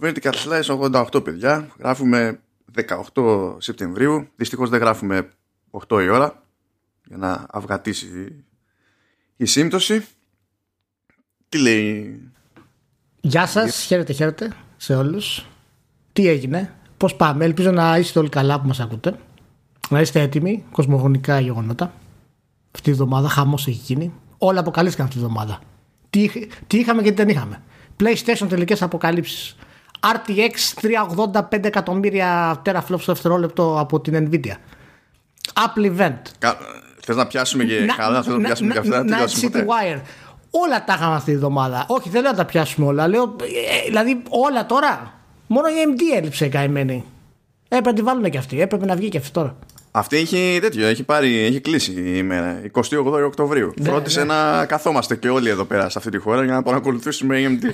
Vertical Slice 88 παιδιά. Γράφουμε 18 Σεπτεμβρίου. Δυστυχώς δεν γράφουμε 8 η ώρα για να αυγατήσει η σύμπτωση. Τι λέει; Γεια σας, χαίρετε χαίρετε σε όλους. Τι έγινε, πώς πάμε, ελπίζω να είστε όλοι καλά που μας ακούτε. Να είστε έτοιμοι, κοσμογονικά γεγονότα. Αυτή τη εβδομάδα χαμός έχει γίνει. Όλα αποκαλύφθηκαν αυτή τη εβδομάδα. Τι, τι είχαμε και τι δεν είχαμε. PlayStation τελικές αποκαλύψεις. RTX 385 εκατομμύρια teraflops στο δευτερόλεπτο από την Nvidia. Apple Event. Κα... Θες να πιάσουμε και καλά, θες να πιάσουμε και αυτά, Night City Wire. Όλα τα είχαμε αυτή τη εβδομάδα. Όχι, δεν λέω να τα πιάσουμε όλα. Λέω, ε, δηλαδή όλα τώρα. Μόνο η AMD έλειψε η καημένη. Έπρεπε να τη βάλουν και αυτή. Έπρεπε να βγει και αυτή τώρα. Αυτή έχει τέτοιο, έχει, πάρει, έχει κλείσει η ημέρα. 28 Οκτωβρίου. Ναι, Φρόντισε ναι. να καθόμαστε και όλοι εδώ πέρα σε αυτή τη χώρα για να παρακολουθήσουμε AMD.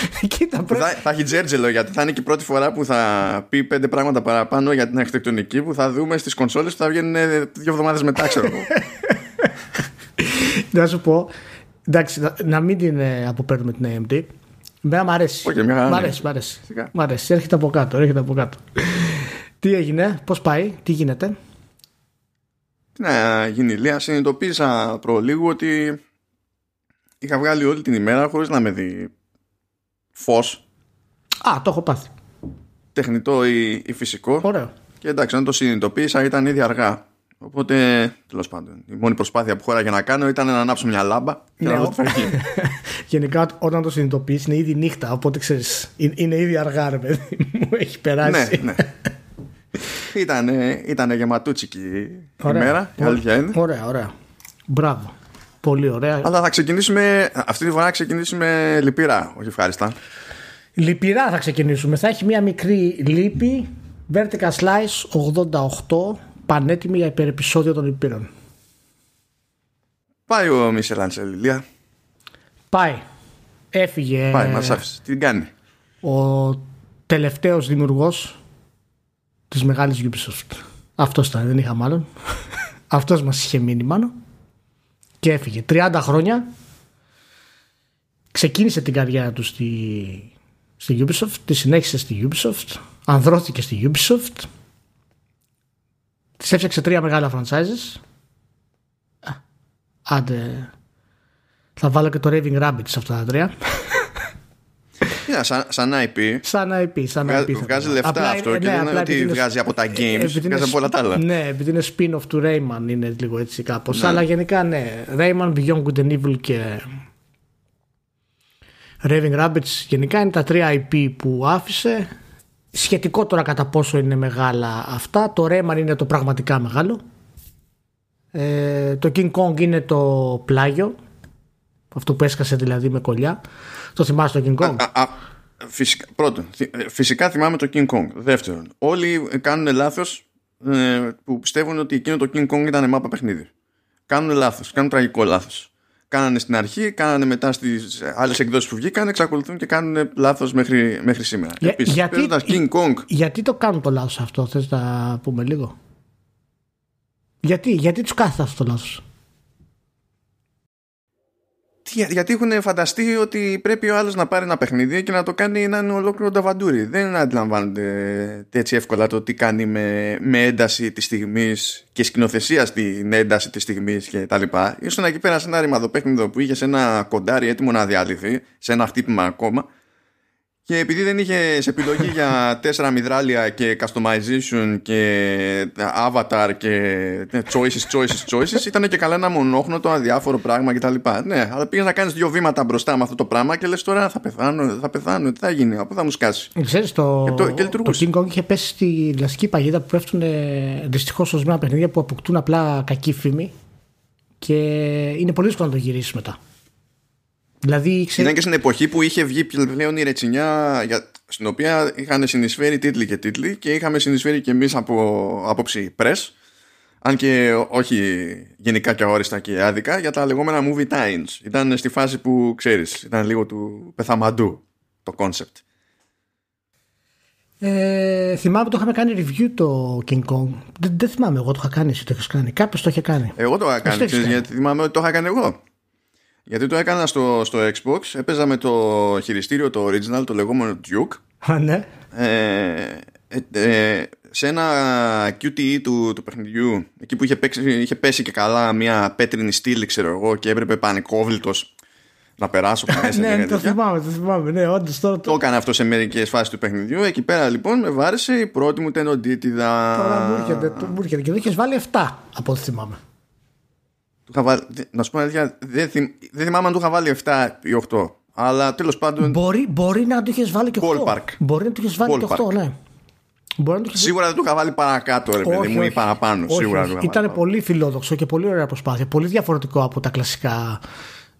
Κοίτα, θα, θα έχει τζέρτζελο γιατί θα είναι και η πρώτη φορά που θα πει πέντε πράγματα παραπάνω για την αρχιτεκτονική που θα δούμε στις κονσόλες που θα βγαίνουν δύο εβδομάδες μετά, ξέρω εγώ. να σου πω, εντάξει, να, να μην την ε, αποπέρνουμε την AMD. Μένα μ' αρέσει. Όχι, μια μ' αρέσει, μ' αρέσει. Μ' αρέσει. Έρχεται από κάτω, έρχεται από κάτω. τι έγινε, πώς πάει, τι γίνεται; Τι να γίνει, Λία, συνειδητοποίησα προλίγου ότι είχα βγάλει όλη την ημέρα χωρίς να με δει φως. Α, το έχω πάθει. Τεχνητό ή, ή φυσικό. Ωραίο. Και εντάξει, αν το συνειδητοποίησα ήταν ήδη αργά. Οπότε, τέλος πάντων, η μόνη προσπάθεια που χώρα για να κάνω ήταν να ανάψω μια λάμπα και Ναι, να δω ο- τι θα γίνει. Γενικά όταν το συνειδητοποιείς είναι ήδη νύχτα, οπότε ξέρεις, είναι, είναι ήδη αργά ρε παιδί μου, έχει περάσει. ναι, ναι. Ήτανε, ήτανε γεματούτσικη η Ωραία. ημέρα, η αλήθεια είναι. Ωραία, ωραία. Μπράβο. Πολύ ωραία. Αλλά θα ξεκινήσουμε, αυτή τη φορά θα ξεκινήσουμε λυπηρά, όχι ευχάριστα. Λυπηρά θα ξεκινήσουμε. Θα έχει μια μικρή λύπη. Vertical Slice 88. Πανέτοιμη για υπερεπισόδιο των λυπήρων. Πάει ο Μίσελ Αντσελιλία. Πάει. Έφυγε Πάει, μας άφησε. Τι κάνει; ο τελευταίος δημιουργός της μεγάλης Ubisoft. Αυτός ήταν, δεν είχα μάλλον. Αυτός μας είχε μείνει μάλλον. Και έφυγε. 30 χρόνια. Ξεκίνησε την καριέρα του στη, στη Ubisoft. Τη συνέχισε στη Ubisoft. Ανδρώθηκε στη Ubisoft. Της έφτιαξε τρία μεγάλα franchises. Α, Άντε. Θα βάλω και το Raving Rabbit σε αυτά τα τρία. Yeah, σαν, σαν IP, Σαν να πει, σαν να βγα- πει. βγάζει λεφτά αυτό και δεν είναι ότι βγάζει από τα games, βγάζει από όλα τα άλλα. Ναι, επειδή είναι spin-off του Rayman είναι λίγο έτσι κάπως. Αλλά γενικά ναι, Rayman, Beyond Good and Evil και Raving Rabbits γενικά είναι τα τρία IP που άφησε. Σχετικό τώρα κατά πόσο είναι μεγάλα αυτά. Το Rayman είναι το πραγματικά μεγάλο. Ε, το King Kong είναι το πλάγιο. Αυτό που έσκασε δηλαδή με κολλιά. Το θυμάσαι το King Kong; Α, α, φυσικά, πρώτον, θυ- ε, φυσικά θυμάμαι το King Kong. Δεύτερον, όλοι κάνουν λάθος ε, που πιστεύουν ότι εκείνο το King Kong ήταν μάπα παιχνίδι. Κάνουν λάθος, κάνουν τραγικό λάθος. Κάνανε στην αρχή, κάνανε μετά στις άλλες εκδόσεις που βγήκαν, εξακολουθούν και κάνουν λάθος μέχρι, μέχρι σήμερα. Για- Επίσης, γιατί- παίζοντας King Kong, Γιατί το κάνουν το λάθος αυτό, θες να πούμε λίγο; Γιατί, γιατί τους κάθεται αυτό το λάθος; Τι- γιατί έχουν φανταστεί ότι πρέπει ο άλλος να πάρει ένα παιχνίδι και να το κάνει να είναι ολόκληρο ταβαντούρι. Δεν αντιλαμβάνονται έτσι εύκολα το τι κάνει με, με ένταση της στιγμής και σκηνοθεσία στην ένταση της στιγμής και τα λοιπά. Ήσουν εκεί πέρα σε ένα ρημαδοπέχνιδο που είχε ένα κοντάρι έτοιμο να διαλυθεί, σε ένα χτύπημα ακόμα. Και επειδή δεν είχε επιλογή για τέσσερα μυδράλια και customization και avatar και ναι, choices, choices, choices, ήταν και καλά ένα μονόχνοτο, αδιάφορο πράγμα κτλ. Ναι, αλλά πήγες να κάνεις δύο βήματα μπροστά με αυτό το πράγμα και λες τώρα θα πεθάνω, θα πεθάνω, τι θα γίνει, από πού θα μου σκάσει. Ξέρεις, το, Και το- και το λειτουργούσε. King Kong είχε πέσει στη λαστική παγίδα που πέφτουν δυστυχώς ορισμένα παιχνίδια που αποκτούν απλά κακή φήμη και είναι πολύ δύσκολο να το γυρίσεις μετά. Δηλαδή, ξέρεις, Ήταν και στην εποχή που είχε βγει πλέον η ρετσινιά για, στην οποία είχαν συνεισφέρει τίτλοι και τίτλοι και είχαμε συνεισφέρει και εμείς από άποψη press αν και όχι γενικά και αόριστα και άδικα για τα λεγόμενα movie times. Ήταν στη φάση που ξέρεις, ήταν λίγο του πεθαμαντού το concept. ε, θυμάμαι που το είχαμε κάνει review το King Kong. Δεν, δεν θυμάμαι εγώ το είχα κάνει, εσύ το έχεις κάνει. Κάποιος το είχε κάνει. Εγώ το είχα Εσύ κάνει, το έχεις ξέρεις, κάνει. γιατί θυμάμαι ότι το είχα κάνει εγώ. Γιατί το έκανα στο, στο Xbox, έπαιζα με το χειριστήριο το original, το λεγόμενο Duke. Α, ναι. Ε, ε, ε, σε ένα QTE του, του παιχνιδιού, εκεί που είχε, παίξει, είχε πέσει και καλά μια πέτρινη στήλη, ξέρω εγώ, και έπρεπε πανικόβλητος να περάσω από μέσα. ναι, και το τέτοια. θυμάμαι, το θυμάμαι. Ναι, όντως τώρα Το το. έκανα αυτό σε μερικές φάσεις του παιχνιδιού. Εκεί πέρα λοιπόν με βάρεσε η πρώτη μου τενοντίτιδα. Τώρα μου έρχεται, το- μου έρχεται. Και το είχε βάλει 7 από ό,τι θυμάμαι. Του είχα βάλει- δε- να σου πω αλήθεια, δεν, θυμ, δεν θυμάμαι αν του είχα βάλει 7 ή 8. Αλλά τέλος πάντων Μπορεί, μπορεί να το είχες βάλει και 8. Ballpark. Μπορεί να το είχες βάλει και Ballpark. 8, ναι. Μπορεί να το είχες- σίγουρα δεν του είχα βάλει παρακάτω, ρε παιδί μου, ή παραπάνω. Όχι, σίγουρα όχι. δεν του είχα Ήταν βάλει πολύ φιλόδοξο και πολύ ωραία προσπάθεια. Πολύ διαφορετικό από τα κλασικά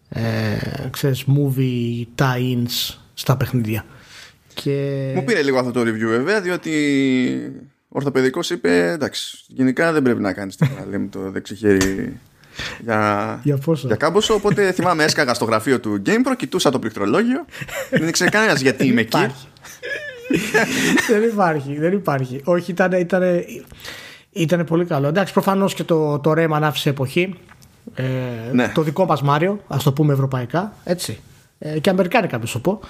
ε, ξέρεις, movie tie-ins στα παιχνίδια. Και... Μου πήρε λίγο αυτό το review βέβαια, διότι ο ορθοπαιδικός είπε εντάξει, γενικά δεν πρέπει να κάνεις τίποτα. Λέμε το δεξιχέρι για, Για πόσο; για κάμποσο. Οπότε θυμάμαι έσκαγα στο γραφείο του GamePro, κοιτούσα το πληκτρολόγιο. δεν ήξερε κανένας γιατί είμαι εκεί. Υπάρχει. δεν υπάρχει, δεν υπάρχει. Όχι, ήταν, ήταν, ήταν πολύ καλό. Εντάξει, προφανώς και το, το Rayman άφησε εποχή. Ε, Ναι. Το δικό μας Μάριο, ας το πούμε ευρωπαϊκά, έτσι. Ε, και αμερικάνικα, να σου πω.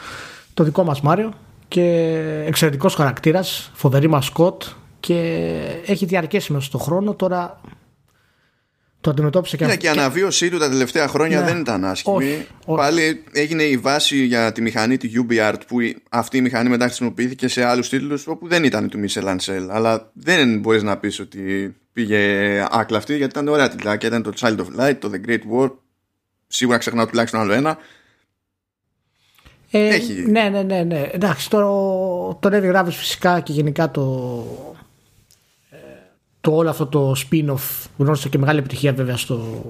Το δικό μας Μάριο και εξαιρετικός χαρακτήρας, φοβερή μασκότ και έχει διαρκέσει μέσα στον χρόνο. Τώρα το αντιμετώπισε και Ναι, αυτό. και η αναβίωσή του τα τελευταία χρόνια Ναι. δεν ήταν άσχημη. Όχι, όχι. Πάλι έγινε η βάση για τη μηχανή τη UBR που η- αυτή η μηχανή μετά χρησιμοποιήθηκε σε άλλους τίτλους όπου δεν ήταν του Michel Ancel. Αλλά δεν μπορείς να πεις ότι πήγε άκλα αυτή γιατί ήταν ωραία τίτλα. Ήταν το Child of Light, το The Great War. Σίγουρα ξεχνάω τουλάχιστον άλλο ένα. Ε, Έχει. Ναι, ναι, ναι, ναι. Εντάξει, το, το Heavy Gravity φυσικά και γενικά το, ε, το όλο αυτό το spin-off γνώρισε και μεγάλη επιτυχία βέβαια στο,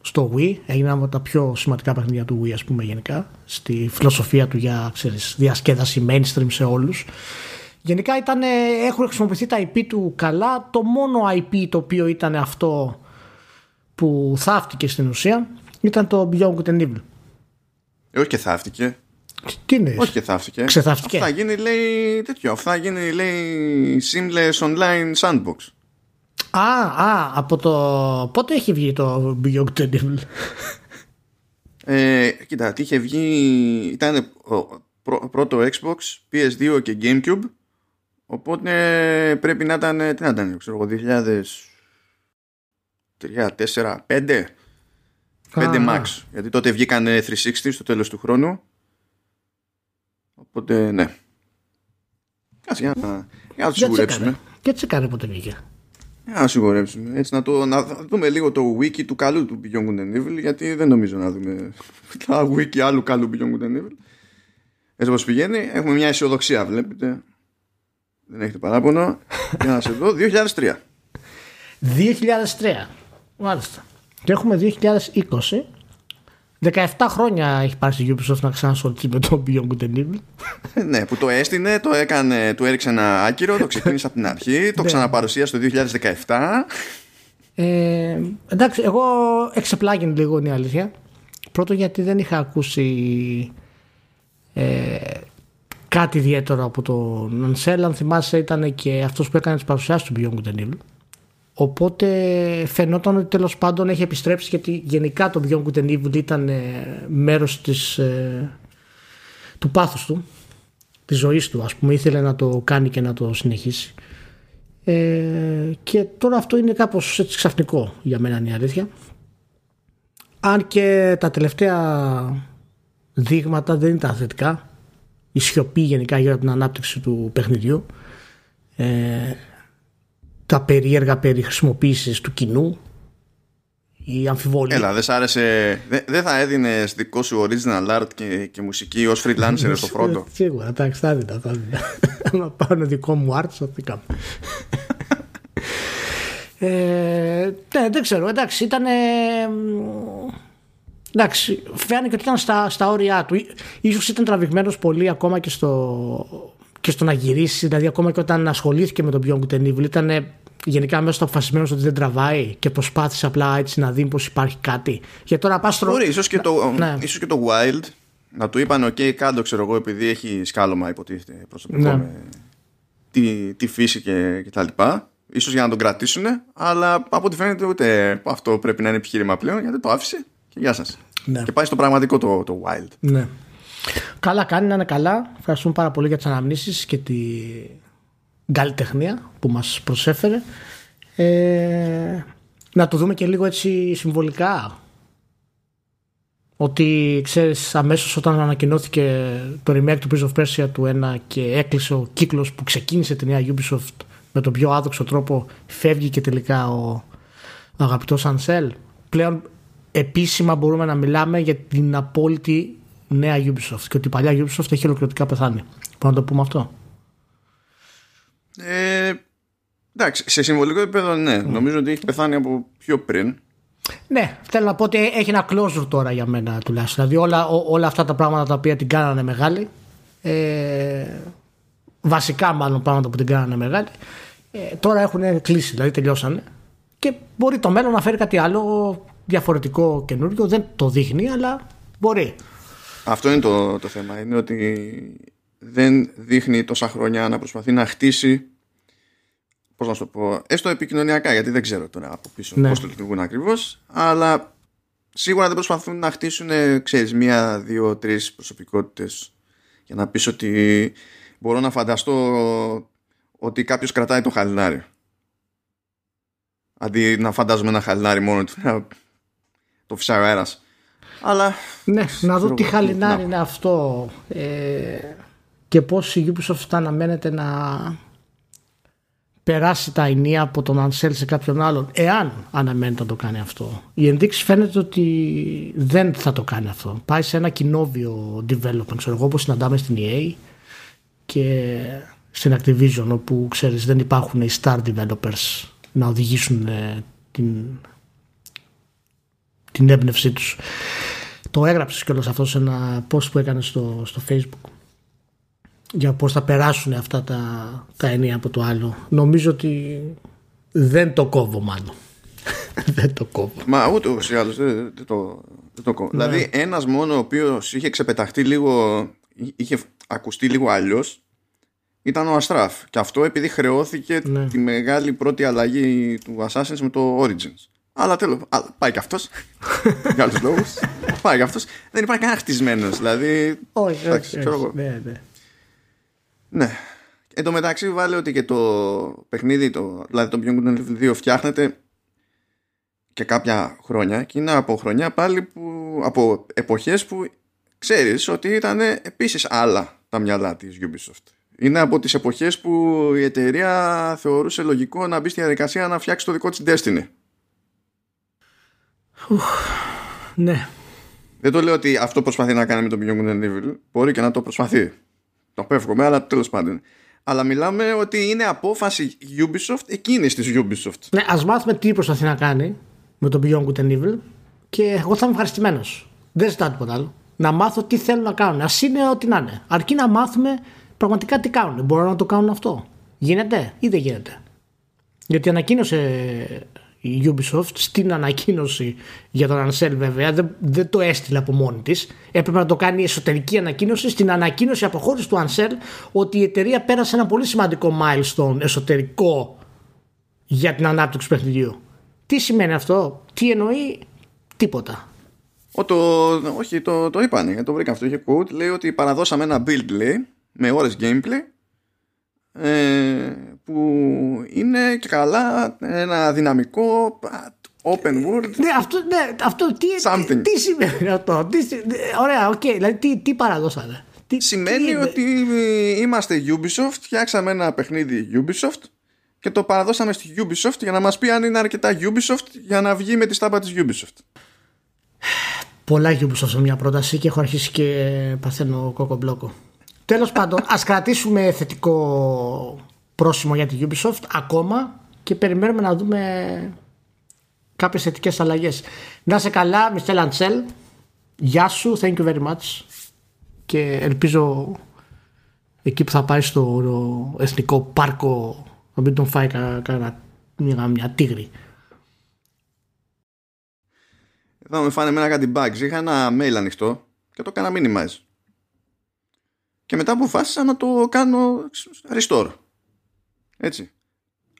στο Wii. Έγινε ένα από τα πιο σημαντικά παιχνίδια του Wii, ας πούμε, γενικά. Στη φιλοσοφία του για ξέρεις, διασκέδαση mainstream σε όλους. Γενικά ήταν, ε, έχουν χρησιμοποιηθεί τα IP του καλά. Το μόνο IP το οποίο ήταν αυτό που θαύτηκε στην ουσία ήταν το Beyond Good and Evil. Ε, όχι και θαύτηκε. Τι είναι, Όχι και θαύτηκε. Ξεθαύτηκε. Αυτό θα γίνει, λέει, τέτοιο. Αυτό θα γίνει, λέει, seamless online sandbox. Α, α, από το. Πότε έχει βγει το Beyond Good and Evil. Ε, κοίτα, τι είχε βγει. Ήταν ο, πρω- πρώτο Xbox, PS2 και Gamecube. Οπότε πρέπει να ήταν. Τι να ήταν, ξέρω εγώ, 2003, 4, 5. 5 Α, max. Γιατί τότε βγήκαν 360 στο τέλος του χρόνου. Οπότε ναι. Κάτσε για να, για να το Δεν σιγουρέψουμε. τσεκάρε. Και έτσι έκανε πότε βγήκε. Για να σιγουρέψουμε. Έτσι να, το, να δούμε λίγο το wiki του καλού του Beyond Good and Evil γιατί δεν νομίζω να δούμε τα wiki άλλου καλού Beyond Good and Evil. Έτσι όπως πηγαίνει έχουμε μια αισιοδοξία βλέπετε. Δεν έχετε παράπονο. Για να σε δω. 2003. 2003. Μάλιστα. Και έχουμε 2020. 17 χρόνια έχει πάρει στη Ubisoft να ξανασχοληθεί με το Beyond Good and Evil. Ε, ναι, που το έστεινε, το έκανε, του έριξε ένα άκυρο, το ξεκίνησε από την αρχή, το Ναι. ξαναπαρουσίασε το 2017. Ε, εντάξει, εγώ εξεπλάγει λίγο είναι η αλήθεια. Πρώτο γιατί δεν είχα ακούσει ε, κάτι ιδιαίτερο από τον Νανσέλ. Αν θυμάσαι ήταν και αυτός που έκανε τις παρουσιάσεις του Beyond Good and Evil. Οπότε φαινόταν ότι τέλος πάντων έχει επιστρέψει γιατί γενικά το Beyond Good and Evil ήταν ε, μέρος της, ε, του πάθους του, της ζωής του ας πούμε. Ήθελε να το κάνει και να το συνεχίσει. Ε, και τώρα αυτό είναι κάπως έτσι ξαφνικό για μένα είναι η αλήθεια. Αν και τα τελευταία δείγματα δεν ήταν θετικά. Η σιωπή γενικά γύρω από την ανάπτυξη του παιχνιδιού. Ε, τα περίεργα περί χρησιμοποίησης του κοινού. Η αμφιβολία. Έλα, δεν σ' άρεσε. Δεν δεν θα έδινες δικό σου original art και, και μουσική ως freelancer στο φρόντο; Ε, Σίγουρα, εντάξει, θα έδινα. Θα έδινα. Να πάρω δικό μου art, θα τι κάνω. ε, ναι, δεν ξέρω. Εντάξει, ήταν. εντάξει, φαίνεται ότι ήταν στα, στα όρια του. Ίσως ήταν τραβηγμένος πολύ ακόμα και στο, και στο να γυρίσει. Δηλαδή, ακόμα και όταν ασχολήθηκε με τον Beyond Good and Evil, ήταν γενικά μέσα στο αποφασισμένος ότι δεν τραβάει και προσπάθησε απλά έτσι να δει πως υπάρχει κάτι. Γιατί τώρα πα στο. Μπορεί, ίσως και, το, Ναι. ίσως και το Wild να του είπαν: OK, κάντο ξέρω εγώ, επειδή έχει σκάλωμα υποτίθεται προσωπικό Ναι. με τη, τη φύση και, και τα λοιπά. Ίσως για να τον κρατήσουν, αλλά από ό,τι φαίνεται ούτε αυτό πρέπει να είναι επιχείρημα πλέον γιατί το άφησε και γεια σας. Ναι. Και πάει στο πραγματικό το, το Wild. Ναι. Καλά κάνει να είναι καλά. Ευχαριστούμε πάρα πολύ για τις αναμνήσεις και την καλλιτεχνία που μας προσέφερε. Ε, να το δούμε και λίγο έτσι συμβολικά. Ότι ξέρεις αμέσως όταν ανακοινώθηκε το remake του Prince of Persia του 1 και έκλεισε ο κύκλος που ξεκίνησε τη νέα Ubisoft με τον πιο άδοξο τρόπο φεύγει και τελικά ο αγαπητός Ansel. Πλέον επίσημα μπορούμε να μιλάμε για την απόλυτη νέα Ubisoft και ότι η παλιά Ubisoft έχει ολοκληρωτικά πεθάνει. Μπορούμε να το πούμε αυτό; Ε, εντάξει, σε συμβολικό επίπεδο ναι. Mm. Νομίζω ότι έχει πεθάνει από πιο πριν. Ναι, θέλω να πω ότι έχει ένα closure τώρα για μένα τουλάχιστον. Δηλαδή όλα, όλα αυτά τα πράγματα τα οποία την κάνανε μεγάλη, ε, βασικά μάλλον πράγματα που την κάνανε μεγάλη, ε, τώρα έχουν κλείσει, δηλαδή τελειώσανε. Και μπορεί το μέλλον να φέρει κάτι άλλο διαφορετικό καινούριο. Δεν το δείχνει, αλλά μπορεί. Αυτό είναι το, το θέμα. Είναι ότι δεν δείχνει τόσα χρόνια να προσπαθεί να χτίσει Πώς να σου το πω, έστω επικοινωνιακά, γιατί δεν ξέρω τώρα από πίσω ναι. πώς το λειτουργούν ακριβώς, αλλά σίγουρα δεν προσπαθούν να χτίσουν, ξέρεις, μία, δύο, τρεις προσωπικότητες για να πεις ότι μπορώ να φανταστώ ότι κάποιος κρατάει το χαλινάρι. Αντί να φαντάζομαι ένα χαλινάρι μόνο του, το φυσάει ο αέρας. Αλλά. Ναι, να δω τι χαλινάρι είναι αυτό. Ε, και πώς η Ubisoft αναμένεται να περάσει τα ενία από τον Ansel σε κάποιον άλλον, εάν αναμένεται να το κάνει αυτό. Η ενδείξη φαίνεται ότι δεν θα το κάνει αυτό. Πάει σε ένα κοινόβιο development, ξέρω εγώ, όπως συναντάμε στην EA και στην Activision, όπου ξέρεις δεν υπάρχουν οι star developers να οδηγήσουν ε, την, την έμπνευσή τους. Το έγραψες κιόλας αυτός σε ένα post που έκανες στο, στο facebook; Για πώς θα περάσουν αυτά τα, τα ενία από το άλλο. Νομίζω ότι δεν το κόβω μάλλον. δεν το κόβω. Μα ούτε ή άλλως δεν, δεν, το, δεν το κόβω. Ναι. Δηλαδή ένας μόνο ο οποίος είχε ξεπεταχτεί λίγο, είχε ακουστεί λίγο αλλιώς. Ήταν ο Αστράφ. Και αυτό επειδή χρεώθηκε ναι. τη μεγάλη πρώτη αλλαγή του Assassin's με το Origins. Αλλά τέλος. Πάει και αυτός. για άλλους λόγους. πάει και αυτός. Δεν υπάρχει κανένα χτισμένος. Δηλαδή. Όχι, όχι. Ναι, ναι. Ναι. Εν τω μεταξύ βάλε ότι και το παιχνίδι, το, δηλαδή το Beyond 2 φτιάχνεται και κάποια χρόνια και είναι από χρονιά πάλι που, από εποχές που ξέρεις ότι ήταν επίσης άλλα τα μυαλά της Ubisoft. Είναι από τις εποχές που η εταιρεία θεωρούσε λογικό να μπει στη διαδικασία να φτιάξει το δικό της Destiny. Ναι. Δεν το λέω ότι αυτό προσπαθεί να κάνει με το Beyond Evil. Μπορεί και να το προσπαθεί το απέφευγομαι, αλλά τέλος πάντων. Αλλά μιλάμε ότι είναι απόφαση Ubisoft εκείνης της Ubisoft. Ναι, ας μάθουμε τι προσπαθεί να κάνει με το Beyond Good and Evil και εγώ θα είμαι ευχαριστημένος. Δεν ζητάω τίποτα άλλο. Να μάθω τι θέλουν να κάνουν. Α είναι ό,τι να είναι. Αρκεί να μάθουμε πραγματικά τι κάνουν. Μπορούν να το κάνουν αυτό. Γίνεται ή δεν γίνεται; Γιατί ανακοίνωσε η Ubisoft στην ανακοίνωση για τον Ansel βέβαια δεν, δεν το έστειλε από μόνη της έπρεπε να το κάνει εσωτερική ανακοίνωση στην ανακοίνωση αποχώρηση του Ansel ότι η εταιρεία πέρασε ένα πολύ σημαντικό milestone εσωτερικό για την ανάπτυξη του παιχνιδιού τι σημαίνει αυτό, τι εννοεί; Τίποτα Ο, το, όχι, το, το είπανε, το βρήκα αυτό. Είχε quote, λέει ότι παραδώσαμε ένα build, λέει, με ώρες gameplay ε, που είναι και καλά ένα δυναμικό open world. Ναι, αυτό, ναι, αυτό τι, Something. τι σημαίνει αυτό; Τι, ωραία, οκ, okay, δηλαδή τι, τι παραδώσανε; Τι, σημαίνει ότι είμαστε Ubisoft, φτιάξαμε ένα παιχνίδι Ubisoft και το παραδώσαμε στη Ubisoft για να μας πει αν είναι αρκετά Ubisoft για να βγει με τη στάπα της Ubisoft. Πολλά Ubisoft σε μια πρόταση και έχω αρχίσει και παθαίνω κοκομπλόκο. Τέλος πάντων, ας κρατήσουμε θετικό πρόσημο για τη Ubisoft ακόμα και περιμένουμε να δούμε κάποιες θετικές αλλαγές. Να σε καλά, Mr. Λαντσέλ. Γεια σου, thank you very much. Και ελπίζω εκεί που θα πάει στο εθνικό πάρκο να μην τον φάει κανένα μια, μια τίγρη. Εδώ με φάνε με ένα κάτι bugs. Είχα ένα mail ανοιχτό και το έκανα minimize και μετά αποφάσισα να το κάνω restore. Έτσι.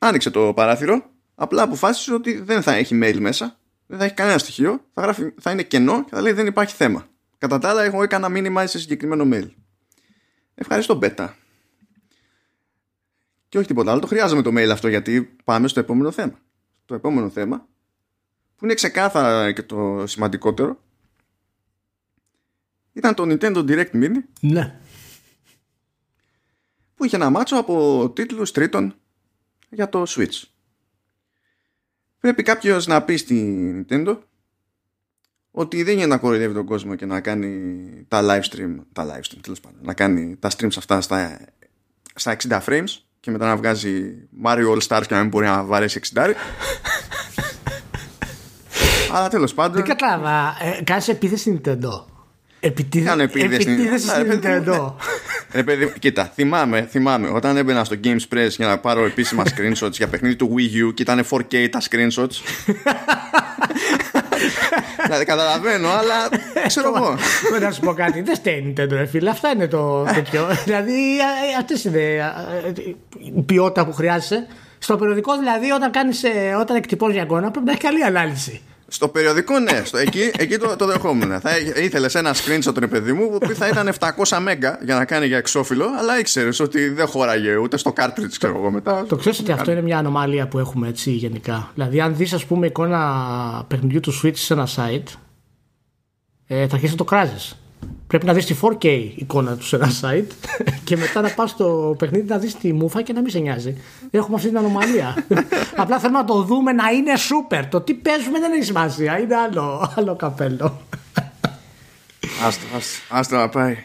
Άνοιξε το παράθυρο, απλά αποφάσισε ότι δεν θα έχει mail μέσα δεν θα έχει κανένα στοιχείο, θα, γράφει, θα είναι κενό και θα λέει δεν υπάρχει θέμα. Κατά τα άλλα, εγώ έκανα μήνυμα σε συγκεκριμένο mail. Ευχαριστώ, Μπέτα. Και όχι τίποτα άλλο. Το χρειάζομαι το mail αυτό γιατί πάμε στο επόμενο θέμα. Το επόμενο θέμα, που είναι ξεκάθαρα και το σημαντικότερο, ήταν το Nintendo Direct Mini. Ναι. Που είχε ένα μάτσο από τίτλους τρίτων για το Switch. Πρέπει κάποιος να πει στη Nintendo ότι δεν είναι να κοροϊδεύει τον κόσμο και να κάνει τα live stream, τα live stream τέλος πάντων, να κάνει τα streams αυτά στα, στα 60 frames και μετά να βγάζει Mario All Stars και να μην μπορεί να βαρέσει 60. Αλλά τέλος πάντων... Δεν κατάλαβα. Ε, Κάνεις επίθεση Nintendo. Επιτίθεση, Κάνω επίθεση. επίθεση Ναι, στην ρε, παιδί, Nintendo. Ρε παιδί, κοίτα, θυμάμαι, θυμάμαι όταν έμπαινα στο Games Press για να πάρω επίσημα screenshots για παιχνίδι του Wii U και ήταν 4K τα screenshots. δηλαδή καταλαβαίνω, αλλά ξέρω εγώ. Δεν να σου πω κάτι. Δεν στέει η Nintendo, ρε φίλε. Αυτά είναι το τέτοιο. δηλαδή, αυτές είναι ε, ε, η ποιότητα που χρειάζεσαι. Στο περιοδικό, δηλαδή, όταν, κάνεις, ε, όταν εκτυπώσει για εικόνα, πρέπει να έχει καλή ανάλυση. Στο περιοδικό, ναι, στο, εκεί, εκεί το, το δεχόμουν. Θα ήθελες ένα screenshot, ρε παιδί μου, που θα ήταν 700 μέγα για να κάνει για εξώφυλλο, αλλά ήξερες ότι δεν χώραγε ούτε στο cartridge, ξέρω εγώ μετά. Το ξέρεις ότι αυτό είναι μια ανομαλία που έχουμε έτσι γενικά. Δηλαδή, αν δεις, ας πούμε, εικόνα παιχνιδιού του Switch σε ένα site, ε, θα αρχίσεις να το κράζεις. Πρέπει να δεις τη 4K εικόνα του σε ένα site και μετά να πας στο παιχνίδι να δεις τη μούφα και να μην σε νοιάζει. Έχουμε αυτή την ανομαλία. Απλά θέλουμε να το δούμε να είναι super. Το τι παίζουμε δεν έχει σημασία. Είναι άλλο, άλλο καπέλο. Άστο, άστο, άστο να πάει.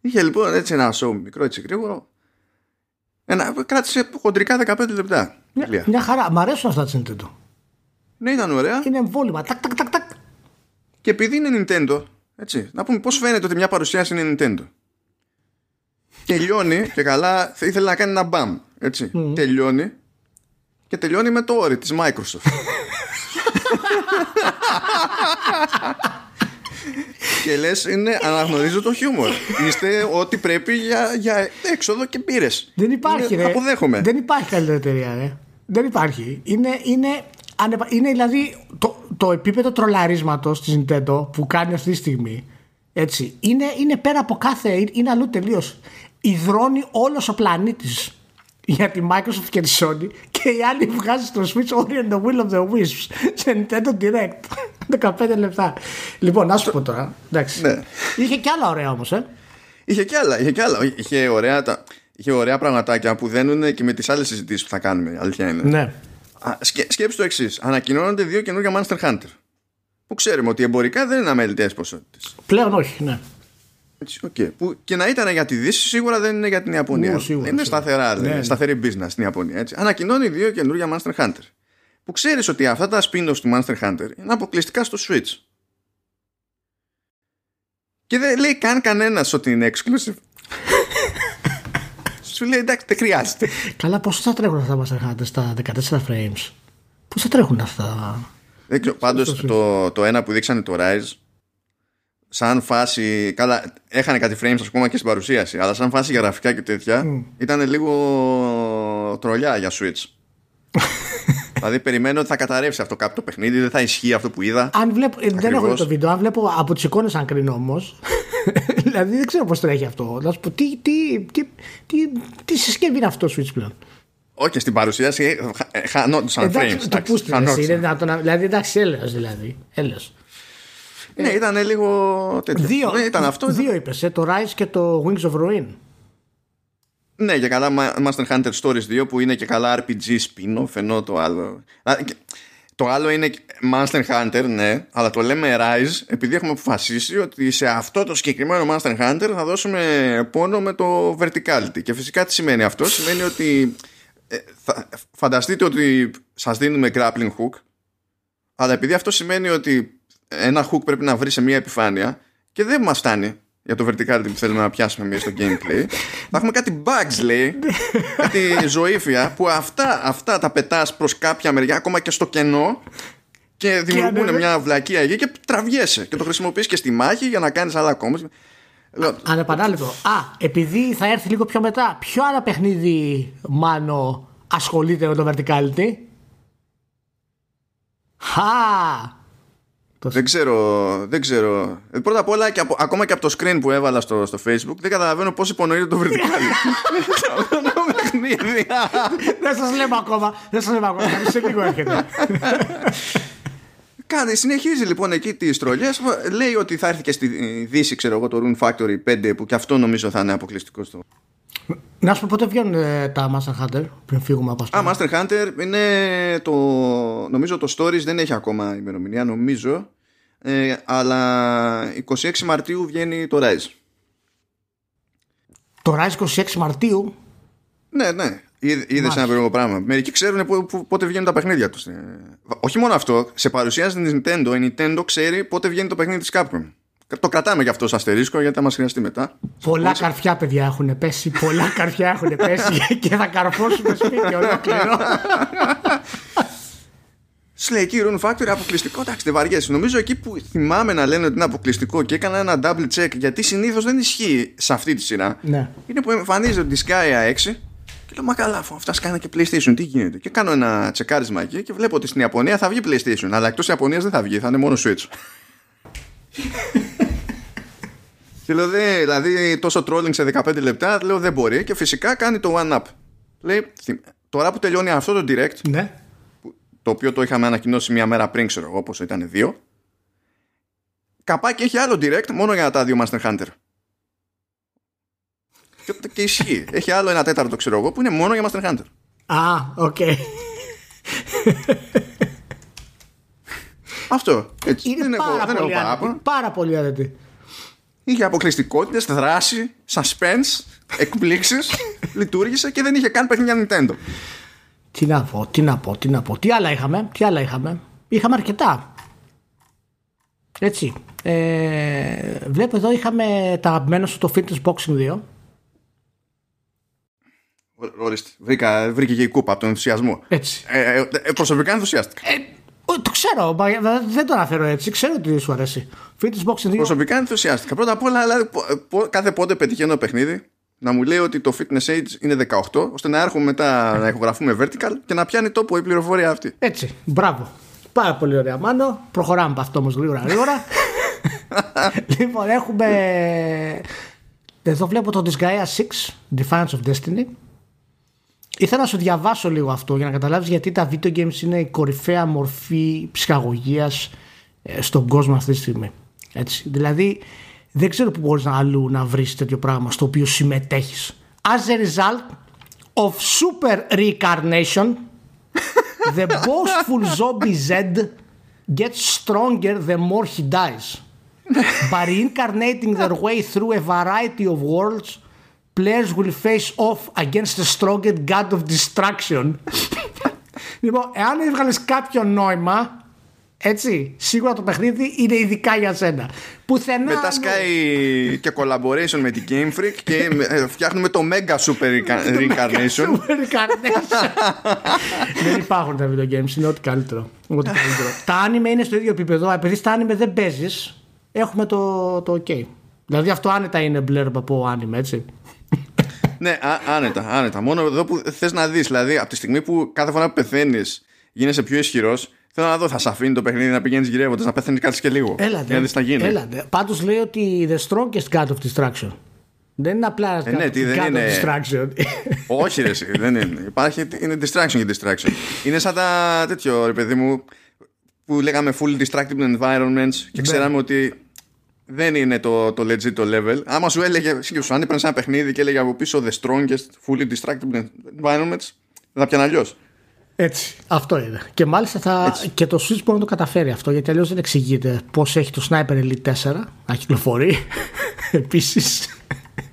Είχε λοιπόν έτσι ένα show μικρό έτσι γρήγορο. Ένα, κράτησε χοντρικά 15 λεπτά. Μια, Τελεία. μια χαρά. Μ' αρέσουν αυτά της Nintendo. Ναι, ήταν ωραία. Είναι εμβόλυμα. Τακ, τακ, τακ, τακ. Και επειδή είναι Nintendo, έτσι, να πούμε πώς φαίνεται ότι μια παρουσίαση είναι Nintendo. Τελειώνει και καλά, θα ήθελε να κάνει ένα μπαμ. Έτσι. Τελειώνει και τελειώνει με το όρι της Microsoft. και λες είναι αναγνωρίζω το χιούμορ είστε ό,τι πρέπει για, για έξοδο και πήρε. Δεν υπάρχει, ρε. αποδέχομαι Δεν υπάρχει καλύτερη εταιρεία, ρε. Δεν υπάρχει. Είναι, είναι, ανεπα- είναι δηλαδή το, το επίπεδο τρολαρίσματος της Nintendo που κάνει αυτή τη στιγμή. Έτσι, είναι, είναι πέρα από κάθε. Είναι αλλού τελείως. Υδρώνει όλος ο πλανήτης για τη Microsoft και τη Sony και η άλλη βγάζει στο Switch Ori and the Will of the Wisps σε Nintendo Direct. 15 λεπτά. Λοιπόν, να σου πω τώρα. Εντάξει. Ναι. Είχε και άλλα ωραία όμως, ε. Είχε και άλλα, είχε και άλλα. Είχε ωραία, τα, είχε ωραία πραγματάκια που δένουν και με τις άλλες συζητήσεις που θα κάνουμε. Αλήθεια είναι. Ναι. Α, σκέ, σκέψου το εξής. Ανακοινώνονται δύο καινούργια Monster Hunter. Που ξέρουμε ότι εμπορικά δεν είναι αμελητές ποσότητες. Πλέον όχι, ναι. Okay. Που και να ήταν για τη Δύση, σίγουρα δεν είναι για την Ιαπωνία. Ου, σίγουρα, είναι σίγουρα. σταθερά, Ναι, δηλαδή, ναι. σταθερή business στην Ιαπωνία. Έτσι. Ανακοινώνει δύο καινούργια Monster Hunter. Που ξέρεις ότι αυτά τα spin-offs του Monster Hunter είναι αποκλειστικά στο Switch. Και δεν λέει καν κανένας ότι είναι exclusive. Σου λέει εντάξει, δεν χρειάζεται. Καλά, πόσο θα τρέχουν αυτά τα Master Hunter στα 14 frames; Πώ θα τρέχουν αυτά; Δεν ξέρω, πάντως το, το ένα που δείξανε το Rise σαν φάση, καλά έχανε κάτι frames ακόμα και στην παρουσίαση αλλά σαν φάση για γραφικά και τέτοια ήταν λίγο τρολιά για Switch δηλαδή περιμένω ότι θα καταρρεύσει αυτό κάποιο το παιχνίδι δεν θα ισχύει αυτό που είδα Αν βλέπω, ε, δεν έχω Ακριβώς. δει το βίντεο, αν βλέπω από τις εικόνες αν κρίνω όμως. δηλαδή δεν ξέρω πώς τρέχει αυτό. Να σου πω, τι, τι, τι, τι, τι συσκευή είναι αυτό το Switch πλέον; όχι στην παρουσίαση ε, χα- ε, χανόντουσαν frames Εντάξει, το εντάξει, πούστησε. χανόντουσαν. Είναι δυνατόν να. Δηλαδή, εντάξει, έλεος δηλαδή. Έλεος. ναι ήταν λίγο τέτοιο Δύο, ναι, ήταν αυτό δύο είπες, ε, το Rise και το Wings of Ruin. Ναι, και καλά Ma- Master Hunter Stories 2 που είναι και καλά RPG spin-off ενώ το άλλο. Α, και- Το άλλο είναι Master Hunter, ναι, αλλά το λέμε Rise επειδή έχουμε αποφασίσει ότι σε αυτό το συγκεκριμένο Master Hunter θα δώσουμε πόνο με το verticality. Και φυσικά τι σημαίνει αυτό, σημαίνει ότι ε, θα, φανταστείτε ότι σας δίνουμε grappling hook, αλλά επειδή αυτό σημαίνει ότι ένα hook πρέπει να βρει σε μια επιφάνεια και δεν μας φτάνει για το verticality που θέλουμε να πιάσουμε εμείς στο gameplay θα έχουμε κάτι bugs λέει κάτι ζωήφια που αυτά, αυτά τα πετάς προς κάποια μεριά ακόμα και στο κενό και δημιουργούν ανεβα- μια βλακία εκεί και τραβιέσαι και το χρησιμοποιείς και στη μάχη για να κάνεις άλλα ακόμα Λέω, Ανεπανάληπτο. Α, επειδή θα έρθει λίγο πιο μετά, ποιο άλλο παιχνίδι μάνο ασχολείται με το verticality; Χα! Δεν ξέρω, δεν ξέρω. Ε, πρώτα απ' όλα, και από, ακόμα και από το screen που έβαλα στο, στο facebook, δεν καταλαβαίνω πώς υπονοείται το vertical. δεν σας λέμε ακόμα. Δεν σας λέμε ακόμα. Σε λίγο έρχεται. Κάνει, συνεχίζει λοιπόν εκεί τις τρολιές. Λέει ότι θα έρθει και στη Δύση, ξέρω εγώ, το Rune Factory 5, που και αυτό νομίζω θα είναι αποκλειστικό στο. Να σου πω πότε βγαίνουν ε, τα Master Hunter πριν φύγουμε από αυτό. Α, Master Hunter είναι το. Νομίζω το Stories δεν έχει ακόμα ημερομηνία, νομίζω. Ε, αλλά 26 Μαρτίου βγαίνει το Rise. Το Rise 26 Μαρτίου; Ναι, ναι. Είδες ένα περίεργο πράγμα. Μερικοί ξέρουν πότε βγαίνουν τα παιχνίδια τους. Ε, όχι μόνο αυτό, σε παρουσιάζει την Nintendo. Η Nintendo ξέρει πότε βγαίνει το παιχνίδι της Capcom. Το κρατάμε γι' αυτό ω αστερίσκο γιατί θα μα χρειαστεί μετά. Πολλά καρφιά, παιδιά, έχουν πέσει. Πολλά καρφιά έχουν πέσει και θα καρφώσουμε σπίτι ολόκληρο. Σου λέει εκεί Rune Factory αποκλειστικό. Εντάξει, δεν βαριέσαι. Νομίζω εκεί που θυμάμαι να λένε ότι είναι αποκλειστικό και έκανα ένα double check γιατί συνήθως δεν ισχύει σε αυτή τη σειρά. Ναι. Είναι που εμφανίζεται ότι Sky 6 και λέω, Μα καλά, αφού αυτά σκάνε και PlayStation, τι γίνεται. Και κάνω ένα τσεκάρισμα εκεί και βλέπω ότι στην Ιαπωνία θα βγει PlayStation, αλλά εκτός Ιαπωνίας δεν θα βγει, θα είναι μόνο Switch. Και λέω, δε, δηλαδή τόσο trolling σε 15 λεπτά, λέω δεν μπορεί και φυσικά κάνει το one up. Λέει, τώρα που τελειώνει αυτό το direct, ναι. το οποίο το είχαμε ανακοινώσει μια μέρα πριν, ξέρω εγώ, όπω ήταν δύο, καπάκι έχει άλλο direct μόνο για τα δύο Master Hunter. Και, και ισχύει. Έχει άλλο ένα τέταρτο, ξέρω εγώ, που είναι μόνο για Master Hunter. Α, οκ. Αυτό. Έτσι. Είναι δεν πάρα, έχω, δεν πολύ έχω άρετη, πάρα πολύ άρετη. Είχε αποκλειστικότητες, δράση, suspense, εκπλήξεις, λειτουργήσε και δεν είχε καν παιχνίδια Nintendo. Τι να πω, τι να πω, τι να πω. Τι άλλα είχαμε, τι άλλα είχαμε. Είχαμε αρκετά. Έτσι. Ε, βλέπω εδώ είχαμε τα αγαπημένα σου το Fitness Boxing 2. Ορίστε. Βρήκα, βρήκε και η κούπα από τον ενθουσιασμό. Έτσι. Ε, ε, ε, προσωπικά ενθουσιάστηκα. Ε, το ξέρω, δεν το αναφέρω έτσι. Ξέρω ότι σου αρέσει. Fitness Boxing 2. Προσωπικά ενθουσιάστηκα. Πρώτα απ' όλα, δηλαδή, κάθε πότε πετυχαίνω παιχνίδι να μου λέει ότι το fitness age είναι 18, ώστε να έρχομαι μετά να ηχογραφούμε vertical και να πιάνει τόπο η πληροφορία αυτή. Έτσι. Μπράβο. Πάρα πολύ ωραία, Μάνο. Προχωράμε από αυτό όμως γρήγορα γρήγορα. λοιπόν, έχουμε. Εδώ βλέπω το Disgaea 6, Defiance of Destiny. Ήθελα να σου διαβάσω λίγο αυτό για να καταλάβεις γιατί τα video games είναι η κορυφαία μορφή ψυχαγωγίας ε, στον κόσμο αυτή τη στιγμή. Έτσι. Δηλαδή δεν ξέρω που μπορείς να αλλού να βρεις τέτοιο πράγμα στο οποίο συμμετέχεις. As a result of super reincarnation the boastful zombie Z gets stronger the more he dies. By reincarnating their way through a variety of worlds players will face off against the strongest god of destruction. λοιπόν, εάν έβγαλες κάποιο νόημα, έτσι, σίγουρα το παιχνίδι είναι ειδικά για σένα. Πουθενά. Μετά σκάει και collaboration με την Game Freak και φτιάχνουμε το Mega Super Reincarnation. Super Reincarnation. δεν υπάρχουν τα video games, είναι ό,τι καλύτερο. Ό,τι καλύτερο. τα anime είναι στο ίδιο επίπεδο. Επειδή στα anime δεν παίζεις, έχουμε το, το OK. Δηλαδή αυτό άνετα είναι μπλερμπ από anime, έτσι. Ναι, άνετα, άνετα. Μόνο εδώ που θες να δεις, δηλαδή από τη στιγμή που κάθε φορά που πεθαίνεις γίνεσαι πιο ισχυρός, θέλω να δω, θα σε αφήνει το παιχνίδι να πηγαίνεις γυρεύοντας, να πεθαίνεις κάτι και λίγο. Έλατε. Για να γίνει. Έλατε. Πάντως λέει ότι the strongest god of destruction. Δεν είναι απλά ε, ναι, τι, δεν είναι... distraction. Όχι, ρε, δεν είναι. Υπάρχει, είναι distraction και distraction. είναι σαν τα τέτοιο, ρε παιδί μου, που λέγαμε full distracted environments και ναι. ξέραμε ότι δεν είναι το, το legit το level. Άμα σου έλεγε, σου αν έπαιρνες ένα παιχνίδι και έλεγε από πίσω the strongest fully distracted environments, θα πιάνε αλλιώς. Έτσι, αυτό είναι. Και μάλιστα θα, και το Switch μπορεί να το καταφέρει αυτό, γιατί αλλιώς δεν εξηγείται πώς έχει το Sniper Elite 4 να κυκλοφορεί. Επίσης.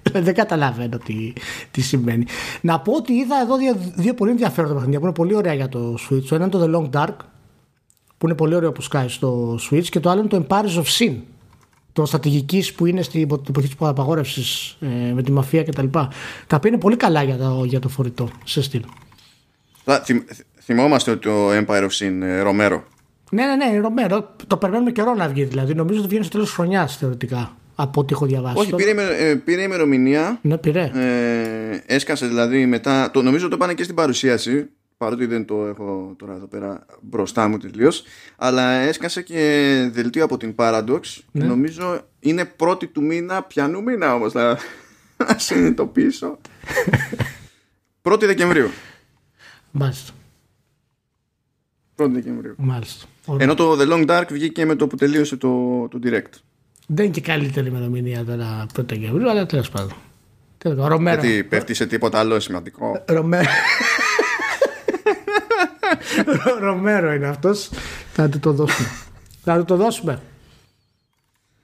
δεν καταλαβαίνω τι, τι σημαίνει. Να πω ότι είδα εδώ δύο, δύο πολύ ενδιαφέροντα παιχνίδια που είναι πολύ ωραία για το Switch. Το ένα είναι το The Long Dark, που είναι πολύ ωραίο που σκάει στο Switch, και το άλλο είναι το Empires of Sin, το στρατηγικής που είναι στην εποχή της απαγόρευσης ε, με τη μαφία κτλ. Τα, τα οποία είναι πολύ καλά για το, για το φορητό σε στυλ. Θυμ, θυμόμαστε ότι το Empire of Sin ε, Ρομέρο. Ναι, ναι, ναι, Ρομέρο. Το περιμένουμε καιρό να βγει δηλαδή. Νομίζω ότι βγαίνει στο τέλος της χρονιάς θεωρητικά. Από ό,τι έχω διαβάσει. Όχι, πήρε, ε, πήρε ημερομηνία. Ναι, πήρε. Ε, έσκασε δηλαδή μετά. Το, νομίζω το πάνε και στην παρουσίαση. Παρότι δεν το έχω τώρα εδώ πέρα μπροστά μου τελείως. Αλλά έσκασε και δελτίο από την Paradox. Ναι. Νομίζω είναι πρώτη του μήνα. Πιανού μήνα όμως να, να συνειδητοποιήσω. πρώτη Δεκεμβρίου. Μάλιστα. Πρώτη Δεκεμβρίου. Μάλιστα. Ωραία. Ενώ το The Long Dark βγήκε με το που τελείωσε το, το Direct. Δεν είναι και καλύτερη ημερομηνία τώρα πρώτα Δεκεμβρίου, αλλά τέλος πάντων. Τέλος πάντων. Ρωμέρο. Γιατί πέφτει σε τίποτα άλλο σημαντικό. Ρωμέ... Ρο- Ρωμέρο είναι αυτός Θα του το δώσουμε Θα του το δώσουμε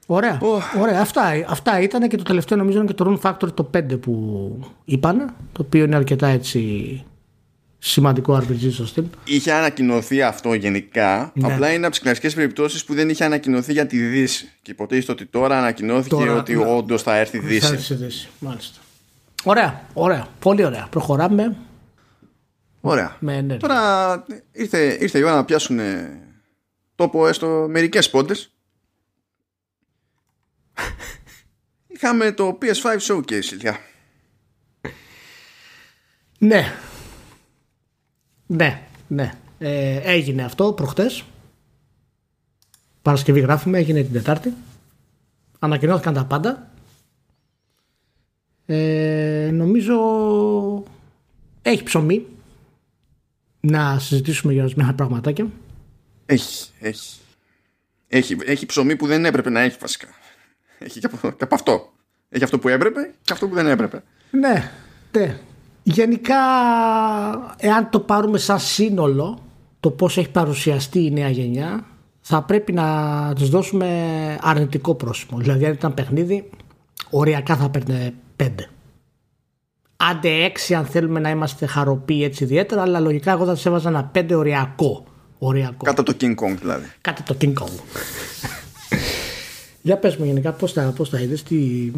Ωραία, ωραία. Αυτά, αυτά ήταν και το τελευταίο νομίζω είναι και το Rune Factor το 5 που είπαν το οποίο είναι αρκετά έτσι σημαντικό RPG στο Steam Είχε ανακοινωθεί αυτό γενικά. Ναι. Απλά είναι από τις κλασικές περιπτώσεις που δεν είχε ανακοινωθεί για τη Δύση. Και υποτίθεται ότι τώρα ανακοινώθηκε Τώρα, ότι ναι. όντως θα έρθει Θα Δύση. συζητήσει, Μάλιστα. Ωραία, ωραία, πολύ ωραία. Προχωράμε Ωραία. με ενέργεια. Τώρα ήρθε, ήρθε η ώρα να πιάσουν τόπο έστω μερικές πόντες. Είχαμε το PS5 Showcase, ηλιά. Ναι. Ναι, ναι. Ε, έγινε αυτό προχτές. Παρασκευή γράφουμε, έγινε την Τετάρτη. Ανακοινώθηκαν τα πάντα. Ε, νομίζω έχει ψωμί να συζητήσουμε για ορισμένα πραγματάκια. Έχει, έχει. Έχει, έχει ψωμί που δεν έπρεπε να έχει βασικά. Έχει και από, και από αυτό. Έχει αυτό που έπρεπε και αυτό που δεν έπρεπε. Ναι, ναι. Γενικά, εάν το πάρουμε σαν σύνολο, το πώς έχει παρουσιαστεί η νέα γενιά, θα πρέπει να τους δώσουμε αρνητικό πρόσημο. Δηλαδή, αν ήταν παιχνίδι, οριακά θα παίρνει πέντε. Άντε έξι αν θέλουμε να είμαστε χαροποί έτσι ιδιαίτερα, αλλά λογικά εγώ θα τους έβαζα ένα πέντε οριακό. Οριακό. Κάτω από το King Kong δηλαδή. Κάτι το King Kong. Για πες μου γενικά πώς τα, πώς τα είδες, τι...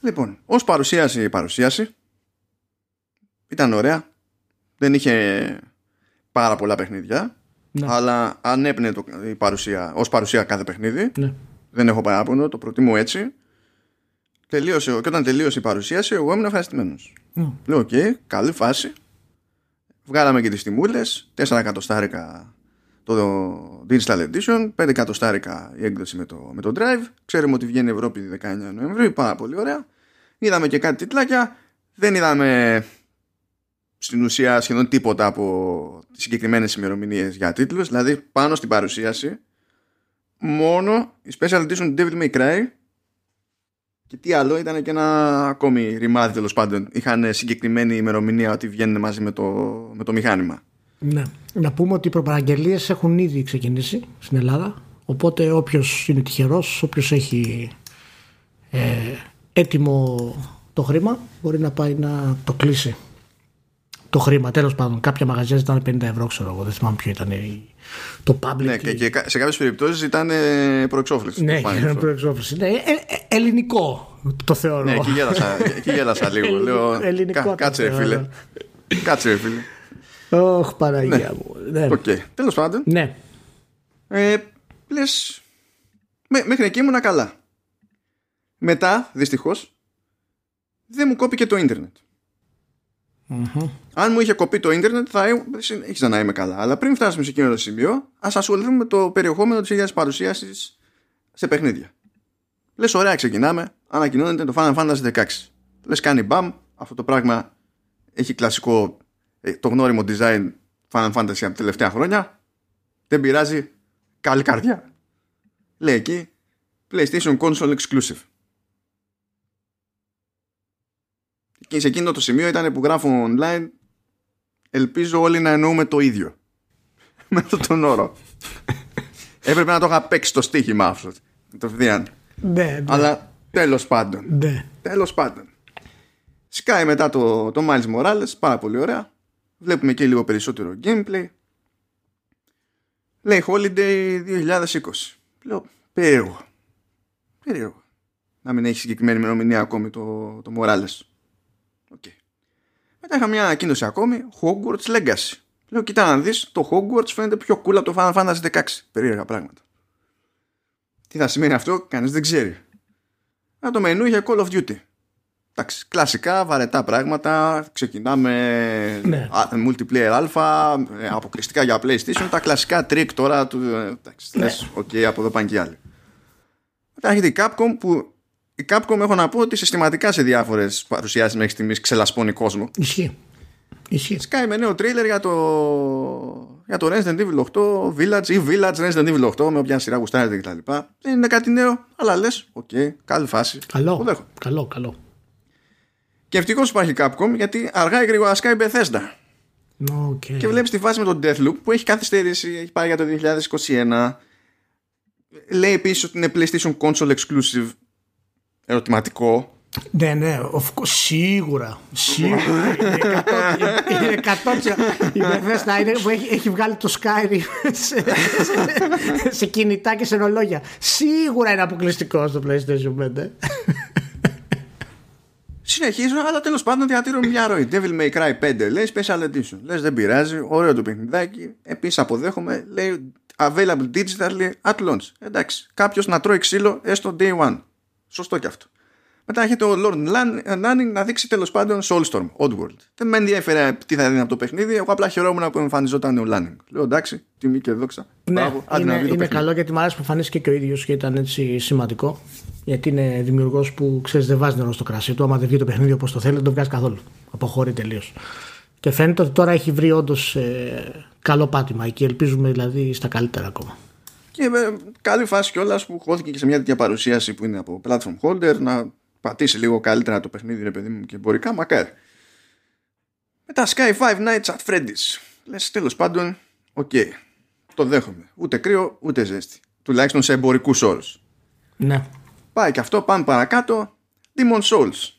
Λοιπόν, ως παρουσίαση η παρουσίαση ήταν ωραία. Δεν είχε πάρα πολλά παιχνίδια. Ναι. Αλλά ανέπνεε το, η παρουσία, ως παρουσία κάθε παιχνίδι. Ναι. Δεν έχω παράπονο, το προτιμώ έτσι. Τελείωσε, και όταν τελείωσε η παρουσίαση, εγώ ήμουν ευχαριστημένος. Mm. Λέω, οκ, καλή φάση. Βγάλαμε και τις τιμούλες, 4 εκατοστάρικα το Digital Edition, 5 εκατοστάρικα η έκδοση με το, με το Drive. Ξέρουμε ότι βγαίνει η Ευρώπη 19 Νοεμβρίου, πάρα πολύ ωραία. Είδαμε και κάτι τίτλάκια. Δεν είδαμε στην ουσία σχεδόν τίποτα από τις συγκεκριμένες ημερομηνίες για τίτλους. Δηλαδή πάνω στην παρουσίαση μόνο η Special Edition Devil May Cry και τι άλλο ήταν και ένα ακόμη ρημάδι τέλος πάντων. Είχαν συγκεκριμένη ημερομηνία ότι βγαίνουν μαζί με το, με το μηχάνημα. Ναι. Να πούμε ότι οι προπαραγγελίες έχουν ήδη ξεκινήσει στην Ελλάδα. Οπότε όποιος είναι τυχερός, όποιος έχει ε, έτοιμο το χρήμα, μπορεί να πάει να το κλείσει. Το χρήμα, τέλος πάντων. Κάποια μαγαζιά ήταν 50 ευρώ, ξέρω εγώ. Δεν θυμάμαι ποιο ήταν η- το Public. Ναι, και, και σε κάποιες περιπτώσεις ήταν ε, προεξόφληση. Ναι, Το φάνηκε και αυτό. προεξόφληση. Ναι, ε, ε, ελληνικό το θεωρώ. Ναι, εκεί γέλασα, εκεί γέλασα λίγο. Λέω, Ελληνικό κα- το κάτσε ρε θεωρώ. φίλε. Κάτσε ρε φίλε. Ωχ, Παναγία μου. Ναι. Οκ. Τέλος πάντων, ναι. ε, λες. μέχρι εκεί ήμουνα καλά. Μετά, δυστυχώς, δεν μου κόπηκε το ίντερνετ. Αν μου είχε κοπεί το ίντερνετ, θα ήμ- συνέχιζα να είμαι καλά. Αλλά πριν φτάσουμε σε εκείνο το σημείο, ας ασχοληθούμε με το περιεχόμενο της ίδιας παρουσίασης σε παιχνίδια. Λες, ωραία, ξεκινάμε. Ανακοινώνεται το Final Fantasy 16. Λες, κάνει μπαμ. Αυτό το πράγμα έχει κλασικό ε, το γνώριμο design Final Fantasy από τα τελευταία χρόνια. Δεν πειράζει. Καλή καρδιά. Λέει εκεί PlayStation Console Exclusive. Και σε εκείνο το σημείο ήταν που γράφω online Ελπίζω όλοι να εννοούμε το ίδιο Με αυτόν τον όρο. Έπρεπε να το είχα παίξει το στοίχημα αυτό Το φδιάν Ναι, ναι. Αλλά τέλος πάντων. Ναι. Τέλος πάντων. Σκάει μετά το, το Miles Morales Πάρα πολύ ωραία. Βλέπουμε και λίγο περισσότερο gameplay. Λέει Holiday 2020 Λέω περίεργο. Περίεργο. Να μην έχει συγκεκριμένη ημερομηνία ακόμη το, το Morales Οκ. Μετά είχα μια ανακοίνωση ακόμη Hogwarts Legacy Λέω κοίτα να δεις Το Hogwarts φαίνεται πιο cool από το Final Fantasy 16 Περίεργα πράγματα Τι θα σημαίνει αυτό κανείς δεν ξέρει Α, το μενού είχε Call of Duty Εντάξει, κλασικά βαρετά πράγματα. Ξεκινάμε Ναι. α, multiplayer α, ε, αποκλειστικά για PlayStation. Τα κλασικά trick τώρα του. ε, Εντάξει, Ναι. λες, οκ, από εδώ πάνε και οι άλλοι. Μετά έχετε η Capcom που. Η Capcom έχω να πω ότι συστηματικά σε διάφορες παρουσιάσεις μέχρι στιγμής ξελασπώνει κόσμο. Ισχύει. Ισχύει. Σκάει με νέο τρέιλερ για το, για το Resident Evil 8 Village ή Village Resident Evil 8 με όποια σειρά γουστάρετε κτλ. Δεν είναι κάτι νέο, αλλά λες, οκ, καλή φάση. Το Καλό. δέχομαι. Καλό, καλό. Και ευτυχώς υπάρχει Capcom γιατί αργά ή γρήγορα σκάει η Bethesda. Οκ. Και βλέπεις τη φάση με τον Deathloop που έχει καθυστερήσει, έχει πάει για το 2021. Λέει επίσης ότι είναι PlayStation Console Exclusive. Ερωτηματικό. Ναι, ναι, of course, σίγουρα. Σίγουρα. Είναι 100%. Η Bethesda είναι που έχει, έχει βγάλει το Skyrim σε, σε, σε κινητά και σε ρολόγια. Σίγουρα είναι αποκλειστικός στο PlayStation 5. Συνεχίζω, αλλά τέλος πάντων διατηρούν μια ροή. Devil May Cry 5 λέει Special Edition. Λες δεν πειράζει, ωραίο το παιχνιδάκι. Επίσης αποδέχομαι, λέει Available digitally at launch. Εντάξει, κάποιος να τρώει ξύλο έστω day one. Σωστό και αυτό. Μετά έχετε ο Lord Lanning να δείξει τέλος πάντων Soulstorm, Oddworld. Δεν με ενδιαφέρει τι θα δίνει από το παιχνίδι. Εγώ απλά χαιρόμουν που εμφανιζόταν ο Lanning. Λέω εντάξει, τιμή και δόξα. Ναι, Μπράβο, άντε είναι, να δει το είναι παιχνίδι. καλό γιατί μου άρεσε που εμφανίστηκε και ο ίδιος και ήταν έτσι σημαντικό. Γιατί είναι δημιουργός που ξέρεις δεν βάζει νερό στο κρασί του. Άμα δεν βγει το παιχνίδι όπως το θέλει, δεν το βγάζει καθόλου. Αποχωρεί τελείως. Και φαίνεται ότι τώρα έχει βρει όντως ε, καλό πάτημα και ελπίζουμε δηλαδή στα καλύτερα ακόμα. Και ε, καλή φάση κιόλας που χώθηκε και σε μια τέτοια παρουσίαση που είναι από platform holder να πατήσει λίγο καλύτερα το παιχνίδι, ρε παιδί μου, και εμπορικά, μακάρι. Μετά σκάει Five Nights at Freddy's. Λες τέλος πάντων, οκ. Το δέχομαι. Ούτε κρύο, ούτε ζέστη. Τουλάχιστον σε εμπορικούς όρους. Ναι. Πάει και αυτό, πάμε παρακάτω. Demon Souls.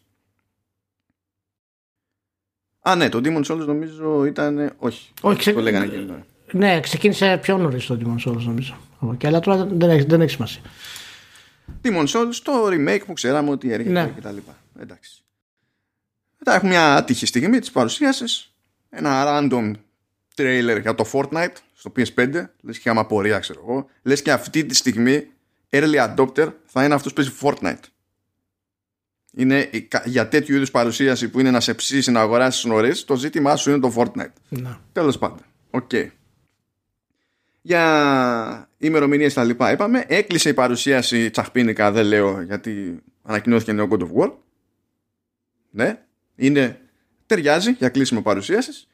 Α, ναι, το Demon Souls νομίζω ήταν. Όχι, Όχι, ξε- το λέγανε εκείνη την ώρα. Ναι, ξεκίνησε πιο νωρίς το Demon Souls νομίζω. Και αλλά τώρα δεν έχει, δεν έχει σημασία. Demon Souls, το remake που ξέραμε ότι έρχεται Ναι. και τα λοιπά. Εντάξει. Μετά έχουμε μια άτυχη στιγμή της παρουσίασης. Ένα random trailer για το Fortnite στο PS5. Λες και είχαμε απορία ξέρω εγώ. Λες και αυτή τη στιγμή early adopter θα είναι αυτός που παίζει Fortnite. Είναι η- κα- για τέτοιου είδους παρουσίαση που είναι να σε ψήσει να αγοράσεις νωρίς το ζήτημά σου είναι το Fortnite. Ναι. Τέλος πάντων. Οκ. Για ημερομηνίες τα λοιπά είπαμε. Έκλεισε η παρουσίαση τσαχπίνικα, δεν λέω γιατί ανακοινώθηκε νέο God of War. Ναι. Είναι, ταιριάζει για κλείσιμο παρουσίασης.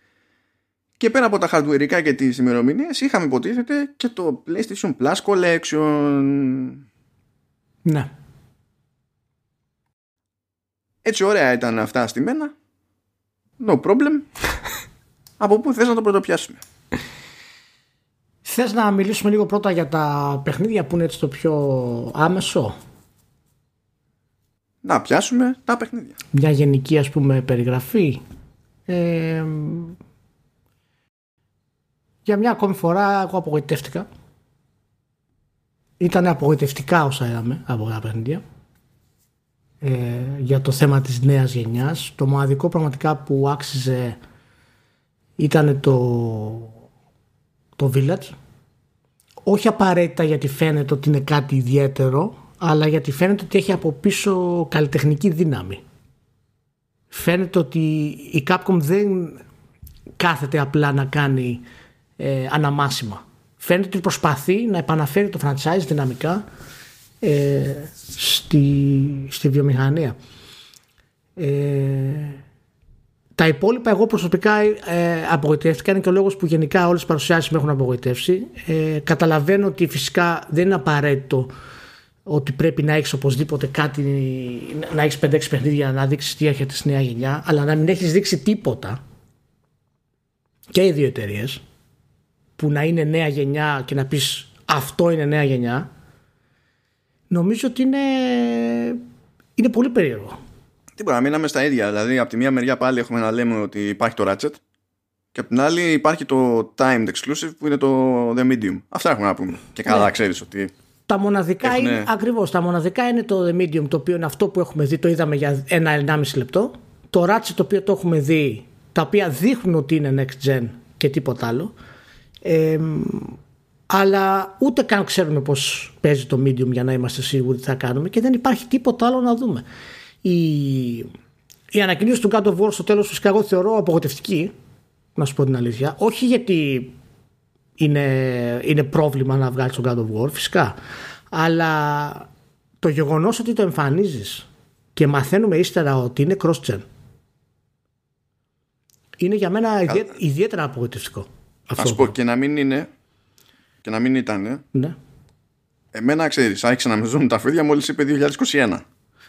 Και πέρα από τα hardwareικά και τις ημερομηνίες, είχαμε υποτίθεται και το PlayStation Plus Collection. ναι. Έτσι ωραία ήταν αυτά στημένα. No problem. από πού θες να το πρωτοπιάσουμε; Θες να μιλήσουμε λίγο πρώτα για τα παιχνίδια που είναι έτσι το πιο άμεσο; Να πιάσουμε τα παιχνίδια. Μια γενική ας πούμε περιγραφή. Ε, για μια ακόμη φορά εγώ απογοητεύτηκα. Ήταν απογοητευτικά όσα είδαμε από τα παιχνίδια. Ε, για το θέμα της νέας γενιάς. Το μοναδικό πραγματικά που άξιζε ήταν το, το Village. Όχι απαραίτητα γιατί φαίνεται ότι είναι κάτι ιδιαίτερο, αλλά γιατί φαίνεται ότι έχει από πίσω καλλιτεχνική δύναμη. Φαίνεται ότι η Capcom δεν κάθεται απλά να κάνει ε, αναμάσιμα. Φαίνεται ότι προσπαθεί να επαναφέρει το franchise δυναμικά ε, στη, στη βιομηχανία. Ε, τα υπόλοιπα εγώ προσωπικά ε, απογοητεύτηκα. Είναι και ο λόγος που γενικά όλες οι παρουσιάσεις με έχουν απογοητεύσει. Ε, καταλαβαίνω ότι φυσικά δεν είναι απαραίτητο ότι πρέπει να έχεις οπωσδήποτε κάτι, να έχεις 5-6 παιχνίδια να δείξεις τι έρχεται στη νέα γενιά, αλλά να μην έχεις δείξει τίποτα και οι δύο εταιρείες που να είναι νέα γενιά και να πεις αυτό είναι νέα γενιά νομίζω ότι είναι, είναι πολύ περίεργο. Τι μπορεί να μείναμε στα ίδια. Δηλαδή, από τη μία μεριά πάλι έχουμε να λέμε ότι υπάρχει το Ratchet και από την άλλη υπάρχει το Timed Exclusive που είναι το The Medium. Αυτά έχουμε να πούμε. Και καλά, Ναι. ξέρεις ότι. Τα μοναδικά Έχουνε- είναι ακριβώς, τα μοναδικά είναι το The Medium το οποίο είναι αυτό που έχουμε δει, το είδαμε για ένα-ενάμιση λεπτό. Το Ratchet το οποίο το έχουμε δει, τα οποία δείχνουν ότι είναι next gen και τίποτα άλλο. Ε, αλλά ούτε καν ξέρουμε πώς παίζει το Medium για να είμαστε σίγουροι τι θα κάνουμε και δεν υπάρχει τίποτα άλλο να δούμε. Η, η ανακοίνωση του God of War στο τέλος φυσικά εγώ θεωρώ απογοητευτική να σου πω την αλήθεια όχι γιατί είναι, είναι πρόβλημα να βγάλεις τον God of War φυσικά αλλά το γεγονός ότι το εμφανίζεις και μαθαίνουμε ύστερα ότι είναι cross-gen είναι για μένα ιδιαίτερα απογοητευτικό. Α σου πω και να μην είναι και να μην ήταν. Ναι. Εμένα ξέρεις, άρχισα να με ζουν τα φίδια μόλις είπε 2021.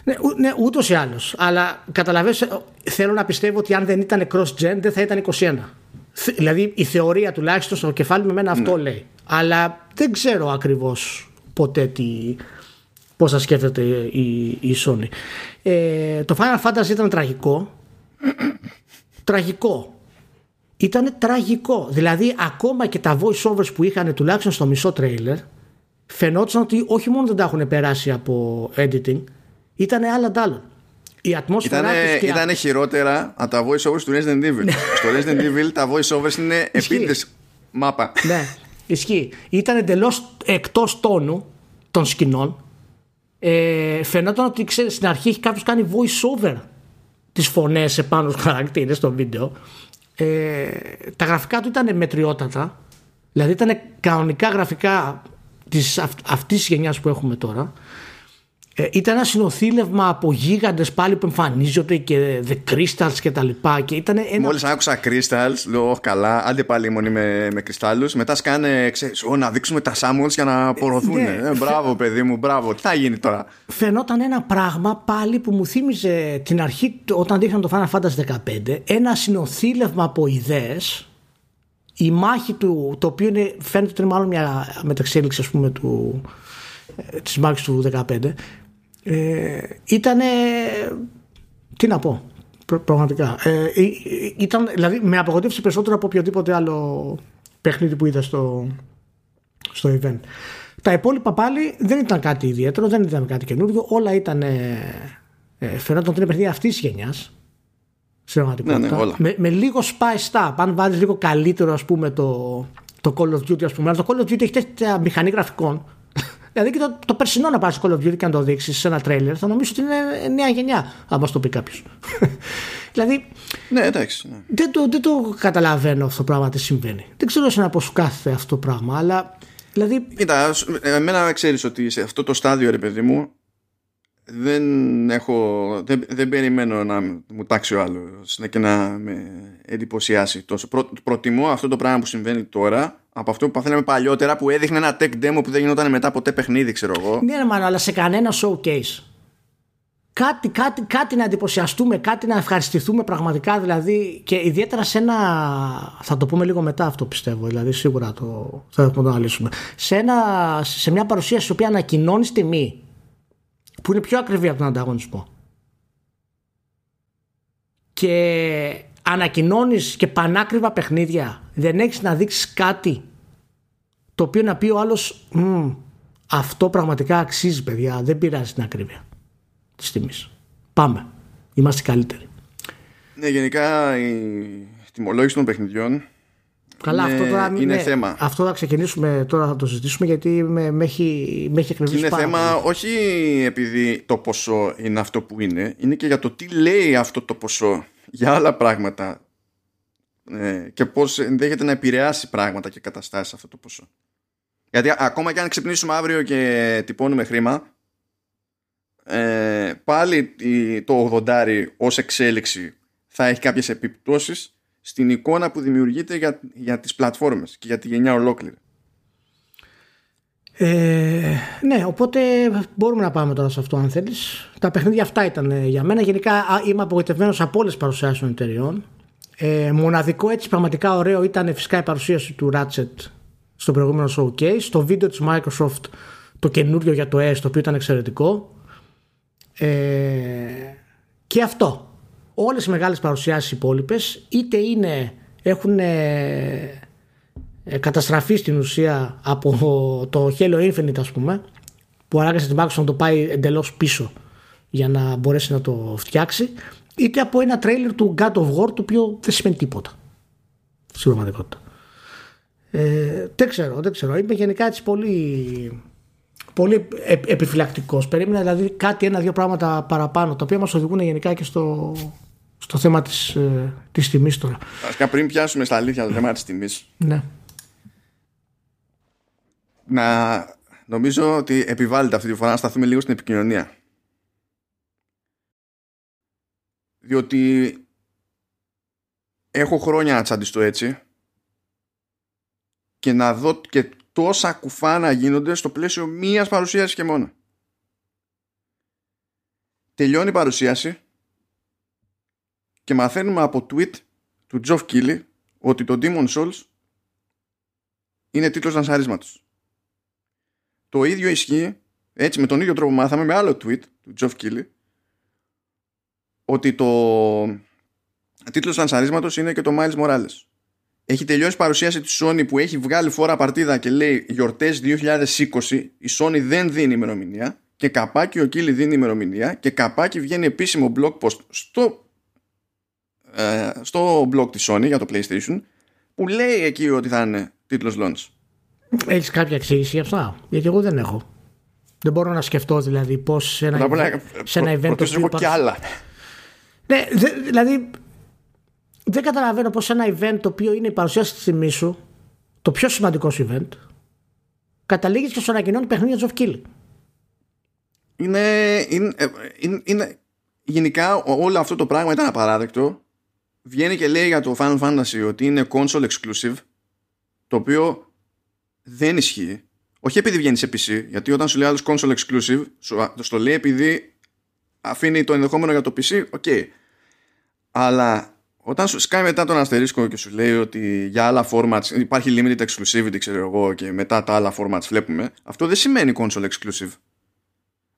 Ναι, ου, ναι ούτως ή άλλως. Αλλά καταλαβαίνετε, θέλω να πιστεύω ότι αν δεν ήταν cross-gen δεν θα ήταν 21. Δηλαδή η θεωρία τουλάχιστον στο κεφάλι με μένα αυτό ναι. λέει. Αλλά δεν ξέρω ακριβώς ποτέ τι, πώς θα σκέφτεται η, η Sony. Ε, το Final Fantasy ήταν τραγικό. τραγικό. Ήταν τραγικό. Δηλαδή ακόμα και τα voice overs που είχαν τουλάχιστον στο μισό τρέιλερ φαινόταν ότι όχι μόνο δεν τα έχουν περάσει από editing, ήταν άλλα άλλων. Η ατμόσφαιρα ήτανε, και... Ήταν χειρότερα από τα voice overs του Resident Evil. Ναι. Στο Resident Evil τα voice overs είναι επίτηδες μάπα. Ναι, ισχύει. Ήταν εντελώς εκτός τόνου των σκηνών. Ε, φαινόταν ότι ξέρεις, στην αρχή έχει κάποιος κάνει voice over τις φωνές επάνω στους χαρακτήρες στο βίντεο ε, τα γραφικά του ήταν μετριότατα δηλαδή ήταν κανονικά γραφικά της, αυ, αυτής της γενιάς που έχουμε τώρα ε, ήταν ένα συνοθήλευμα από γίγαντες πάλι που εμφανίζονται και The Crystals και τα λοιπά και ήταν ένα... Μόλις άκουσα Crystals λέω καλά άντε πάλι μόνοι με, με κρυστάλλους μετά σκάνε ξέρεις, να δείξουμε τα Samuels για να απορροθούν ναι. ε, μπράβο παιδί μου μπράβο. Τι θα γίνει τώρα; Φαινόταν ένα πράγμα πάλι που μου θύμιζε την αρχή όταν δείχναν το Final Fantasy 15 ένα συνοθήλευμα από ιδέες. Η μάχη του το οποίο είναι, φαίνεται ότι είναι μάλλον μια μεταξέλιξη ας πούμε του, ε, της μάχης του 15 ε, ήταν τι να πω πραγματικά. Ε, ήταν, δηλαδή με απογοητεύσει περισσότερο από οποιοδήποτε άλλο παιχνίδι που είδα στο, στο event. Τα υπόλοιπα πάλι δεν ήταν κάτι ιδιαίτερο δεν ήταν κάτι καινούργιο όλα ήταν ε, φαινόταν ότι είναι παιχνίδια αυτής της γενιάς. Ναι, ναι, με, με λίγο spice up αν βάλει λίγο καλύτερο ας πούμε το, το Call of Duty ας πούμε. Αλλά το Call of Duty έχει τέτοια μηχανή γραφικών Δηλαδή και το, το περσινό να πάρει Call of Duty και να το δείξεις σε ένα τρέιλερ, θα νομίζω ότι είναι νέα γενιά, αν μα το πει κάποιος. δηλαδή. Ναι, εντάξει. Ναι. Δεν, το, δεν το καταλαβαίνω αυτό το πράγμα τι συμβαίνει. Δεν ξέρω σε πώ σου κάθεται αυτό το πράγμα, αλλά. Δηλαδή... Κοίτα, εμένα ξέρεις ότι σε αυτό το στάδιο, ρε παιδί μου, δεν έχω. Δεν, δεν περιμένω να μου τάξει ο άλλος και να με εντυπωσιάσει τόσο. Προ, προτιμώ αυτό το πράγμα που συμβαίνει τώρα από αυτό που παθαίναμε παλιότερα που έδειχνε ένα tech demo που δεν γινόταν μετά ποτέ παιχνίδι, ξέρω εγώ. Ναι, ρε, αλλά σε κανένα showcase. Κάτι, κάτι, κάτι να εντυπωσιαστούμε, κάτι να ευχαριστηθούμε πραγματικά δηλαδή και ιδιαίτερα σε ένα, θα το πούμε λίγο μετά αυτό πιστεύω, δηλαδή σίγουρα το, θα το αναλύσουμε, σε, ένα, σε μια παρουσίαση η οποία ανακοινώνει τιμή που είναι πιο ακριβή από τον ανταγωνισμό και ανακοινώνεις και πανάκριβα παιχνίδια, δεν έχεις να δείξεις κάτι το οποίο να πει ο άλλος αυτό πραγματικά αξίζει, παιδιά. Δεν πειράζει την ακρίβεια της τιμής. Πάμε. Είμαστε καλύτεροι. Ναι, γενικά η τιμολόγηση των παιχνιδιών Καλά, είναι, αυτό τώρα είναι ναι, θέμα. Αυτό θα ξεκινήσουμε τώρα, θα το συζητήσουμε γιατί με, με έχει, με έχει Είναι θέμα όχι επειδή το ποσό είναι αυτό που είναι, είναι και για το τι λέει αυτό το ποσό για άλλα πράγματα ε, και πώς ενδέχεται να επηρεάσει πράγματα και καταστάσεις αυτό το ποσό. Γιατί ακόμα και αν ξυπνήσουμε αύριο και τυπώνουμε χρήμα ε, πάλι το 80 ως εξέλιξη θα έχει κάποιες επιπτώσεις στην εικόνα που δημιουργείται για, για τις πλατφόρμες και για τη γενιά ολόκληρη. Ε, ναι, οπότε μπορούμε να πάμε τώρα σε αυτό αν θέλεις. Τα παιχνίδια αυτά ήταν ε, για μένα. Γενικά είμαι απογοητευμένος από όλες τις παρουσιάσεις των εταιριών. Ε, μοναδικό έτσι πραγματικά ωραίο ήταν φυσικά η παρουσίαση του Ratchet στο προηγούμενο showcase. Το βίντεο της Microsoft το καινούριο για το S το οποίο ήταν εξαιρετικό. Ε, και αυτό. Όλες οι μεγάλες παρουσιάσεις υπόλοιπες είτε είναι έχουν ε, καταστραφεί στην ουσία από το Halo Infinite ας πούμε που ανάγκασε την Microsoft να το πάει εντελώς πίσω για να μπορέσει να το φτιάξει είτε από ένα τρέιλερ του God of War το οποίο δεν σημαίνει τίποτα στην πραγματικότητα. Ε, δεν ξέρω, δεν ξέρω. Είμαι γενικά έτσι πολύ, πολύ επιφυλακτικός. Περίμενα δηλαδή κάτι, ένα-δύο πράγματα παραπάνω, τα οποία μας οδηγούν γενικά και στο, στο θέμα της, ε, της τιμής τώρα. Βασικά πριν πιάσουμε στα αλήθεια το θέμα της τιμής. Ναι. Να νομίζω ότι επιβάλλεται αυτή τη φορά να σταθούμε λίγο στην επικοινωνία. Διότι έχω χρόνια να τσαντιστώ έτσι και να δω και τόσα κουφά να γίνονται στο πλαίσιο μίας παρουσίασης και μόνο. Τελειώνει η παρουσίαση και μαθαίνουμε από tweet του Τζοφ Κίλι ότι το Demon Souls είναι τίτλος λανσαρίσματος. Το ίδιο ισχύει, έτσι με τον ίδιο τρόπο μάθαμε με άλλο tweet του Τζοφ Κίλι ότι το τίτλος λανσαρίσματος είναι και το Miles Morales. Έχει τελειώσει παρουσίαση της Sony που έχει βγάλει φόρα παρτίδα και λέει γιορτές 2020 η Sony δεν δίνει ημερομηνία και καπάκι ο Κίλι δίνει ημερομηνία και καπάκι βγαίνει επίσημο blog post στο, ε, στο blog της Sony για το PlayStation που λέει εκεί ότι θα είναι τίτλος launch. Έχεις κάποια εξήγηση για αυτά, γιατί εγώ δεν έχω. Δεν μπορώ να σκεφτώ δηλαδή πώς σε ένα, Να σε ένα event... το οποίο έχω κι άλλα. Ναι, δε- δηλαδή δεν καταλαβαίνω πως σε ένα event το οποίο είναι η παρουσίαση της τιμής σου, το πιο σημαντικό σου event, καταλήγεις και στο ανακοινώνει παιχνίδια of Kill. είναι, είναι, ε, είναι, είναι- γενικά ό- όλο αυτό το πράγμα ήταν απαράδεκτο βγαίνει και λέει για το Final Fantasy ότι είναι console exclusive το οποίο δεν ισχύει. Όχι επειδή βγαίνει σε PC γιατί όταν σου λέει άλλος console exclusive σου, στο λέει επειδή αφήνει το ενδεχόμενο για το PC οκ. Αλλά όταν σου σκάει μετά τον αστερίσκο και σου λέει ότι για άλλα formats υπάρχει limited exclusivity ξέρω εγώ και μετά τα άλλα formats βλέπουμε αυτό δεν σημαίνει console exclusive.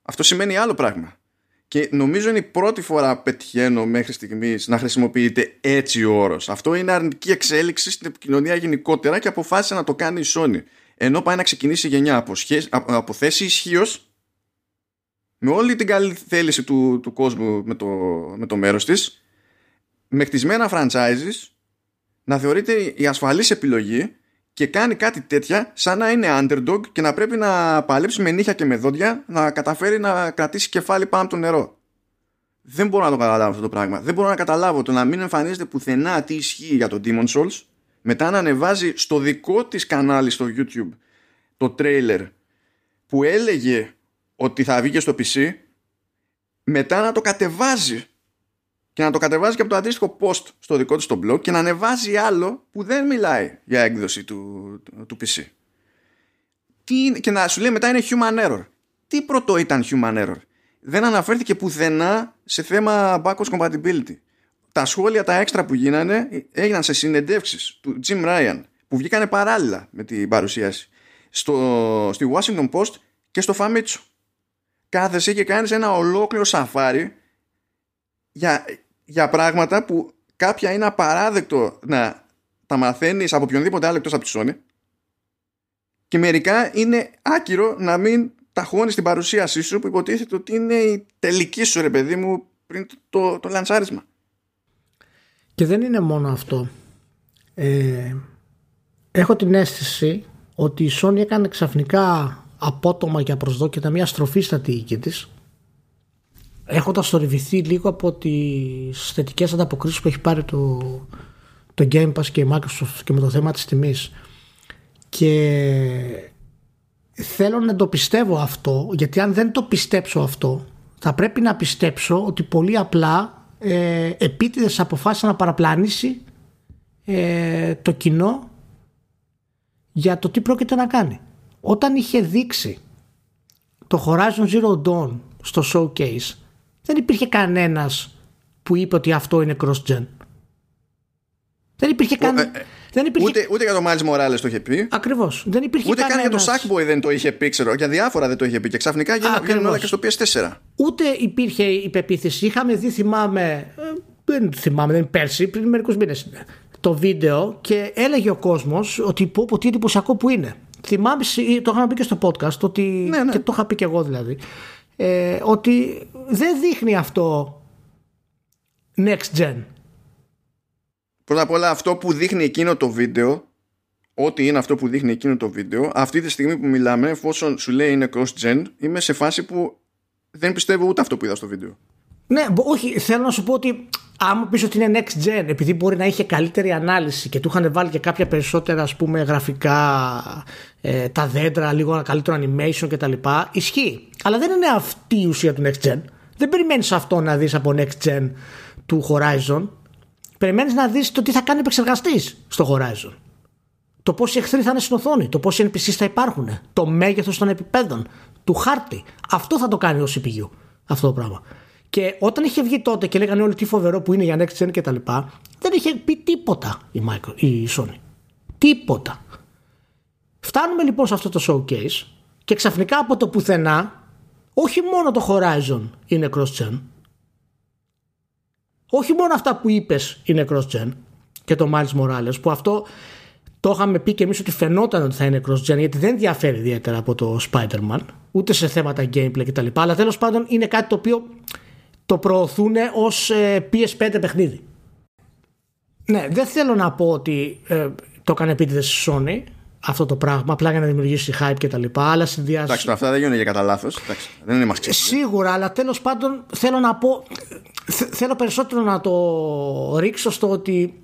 Αυτό σημαίνει άλλο πράγμα. Και νομίζω είναι η πρώτη φορά που πετυχαίνω μέχρι στιγμής να χρησιμοποιείται έτσι ο όρος. Αυτό είναι αρνητική εξέλιξη στην επικοινωνία γενικότερα και αποφάσισε να το κάνει η Sony. Ενώ πάει να ξεκινήσει η γενιά από, σχέση, από, από θέση ισχύω με όλη την καλή θέληση του, του κόσμου με το, με το μέρος της με χτισμένα franchises να θεωρείται η ασφαλής επιλογή και κάνει κάτι τέτοια σαν να είναι underdog και να πρέπει να παλέψει με νύχια και με δόντια να καταφέρει να κρατήσει κεφάλι πάνω από το νερό. Δεν μπορώ να το καταλάβω αυτό το πράγμα. Δεν μπορώ να καταλάβω το να μην εμφανίζεται πουθενά τι ισχύει για το Demon Souls μετά να ανεβάζει στο δικό της κανάλι στο YouTube το trailer που έλεγε ότι θα βγει και στο PC μετά να το κατεβάζει και να το κατεβάζει και από το αντίστοιχο post στο δικό του το blog και να ανεβάζει άλλο που δεν μιλάει για έκδοση του, του, του PC. Τι είναι, και να σου λέει μετά είναι human error. Τι πρώτο ήταν human error; Δεν αναφέρθηκε πουθενά σε θέμα backwards compatibility. Τα σχόλια τα έξτρα που γίνανε έγιναν σε συνεντεύξεις του Jim Ryan που βγήκανε παράλληλα με την παρουσίαση στο, στη Washington Post και στο Famitsu. Κάθεσαι και κάνεις ένα ολόκληρο σαφάρι για, για πράγματα που κάποια είναι απαράδεκτο να τα μαθαίνεις από οποιονδήποτε άλλο εκτός από τη Sony και μερικά είναι άκυρο να μην ταχώνεις την παρουσίασή σου που υποτίθεται ότι είναι η τελική σου ρε παιδί μου πριν το, το, το λανσάρισμα. Και δεν είναι μόνο αυτό. Ε, έχω την αίσθηση ότι η Sony έκανε ξαφνικά απότομα και απροσδόκητα μια στροφή στρατηγική της έχοντας θορυβηθεί λίγο από τις θετικές ανταποκρίσεις που έχει πάρει το, το Game Pass και η Microsoft και με το θέμα της τιμής και θέλω να το πιστεύω αυτό γιατί αν δεν το πιστέψω αυτό θα πρέπει να πιστέψω ότι πολύ απλά ε, επίτηδες αποφάσισε να παραπλανήσει ε, το κοινό για το τι πρόκειται να κάνει. Όταν είχε δείξει το Horizon Zero Dawn στο showcase δεν υπήρχε κανένας που είπε ότι αυτό είναι cross-gen. Δεν υπήρχε καν... Ε, δεν υπήρχε... Ούτε, ούτε για το Miles Morales το είχε πει. Ακριβώς. Δεν υπήρχε Ούτε καν για το κανένας... Sackboy δεν το είχε πει, ξέρω. Για διάφορα δεν το είχε πει. Και ξαφνικά γίνανε Ακριβώς. γίνανε όλα και στο PS4. Ούτε υπήρχε η πεποίθηση. Είχαμε δει, θυμάμαι, ε, δεν θυμάμαι, δεν είναι πέρσι, πριν μερικούς μήνες το βίντεο και έλεγε ο κόσμος ότι πω, πω τι εντυπωσιακό που είναι. Θυμάμαι, σι- το είχαμε πει και στο podcast, ότι, Ναι, ναι. και το είχα πει και εγώ δηλαδή, ε, ότι δεν δείχνει αυτό next gen. Πρώτα απ' όλα αυτό που δείχνει εκείνο το βίντεο Ό,τι είναι αυτό που δείχνει εκείνο το βίντεο Αυτή τη στιγμή που μιλάμε Εφόσον σου λέει είναι cross-gen Είμαι σε φάση που δεν πιστεύω ούτε αυτό που είδα στο βίντεο Ναι, μπο- όχι, θέλω να σου πω ότι άμα πεις ότι είναι next gen, επειδή μπορεί να είχε καλύτερη ανάλυση και του είχαν βάλει και κάποια περισσότερα ας πούμε γραφικά, ε, τα δέντρα, λίγο ένα καλύτερο animation κτλ. Ισχύει. Αλλά δεν είναι αυτή η ουσία του next gen. Δεν περιμένεις αυτό να δεις από next gen του Horizon. Περιμένεις να δεις το τι θα κάνει επεξεργαστής στο Horizon. Το πόσοι εχθροί θα είναι στην οθόνη, το πόσοι NPCs θα υπάρχουν, το μέγεθος των επιπέδων, του χάρτη. Αυτό θα το κάνει ω CPU αυτό το πράγμα. Και όταν είχε βγει τότε και λέγανε όλοι τι φοβερό που είναι για Next Gen και τα λοιπά, δεν είχε πει τίποτα η, Micro, η Sony. Τίποτα. Φτάνουμε λοιπόν σε αυτό το showcase και ξαφνικά από το πουθενά όχι μόνο το Horizon είναι cross-gen όχι μόνο αυτά που είπες είναι cross-gen και το Miles Morales που αυτό το είχαμε πει και εμείς ότι φαινόταν ότι θα είναι cross-gen γιατί δεν διαφέρει ιδιαίτερα από το Spider-Man ούτε σε θέματα gameplay κτλ. Αλλά τέλος πάντων είναι κάτι το οποίο το προωθούν ως ε, PS5 παιχνίδι. Ναι, δεν θέλω να πω ότι ε, το έκανε επίτηδες στη Sony αυτό το πράγμα, απλά για να δημιουργήσει hype και τα λοιπά. Αλλά συνδυάζει. Εντάξει, αυτά δεν γίνονται για κατά λάθος. Δεν είναι Σίγουρα, αλλά τέλος πάντων θέλω να πω. Θέλω περισσότερο να το ρίξω στο ότι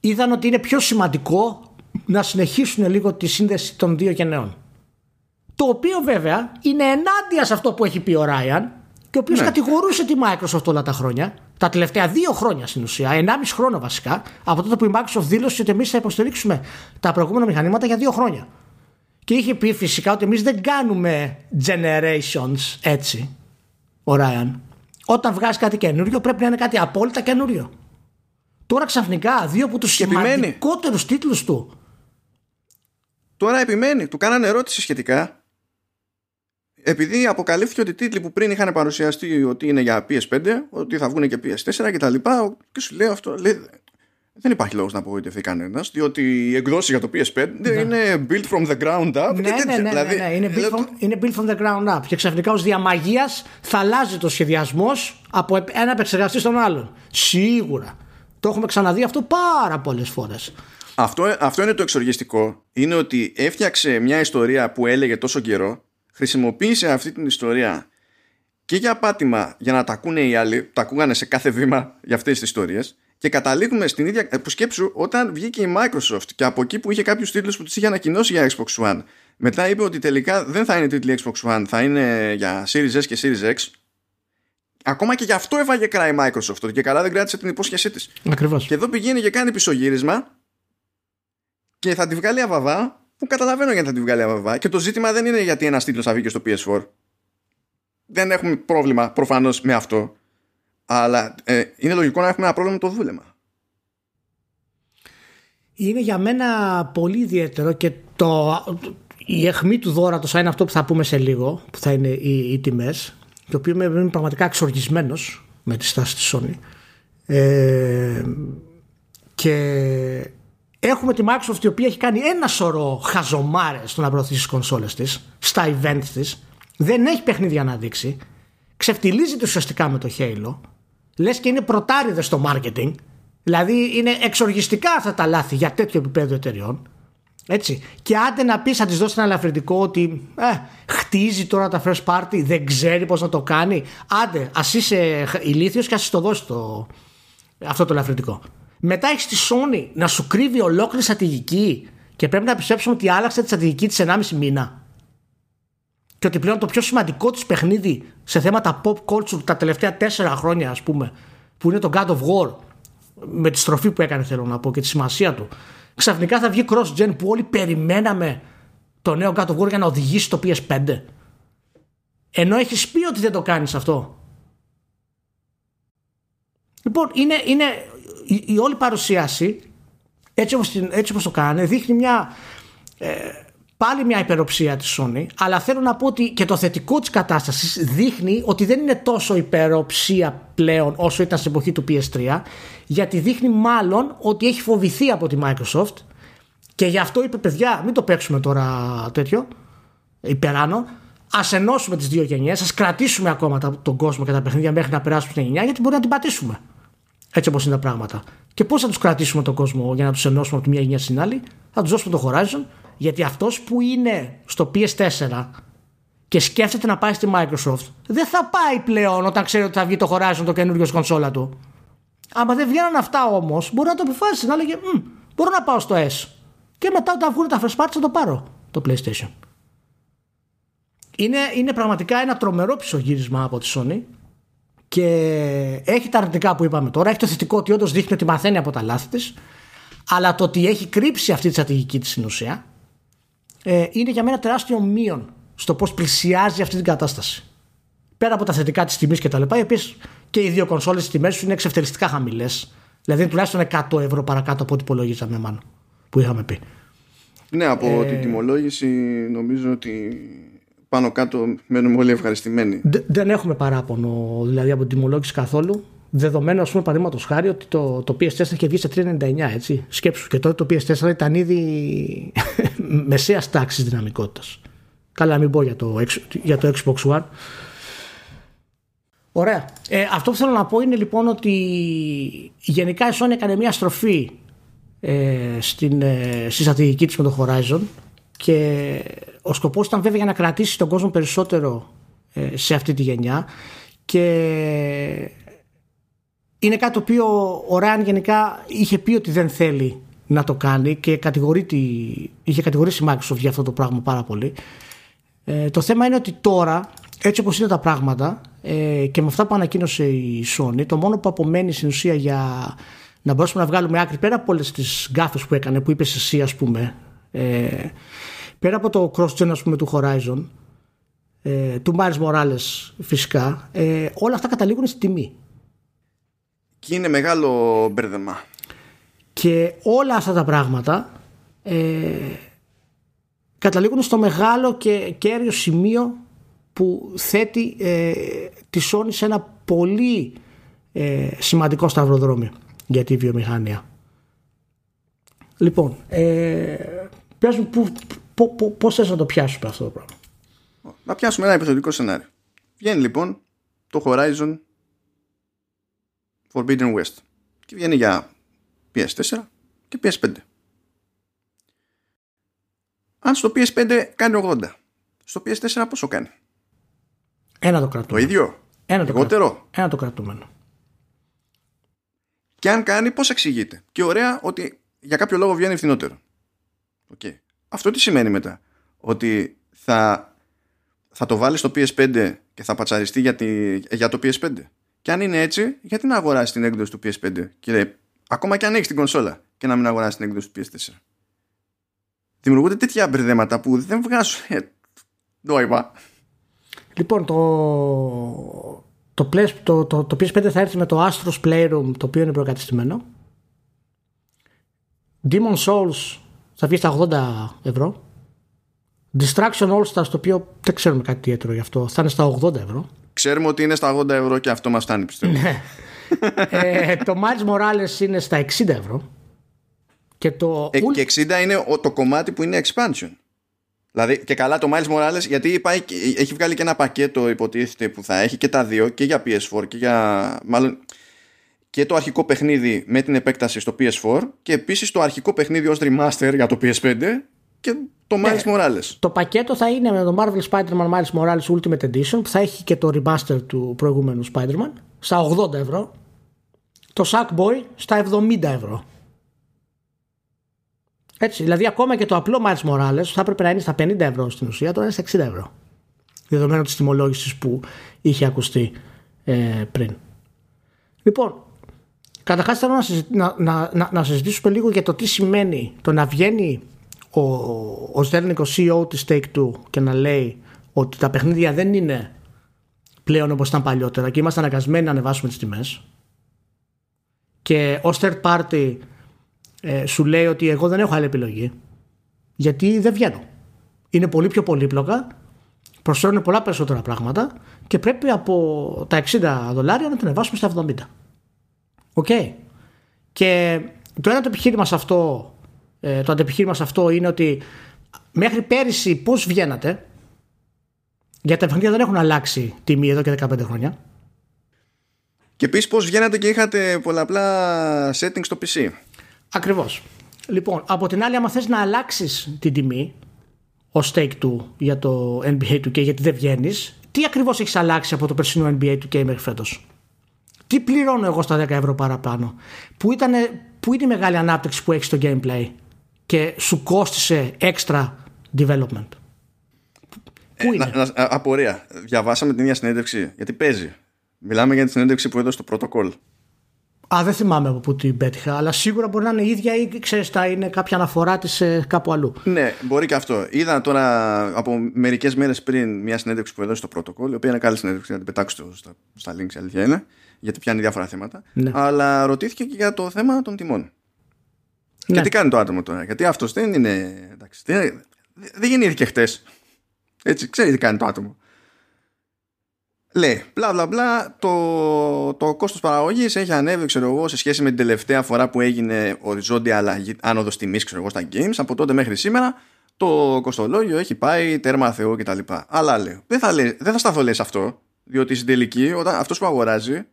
είδαν ότι είναι πιο σημαντικό να συνεχίσουν λίγο τη σύνδεση των δύο γενναίων. Το οποίο βέβαια είναι ενάντια σε αυτό που έχει πει ο Ράιαν και ο οποίος ναι. κατηγορούσε τη Microsoft όλα τα χρόνια, τα τελευταία δύο χρόνια στην ουσία, ενάμιση χρόνο βασικά, από τότε που η Microsoft δήλωσε ότι εμείς θα υποστηρίξουμε τα προηγούμενα μηχανήματα για δύο χρόνια. Και είχε πει φυσικά ότι εμείς δεν κάνουμε generations έτσι, ο Ράιαν. Όταν βγάζει κάτι καινούριο πρέπει να είναι κάτι απόλυτα καινούριο. Τώρα ξαφνικά δύο από τους σημαντικότερους τίτλους του. Τώρα επιμένει. Του κάνανε ερώτηση σχετικά επειδή αποκαλύφθηκε ότι οι τίτλοι που πριν είχαν παρουσιαστεί ότι είναι για PS5, ότι θα βγουν και PS4 και τα λοιπά, και σου λέει αυτό, λέει, δεν υπάρχει λόγος να απογοητευτεί κανένας, διότι οι εκδόσεις για το PS5 ναι. είναι built from the ground up. Ναι, ναι, ναι, δηλαδή, ναι, ναι, Είναι, built from, είναι built from the ground up. Και ξαφνικά ως διαμαγείας θα αλλάζει το σχεδιασμός από ένα επεξεργαστή στον άλλον. Σίγουρα. Το έχουμε ξαναδεί αυτό πάρα πολλές φορές. Αυτό, αυτό είναι το εξοργιστικό. Είναι ότι έφτιαξε μια ιστορία που έλεγε τόσο καιρό χρησιμοποίησε αυτή την ιστορία και για πάτημα για να τα ακούνε οι άλλοι, τα ακούγανε σε κάθε βήμα για αυτές τις ιστορίες και καταλήγουμε στην ίδια ε, που σκέψου όταν βγήκε η Microsoft και από εκεί που είχε κάποιους τίτλους που τις είχε ανακοινώσει για Xbox One μετά είπε ότι τελικά δεν θα είναι τίτλοι Xbox One θα είναι για Series S και Series X Ακόμα και γι' αυτό έβαγε κράει η Microsoft ότι και καλά δεν κράτησε την υπόσχεσή της Ακριβώς. Και εδώ πηγαίνει και κάνει πισωγύρισμα και θα τη βγάλει αβαβά που καταλαβαίνω γιατί θα τη βγάλει αβαβά και το ζήτημα δεν είναι γιατί ένας τίτλος θα βγει και στο PS4 δεν έχουμε πρόβλημα προφανώς με αυτό. Αλλά ε, είναι λογικό να έχουμε ένα πρόβλημα με το δούλεμα. Είναι για μένα πολύ ιδιαίτερο και το, η αιχμή του δόρατος θα είναι αυτό που θα πούμε σε λίγο που θα είναι οι, οι τιμές το οποίο είμαι πραγματικά εξοργισμένος με τη στάση της Sony. Ε, και Έχουμε τη Microsoft η οποία έχει κάνει ένα σωρό χαζομάρες στο να προωθήσει τις κονσόλες της, στα event της. Δεν έχει παιχνίδια να δείξει. Ξεφτιλίζεται ουσιαστικά με το Halo. Λες και είναι πρωτάριδες στο marketing. Δηλαδή είναι εξοργιστικά αυτά τα λάθη για τέτοιο επίπεδο εταιριών. Έτσι. Και άντε να πεις, να της δώσει ένα ελαφρυντικό ότι ε, χτίζει τώρα τα first party, δεν ξέρει πώς να το κάνει. Άντε, ας είσαι ηλίθιος και ας το δώσει το, αυτό το ελαφρυντικό. Μετά έχεις τη Sony να σου κρύβει ολόκληρη στρατηγική και πρέπει να πιστέψουμε ότι άλλαξε τη στρατηγική της 1,5 μήνα. Και ότι πλέον το πιο σημαντικό της παιχνίδι σε θέματα pop culture τα τελευταία 4 χρόνια, ας πούμε, που είναι το God of War, με τη στροφή που έκανε, θέλω να πω, και τη σημασία του, ξαφνικά θα βγει cross-gen που όλοι περιμέναμε το νέο God of War για να οδηγήσει το PS5. Ενώ έχεις πει ότι δεν το κάνεις αυτό. Λοιπόν, είναι, είναι η, η όλη παρουσίαση έτσι όπως, έτσι όπως το κάνανε δείχνει μια ε, πάλι μια υπεροψία της Sony αλλά θέλω να πω ότι και το θετικό της κατάστασης δείχνει ότι δεν είναι τόσο υπεροψία πλέον όσο ήταν στην εποχή του PS3 γιατί δείχνει μάλλον ότι έχει φοβηθεί από τη Microsoft και γι' αυτό είπε παιδιά μην το παίξουμε τώρα τέτοιο υπεράνω Α ενώσουμε τις δύο γενιές, ας κρατήσουμε ακόμα τον κόσμο και τα παιχνίδια μέχρι να περάσουμε στην γενιά, γιατί μπορεί να την πατήσουμε. Έτσι όπως είναι τα πράγματα. Και πώς θα τους κρατήσουμε τον κόσμο για να τους ενώσουμε από τη μια γενιά στην άλλη, θα τους δώσουμε το Horizon, γιατί αυτός που είναι στο PS4 και σκέφτεται να πάει στη Microsoft, δεν θα πάει πλέον όταν ξέρει ότι θα βγει το Horizon το καινούριο κονσόλα του. Άμα δεν βγαίνουν αυτά όμως, μπορεί να το αποφάσισει να λέγε Μπορώ να πάω στο S. Και μετά όταν βγουν τα first parts θα το πάρω το PlayStation. Είναι, είναι πραγματικά ένα τρομερό πισωγύρισμα από τη Sony και έχει τα αρνητικά που είπαμε τώρα. Έχει το θετικό ότι όντως δείχνει ότι μαθαίνει από τα λάθη της. Αλλά το ότι έχει κρύψει αυτή τη στρατηγική της στην ουσία ε, είναι για μένα τεράστιο μείον στο πώς πλησιάζει αυτή την κατάσταση. Πέρα από τα θετικά της τιμής και τα λοιπά, οι οποίες και οι δύο κονσόλες τιμές σου είναι εξευτελιστικά χαμηλές. Δηλαδή τουλάχιστον 100 ευρώ παρακάτω από ό,τι υπολογίζαμε μάλλον που είχαμε πει. Ναι, από ε... την τιμολόγηση νομίζω ότι πάνω κάτω μένουμε όλοι ευχαριστημένοι. δεν έχουμε παράπονο δηλαδή από την τιμολόγηση καθόλου. Δεδομένου, ας πούμε, παραδείγματος χάρη ότι το, το PS4 είχε βγει σε 3,99 έτσι. Σκέψου και τότε το PS4 ήταν ήδη μεσαίας τάξης δυναμικότητας. Καλά, μην πω για το, για το Xbox One. Ωραία. Ε, αυτό που θέλω να πω είναι λοιπόν ότι γενικά η Sony έκανε μια στροφή ε, στην, ε, στη στρατηγική της με το Horizon και ο σκοπός ήταν βέβαια για να κρατήσει τον κόσμο περισσότερο ε, σε αυτή τη γενιά και είναι κάτι το οποίο ο Ryan γενικά είχε πει ότι δεν θέλει να το κάνει και είχε κατηγορήσει η Microsoft για αυτό το πράγμα πάρα πολύ. Ε, το θέμα είναι ότι τώρα, έτσι όπως είναι τα πράγματα ε, και με αυτά που ανακοίνωσε η Sony, το μόνο που απομένει στην ουσία για να μπορέσουμε να βγάλουμε άκρη πέρα από όλες τις γκάφες που έκανε, που είπε εσύ, ας πούμε, ε, πέρα από το cross-gen πούμε, του Horizon, ε, του Miles Morales φυσικά, ε, όλα αυτά καταλήγουν στη τιμή. Και είναι μεγάλο μπέρδεμα. Και όλα αυτά τα πράγματα ε, καταλήγουν στο μεγάλο και κέριο σημείο που θέτει ε, τη Sony σε ένα πολύ ε, σημαντικό σταυροδρόμιο για τη βιομηχανία. Λοιπόν, ε, πες μου πώς θες να το πιάσουμε αυτό το πράγμα; Να πιάσουμε ένα επιθετικό σενάριο. Βγαίνει λοιπόν το Horizon Forbidden West και βγαίνει για PS4 και PS5. Αν στο PS5 κάνει 80, στο PS4 πόσο κάνει; Ένα το κρατούμενο. Το ίδιο; Ένα το, κρατούμενο. Ένα το κρατούμενο. Και αν κάνει, πώς εξηγείται; Και ωραία ότι για κάποιο λόγο βγαίνει φθηνότερο. Okay. Αυτό τι σημαίνει μετά; Ότι θα, θα το βάλεις στο PS5 και θα πατσαριστεί για, τη, για το PS5. Και αν είναι έτσι, γιατί να αγοράσεις την έκδοση του PS5 και ακόμα και αν έχεις την κονσόλα και να μην αγοράσεις την έκδοση του PS4. Δημιουργούνται τέτοια μπερδέματα που δεν βγάζουν νόημα. Λοιπόν, το, το, το, το, το PS5 θα έρθει με το Astros Playroom το οποίο είναι προκατεστημένο. Demon Souls θα βγει στα 80 ευρώ. Distraction All Stars το οποίο δεν ξέρουμε κάτι ιδιαίτερο γι' αυτό θα είναι στα 80 ευρώ. Ξέρουμε ότι είναι στα 80 ευρώ και αυτό μας φτάνει πιστεύω. Ναι. ε, το Miles Morales είναι στα 60 ευρώ. Και, το... ε, και 60 είναι το κομμάτι που είναι expansion. Δηλαδή και καλά το Miles Morales γιατί πάει, έχει βγάλει και ένα πακέτο υποτίθεται που θα έχει και τα δύο και για PS4 και για μάλλον και το αρχικό παιχνίδι με την επέκταση στο PS4 και επίσης το αρχικό παιχνίδι ως remaster για το PS5 και το ναι, Miles Morales. Το πακέτο θα είναι με το Marvel Spider-Man Miles Morales Ultimate Edition που θα έχει και το remaster του προηγούμενου Spider-Man στα 80 ευρώ το Sackboy στα 70 ευρώ έτσι, δηλαδή ακόμα και το απλό Miles Morales θα έπρεπε να είναι στα 50 ευρώ στην ουσία, τώρα είναι στα 60 ευρώ. Δεδομένου της τιμολόγησης που είχε ακουστεί ε, πριν. Λοιπόν, καταρχάς θέλω να, να, να, να, συζητήσουμε λίγο για το τι σημαίνει το να βγαίνει ο, ο Στέρνικ, ο CEO της Take-Two και να λέει ότι τα παιχνίδια δεν είναι πλέον όπως ήταν παλιότερα και είμαστε αναγκασμένοι να ανεβάσουμε τις τιμές και ως third party ε, σου λέει ότι εγώ δεν έχω άλλη επιλογή γιατί δεν βγαίνω. Είναι πολύ πιο πολύπλοκα, προσφέρουν πολλά περισσότερα πράγματα και πρέπει από τα 60 δολάρια να την ανεβάσουμε στα 70. Οκ. Και το ένα το επιχείρημα σε αυτό, ε, το αντεπιχείρημα σε αυτό είναι ότι μέχρι πέρυσι πώς βγαίνατε; Γιατί τα παιχνίδια δεν έχουν αλλάξει τιμή εδώ και 15 χρόνια. Και επίσης πώς βγαίνατε και είχατε πολλαπλά settings στο PC. Ακριβώς. Λοιπόν, από την άλλη, άμα θες να αλλάξεις την τιμή, ως take two για το NBA 2K γιατί δεν βγαίνεις, τι ακριβώς έχεις αλλάξει από το περσινό NBA 2K μέχρι φέτος; Τι πληρώνω εγώ στα 10 ευρώ παραπάνω; Πού, ήτανε, πού είναι η μεγάλη ανάπτυξη που έχει στο gameplay και σου κόστησε extra development; Πού είναι; Να, να, απορία. Διαβάσαμε την ίδια συνέντευξη. Γιατί παίζει. Μιλάμε για τη συνέντευξη που έδωσε το πρωτοκόλλο. Α, δεν θυμάμαι από πού την πέτυχα, αλλά σίγουρα μπορεί να είναι η ίδια ή ξέρεις, θα είναι κάποια αναφορά της κάπου αλλού. Ναι, μπορεί και αυτό. Είδα τώρα από μερικές μέρες πριν μια συνέντευξη που έδωσε στο πρωτοκόλλο, η οποία είναι καλή συνέντευξη, να την πετάξω στα, στα links, αλήθεια είναι, γιατί πιάνει διάφορα θέματα. Ναι. Αλλά ρωτήθηκε και για το θέμα των τιμών. Ναι. Και τι κάνει το άτομο τώρα, γιατί αυτός δεν είναι. Εντάξει, δεν, δεν γεννήθηκε χτες. Έτσι, ξέρει τι κάνει το άτομο. Λέει, μπλα μπλα μπλα, το, το κόστος παραγωγής έχει ανέβει, ξέρω εγώ, σε σχέση με την τελευταία φορά που έγινε οριζόντια αλλαγή, άνοδος τιμής, ξέρω εγώ, στα games, από τότε μέχρι σήμερα, το κοστολόγιο έχει πάει τέρμα θεό κτλ. Αλλά λέω, δεν θα, λέει, δεν θα σταθώ λέει σε αυτό, διότι στην τελική, όταν αυτός που αγοράζει,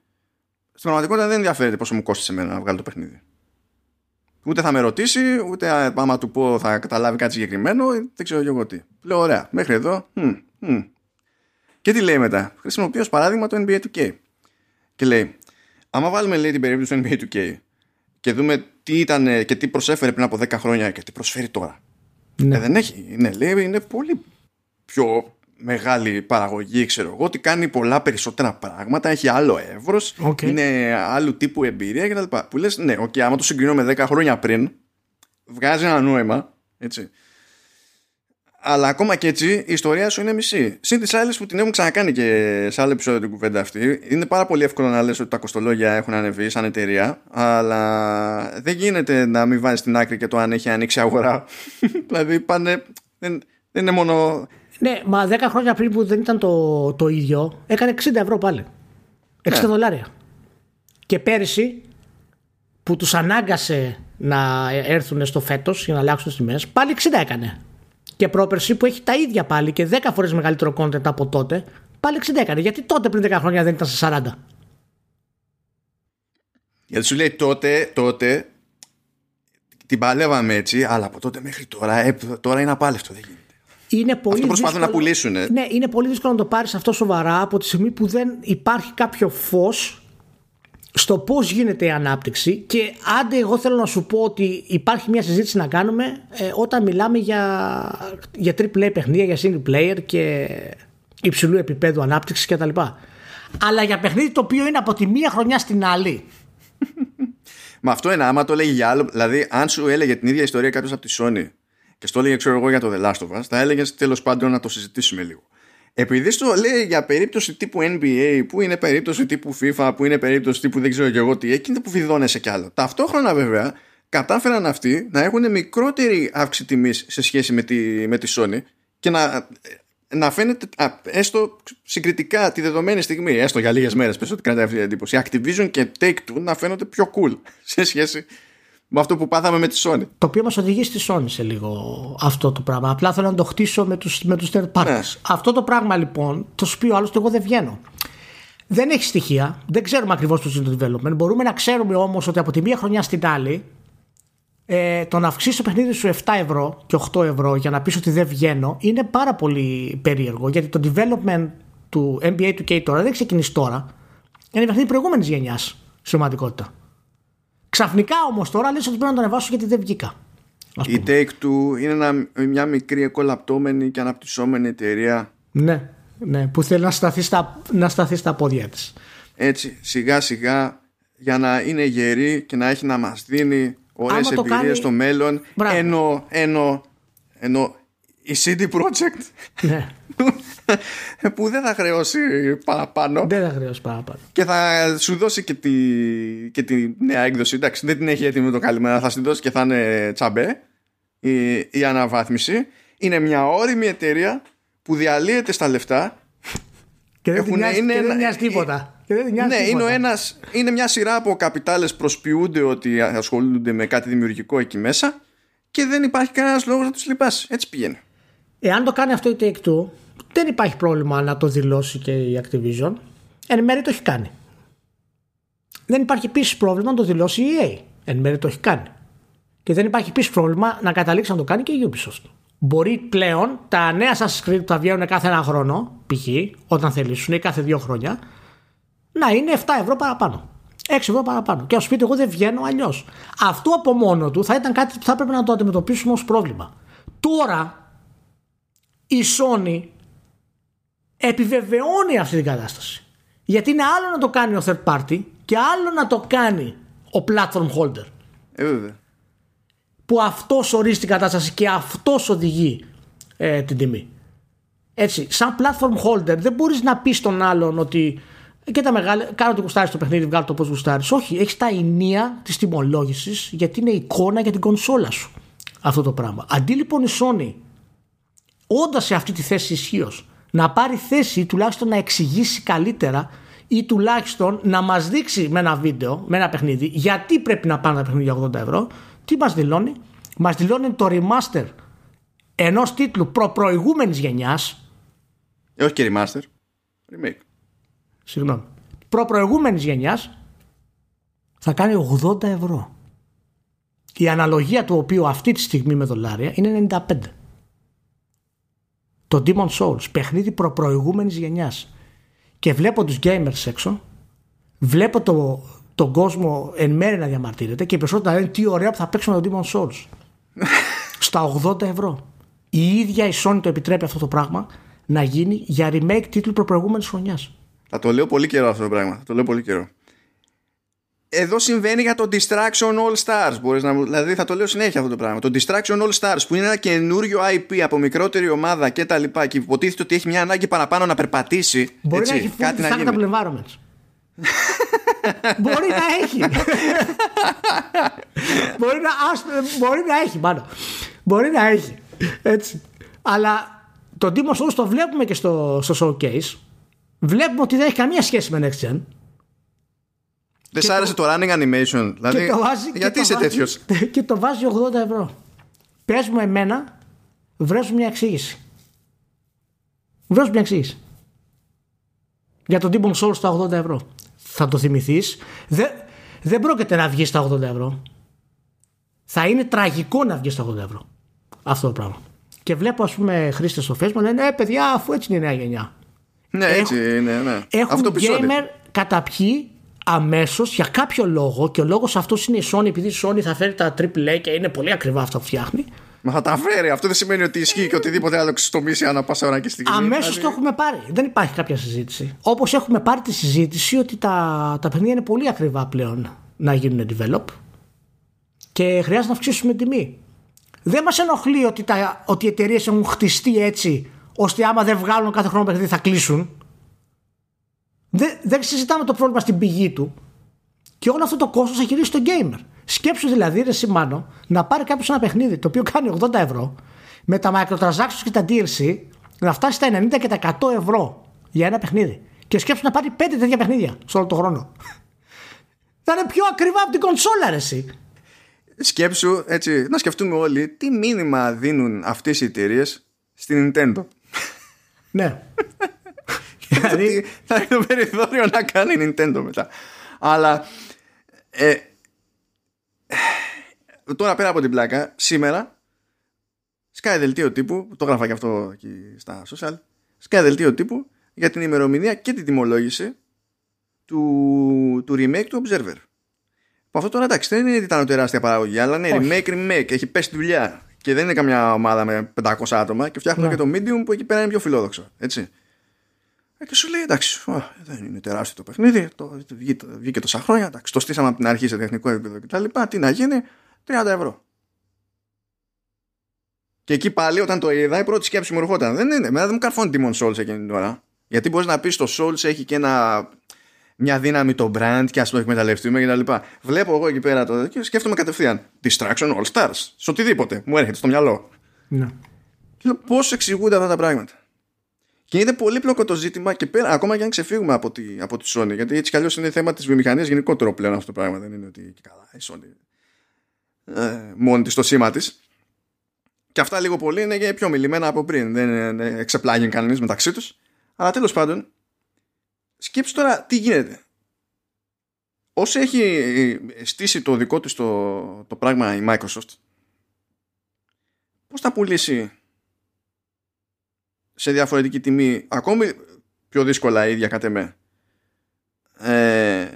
στην πραγματικότητα δεν ενδιαφέρεται πόσο μου κόστησε εμένα να βγάλω το παιχνίδι. Ούτε θα με ρωτήσει, ούτε άμα του πω θα καταλάβει κάτι συγκεκριμένο, δεν ξέρω εγώ τι. Λέω, ωραία, μέχρι εδώ, hm, hm, και τι λέει μετά; Χρησιμοποιεί ως παράδειγμα το NBA 2K. Και λέει, άμα βάλουμε λέει την περίπτωση του NBA 2K και δούμε τι ήταν και τι προσέφερε πριν από 10 χρόνια και τι προσφέρει τώρα. Ναι. Ε, δεν έχει. Ναι, λέει, είναι πολύ πιο μεγάλη παραγωγή, ξέρω εγώ, ότι κάνει πολλά περισσότερα πράγματα, έχει άλλο εύρος, okay. είναι άλλου τύπου εμπειρία κτλ. Που λες, ναι, okay, άμα το συγκρινώ με 10 χρόνια πριν, βγάζει ένα νόημα, έτσι. Αλλά ακόμα και έτσι η ιστορία σου είναι μισή. Συν τι άλλε που την έχουν ξανακάνει και σε άλλο επεισόδιο την κουβέντα αυτή. Είναι πάρα πολύ εύκολο να λες ότι τα κοστολόγια έχουν ανεβεί σαν εταιρεία, αλλά δεν γίνεται να μην βάζεις στην άκρη και το αν έχει ανοίξει αγορά. δηλαδή πάνε. Δεν, δεν είναι μόνο. Ναι, μα 10 χρόνια πριν που δεν ήταν το, το ίδιο, έκανε 60 ευρώ πάλι. 60 ναι. δολάρια. Και πέρυσι που τους ανάγκασε να έρθουν στο φέτος για να αλλάξουν τις τιμές, πάλι 60 έκανε και πρόπερση που έχει τα ίδια πάλι και 10 φορές μεγαλύτερο content από τότε, πάλι 60 έκανε. Γιατί τότε πριν 10 χρόνια δεν ήταν σε 40. Γιατί σου λέει τότε, τότε την παλεύαμε έτσι, αλλά από τότε μέχρι τώρα, ε, τώρα είναι απάλευτο, δεν γίνεται. Είναι πολύ αυτό προσπάθουν να πουλήσουν. Ναι, είναι πολύ δύσκολο να το πάρεις αυτό σοβαρά από τη στιγμή που δεν υπάρχει κάποιο φως στο πώς γίνεται η ανάπτυξη και άντε εγώ θέλω να σου πω ότι υπάρχει μια συζήτηση να κάνουμε ε, όταν μιλάμε για, για AAA παιχνίδια, για single player και υψηλού επίπεδου ανάπτυξης κτλ. Αλλά για παιχνίδι το οποίο είναι από τη μία χρονιά στην άλλη. Μα αυτό είναι άμα το έλεγε για άλλο. Δηλαδή, αν σου έλεγε την ίδια ιστορία κάποιος από τη Sony και στο έλεγε, ξέρω εγώ, για το The Last of Us, θα έλεγε τέλος πάντων να το συζητήσουμε λίγο. Επειδή στο λέει για περίπτωση τύπου NBA, που είναι περίπτωση τύπου FIFA, που είναι περίπτωση τύπου δεν ξέρω και εγώ τι, εκείνη που βιδώνεσαι κι άλλο. Ταυτόχρονα βέβαια κατάφεραν αυτοί να έχουν μικρότερη αύξηση τιμής σε σχέση με τη, με τη Sony και να, να φαίνεται α, έστω συγκριτικά τη δεδομένη στιγμή, έστω για λίγες μέρες, πες ότι κρατάει αυτή η εντύπωση. Activision και Take-Two να φαίνονται πιο cool σε σχέση με αυτό που πάθαμε με τη Sony. Το οποίο μας οδηγεί στη Sony σε λίγο αυτό το πράγμα. Απλά θέλω να το χτίσω με τους με τους third parties. Ναι. Αυτό το πράγμα λοιπόν, το σου πει ο άλλος, εγώ δεν βγαίνω. Δεν έχει στοιχεία, δεν ξέρουμε ακριβώς το είναι το development. Μπορούμε να ξέρουμε όμως ότι από τη μία χρονιά στην άλλη ε, το να αυξήσει το παιχνίδι σου 7 ευρώ και 8 ευρώ για να πεις ότι δεν βγαίνω είναι πάρα πολύ περίεργο γιατί το development του NBA 2K τώρα δεν ξεκινήσει τώρα. Είναι παιχνίδι προηγούμενης γενιάς στην Ξαφνικά όμως τώρα λες ότι πρέπει να τον ανεβάσω γιατί δεν βγήκα. Η Take Two είναι ένα, μια μικρή εκολαπτώμενη και αναπτυσσόμενη εταιρεία. Ναι, ναι, που θέλει να σταθεί στα, να σταθεί στα πόδια της. Έτσι, σιγά σιγά για να είναι γερή και να έχει να μας δίνει ωραίες εμπειρίες κάνει... στο μέλλον ενώ, ενώ, ενώ η CD Projekt ναι. που δεν θα χρεώσει παραπάνω. Δεν θα χρεώσει παραπάνω. Και θα σου δώσει και τη, και τη νέα έκδοση. Εντάξει, δεν την έχει έτοιμη το καλημέρα. Θα σου δώσει και θα είναι τσαμπέ η, η αναβάθμιση. Είναι μια όρημη εταιρεία που διαλύεται στα λεφτά. Και δεν, Έχουν, νοιάζει, είναι, και δεν νοιάζει τίποτα. Και δεν ναι, Είναι, ένας, είναι μια σειρά από καπιτάλες προσποιούνται ότι ασχολούνται με κάτι δημιουργικό εκεί μέσα και δεν υπάρχει κανένας λόγος να τους λυπάσει. Έτσι πηγαίνει. Εάν το κάνει αυτό η Take-Two, δεν υπάρχει πρόβλημα να το δηλώσει και η Activision. Εν μέρει το έχει κάνει. Δεν υπάρχει επίσης πρόβλημα να το δηλώσει η EA. Εν μέρει το έχει κάνει. Και δεν υπάρχει επίσης πρόβλημα να καταλήξει να το κάνει και η Ubisoft. Μπορεί πλέον τα νέα Assassin's Creed που θα βγαίνουν κάθε ένα χρόνο, π.χ. όταν θελήσουν ή κάθε δύο χρόνια, να είναι 7 ευρώ παραπάνω. 6 ευρώ παραπάνω. Και ας σου πείτε, εγώ δεν βγαίνω αλλιώς. Αυτό από μόνο του θα ήταν κάτι που θα έπρεπε να το αντιμετωπίσουμε ως πρόβλημα. Τώρα η Sony επιβεβαιώνει αυτή την κατάσταση. Γιατί είναι άλλο να το κάνει ο third party και άλλο να το κάνει ο platform holder. Ε, βέβαια. Που αυτός ορίζει την κατάσταση και αυτός οδηγεί ε, την τιμή. Έτσι, σαν platform holder δεν μπορείς να πεις στον άλλον ότι και τα μεγάλα, κάνω το γουστάρι στο παιχνίδι, βγάλω το πώς γουστάρεις. Όχι, έχεις τα ενία της τιμολόγησης γιατί είναι εικόνα για την κονσόλα σου αυτό το πράγμα. Αντί λοιπόν η Sony, όντας σε αυτή τη θέση ισχύω, να πάρει θέση ή τουλάχιστον να εξηγήσει καλύτερα ή τουλάχιστον να μας δείξει με ένα βίντεο, με ένα παιχνίδι, γιατί πρέπει να πάνε τα παιχνίδια 80 ευρώ, τι μας δηλώνει; Μας δηλώνει το remaster ενός τίτλου προ προηγούμενη γενιάς. Ε, όχι και remaster. Remake συγγνώμη, προπροηγούμενης γενιάς θα κάνει 80 ευρώ. Η αναλογία του οποίου αυτή τη στιγμή με δολάρια είναι 95. Το Demon Souls, παιχνίδι προπροηγούμενης γενιάς. Και βλέπω τους gamers έξω, βλέπω το, τον κόσμο εν μέρει να διαμαρτύρεται και περισσότερο να λένε τι ωραία που θα παίξουμε το Demon Souls. Στα 80 ευρώ. Η ίδια η Sony το επιτρέπει αυτό το πράγμα να γίνει για remake τίτλου προπροηγούμενης χρονιάς. Θα το λέω πολύ καιρό αυτό το πράγμα. Θα το λέω πολύ καιρό. Εδώ συμβαίνει για το Distraction All Stars. Μπορείς να, δηλαδή θα το λέω συνέχεια αυτό το πράγμα. Το Distraction All Stars που είναι ένα καινούριο IP από μικρότερη ομάδα και τα λοιπά και υποτίθεται ότι έχει μια ανάγκη παραπάνω να περπατήσει. Μπορεί έτσι, να έχει κάτι να γίνει. environments. μπορεί να έχει. μπορεί, να, ας, μπορεί να έχει μάλλον. Μπορεί να έχει. Έτσι. Αλλά το Demon Souls το βλέπουμε και στο, στο showcase βλέπουμε ότι δεν έχει καμία σχέση με Next Gen. Δεν σ' άρεσε το... running animation, δηλαδή. το βάζει, γιατί είσαι τέτοιος; Και το βάζει 80 ευρώ. Πες μου εμένα, βρες μια εξήγηση. Βρες μια εξήγηση. Για τον Demon Souls στα 80 ευρώ. Θα το θυμηθείς. Δεν, δεν πρόκειται να βγει στα 80 ευρώ. Θα είναι τραγικό να βγει στα 80 ευρώ. Αυτό το πράγμα. Και βλέπω, ας πούμε, χρήστες στο Facebook λένε Ε, παιδιά, αφού έτσι είναι η νέα γενιά. Ναι, έτσι είναι. Ναι. Έχουν Αυτό gamer καταπιεί αμέσως για κάποιο λόγο και ο λόγος αυτός είναι η Sony, επειδή η Sony θα φέρει τα AAA και είναι πολύ ακριβά αυτά που φτιάχνει. Μα θα τα φέρει. Αυτό δεν σημαίνει ότι ισχύει και οτιδήποτε άλλο ξεστομίσει ανά πάσα ώρα και στιγμή. Αμέσως δηλαδή... το έχουμε πάρει. Δεν υπάρχει κάποια συζήτηση. Όπως έχουμε πάρει τη συζήτηση ότι τα, τα παιχνίδια είναι πολύ ακριβά πλέον να γίνουν develop και χρειάζεται να αυξήσουμε τιμή. Δεν μας ενοχλεί ότι, τα, ότι οι εταιρείες έχουν χτιστεί έτσι ώστε άμα δεν βγάλουν κάθε χρόνο παιχνίδι θα κλείσουν. Δεν, δεν συζητάμε το πρόβλημα στην πηγή του. Και όλο αυτό το κόστος θα γυρίσει το gamer. Σκέψου δηλαδή, ρε Σιμάνο, να πάρει κάποιος ένα παιχνίδι το οποίο κάνει 80 ευρώ με τα microtransactions και τα DLC να φτάσει στα 90 και τα 100 ευρώ για ένα παιχνίδι. Και σκέψου να πάρει 5 τέτοια παιχνίδια σε όλο τον χρόνο. θα είναι πιο ακριβά από την κονσόλα, ρε, εσύ. Σκέψου, έτσι, να σκεφτούμε όλοι τι μήνυμα δίνουν αυτές οι εταιρείες στην Nintendo. Ναι. δηλαδή θα έχει το περιθώριο να κάνει Nintendo μετά. Αλλά ε, τώρα πέρα από την πλάκα, σήμερα σκάει δελτίο τύπου, το γράφα και αυτό εκεί στα social, σκάει δελτίο τύπου για την ημερομηνία και την τιμολόγηση του, του remake του Observer. Που αυτό τώρα εντάξει δεν είναι ότι ήταν τεράστια παραγωγή, αλλά είναι remake, remake, έχει πέσει τη δουλειά και δεν είναι καμιά ομάδα με 500 άτομα και φτιάχνουν ναι. και το medium που εκεί πέρα είναι πιο φιλόδοξο. Έτσι. Ε, και σου λέει εντάξει, δεν είναι τεράστιο το παιχνίδι, το, βγήκε, βγήκε τόσα χρόνια, εντάξει, το στήσαμε από την αρχή σε τεχνικό επίπεδο κτλ. Τι να γίνει, 30 ευρώ. Και εκεί πάλι όταν το είδα, η πρώτη σκέψη μου ερχόταν. Δεν είναι, δεν μου καρφώνει Demon Souls εκείνη την ώρα. Γιατί μπορείς να πεις το Souls έχει και ένα μια δύναμη το brand και ας το εκμεταλλευτούμε κτλ. Βλέπω εγώ εκεί πέρα το και σκέφτομαι κατευθείαν. Distraction All Stars. Σε οτιδήποτε μου έρχεται στο μυαλό. Ναι. Και πώς εξηγούνται αυτά τα πράγματα; Και είναι πολύ πλοκό το ζήτημα και πέρα, ακόμα και αν ξεφύγουμε από τη, από τη Sony, γιατί έτσι κι αλλιώς είναι θέμα της βιομηχανίας γενικότερο πλέον αυτό το πράγμα. Δεν είναι ότι και καλά η Sony ε, μόνη της το σήμα της. Και αυτά λίγο πολύ είναι και πιο μιλημένα από πριν. Δεν είναι εξεπλάγει κανείς μεταξύ τους. Αλλά τέλος πάντων, σκέψου τώρα τι γίνεται. Όσο έχει στήσει το δικό του το, το πράγμα η Microsoft, πώς θα πουλήσει σε διαφορετική τιμή, ακόμη πιο δύσκολα ίδια κατ' εμέ. Ε,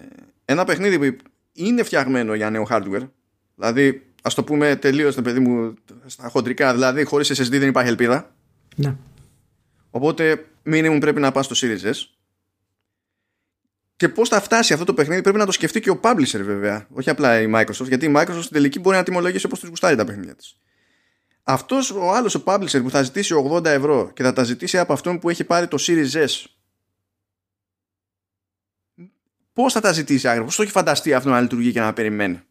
ένα παιχνίδι που είναι φτιαγμένο για νέο hardware, δηλαδή ας το πούμε τελείω, παιδί μου, στα χοντρικά, δηλαδή χωρίς SSD δεν υπάρχει ελπίδα. Ναι. Οπότε, minimum πρέπει να πας στο Series S. Και πώς θα φτάσει αυτό το παιχνίδι πρέπει να το σκεφτεί και ο publisher βέβαια. Όχι απλά η Microsoft, γιατί η Microsoft στην τελική μπορεί να τιμολογήσει όπως τους γουστάρει τα παιχνίδια της. Αυτός ο άλλος ο publisher που θα ζητήσει 80 ευρώ και θα τα ζητήσει από αυτόν που έχει πάρει το Series S. Πώς θα τα ζητήσει άγριο, πώς το έχει φανταστεί αυτό να λειτουργεί και να περιμένει;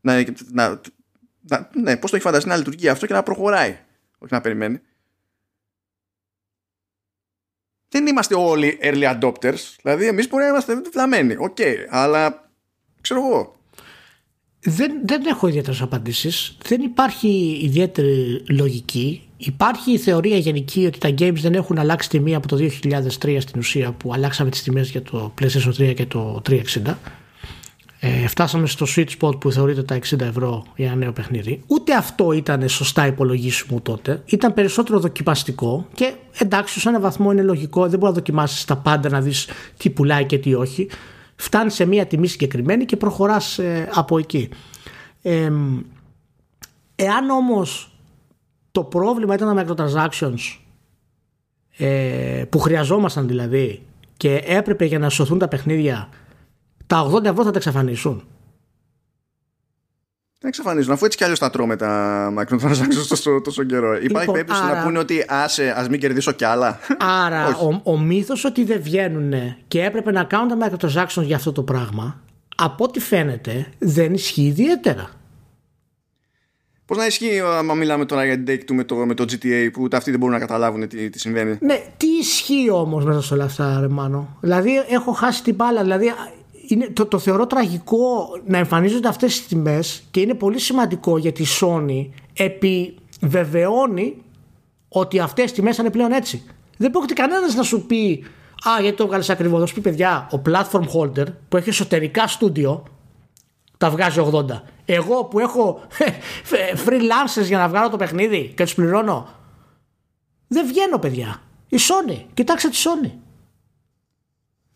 Να, να, να, ναι, πώς το έχει φανταστεί να λειτουργεί αυτό και να προχωράει. Όχι να περιμένει; Δεν είμαστε όλοι early adopters. Δηλαδή, εμείς μπορεί να είμαστε βλαμμένοι. Οκ, okay, αλλά ξέρω εγώ. Δεν, δεν έχω ιδιαίτερες απαντήσεις. Δεν υπάρχει ιδιαίτερη λογική. Υπάρχει η θεωρία γενική ότι τα games δεν έχουν αλλάξει τιμή από το 2003 στην ουσία που αλλάξαμε τις τιμές για το PlayStation 3 και το 360 ε, φτάσαμε στο sweet spot που θεωρείται τα 60 ευρώ για ένα νέο παιχνίδι. Ούτε αυτό ήταν σωστά υπολογίσιμο τότε. Ήταν περισσότερο δοκιμαστικό και εντάξει, σε έναν βαθμό είναι λογικό. Δεν μπορείς να δοκιμάσεις τα πάντα να δεις τι πουλάει και τι όχι. Φτάνει σε μία τιμή συγκεκριμένη και προχωράς ε, από εκεί. Ε, εάν όμως το πρόβλημα ήταν τα microtransactions ε, που χρειαζόμασταν δηλαδή και έπρεπε για να σωθούν τα παιχνίδια τα 80 ευρώ θα τα εξαφανίσουν. Δεν εξαφανίζουν, αφού έτσι κι αλλιώς τα τρώμε τα microtransactions τόσο, τόσο καιρό. Υπάρχει λοιπόν, περίπτωση άρα... να πούνε ότι άσε, ας μην κερδίσω κι άλλα. Άρα, ο, ο μύθος ότι δεν βγαίνουν και έπρεπε να κάνουν τα microtransactions για αυτό το πράγμα, από ό,τι φαίνεται, δεν ισχύει ιδιαίτερα. Πώς να ισχύει άμα μιλάμε τώρα για την take του με το, με το GTA που ούτε αυτοί δεν μπορούν να καταλάβουν τι, τι συμβαίνει; Ναι, τι ισχύει όμως μέσα σε όλα αυτά, ρε Δηλαδή, έχω χάσει την μπάλα. Δηλαδή, είναι, το, το θεωρώ τραγικό να εμφανίζονται αυτές τις τιμές και είναι πολύ σημαντικό γιατί η Sony επιβεβαιώνει ότι αυτές τις τιμές είναι πλέον έτσι. Δεν πρόκειται κανένας να σου πει Α, γιατί το έβγαλες ακριβώς. Θα σου πει παιδιά, ο platform holder που έχει εσωτερικά στούντιο τα βγάζει 80. Εγώ που έχω freelancers για να βγάλω το παιχνίδι και τους πληρώνω. Δεν βγαίνω, παιδιά. Η Sony. Κοιτάξτε τη Sony.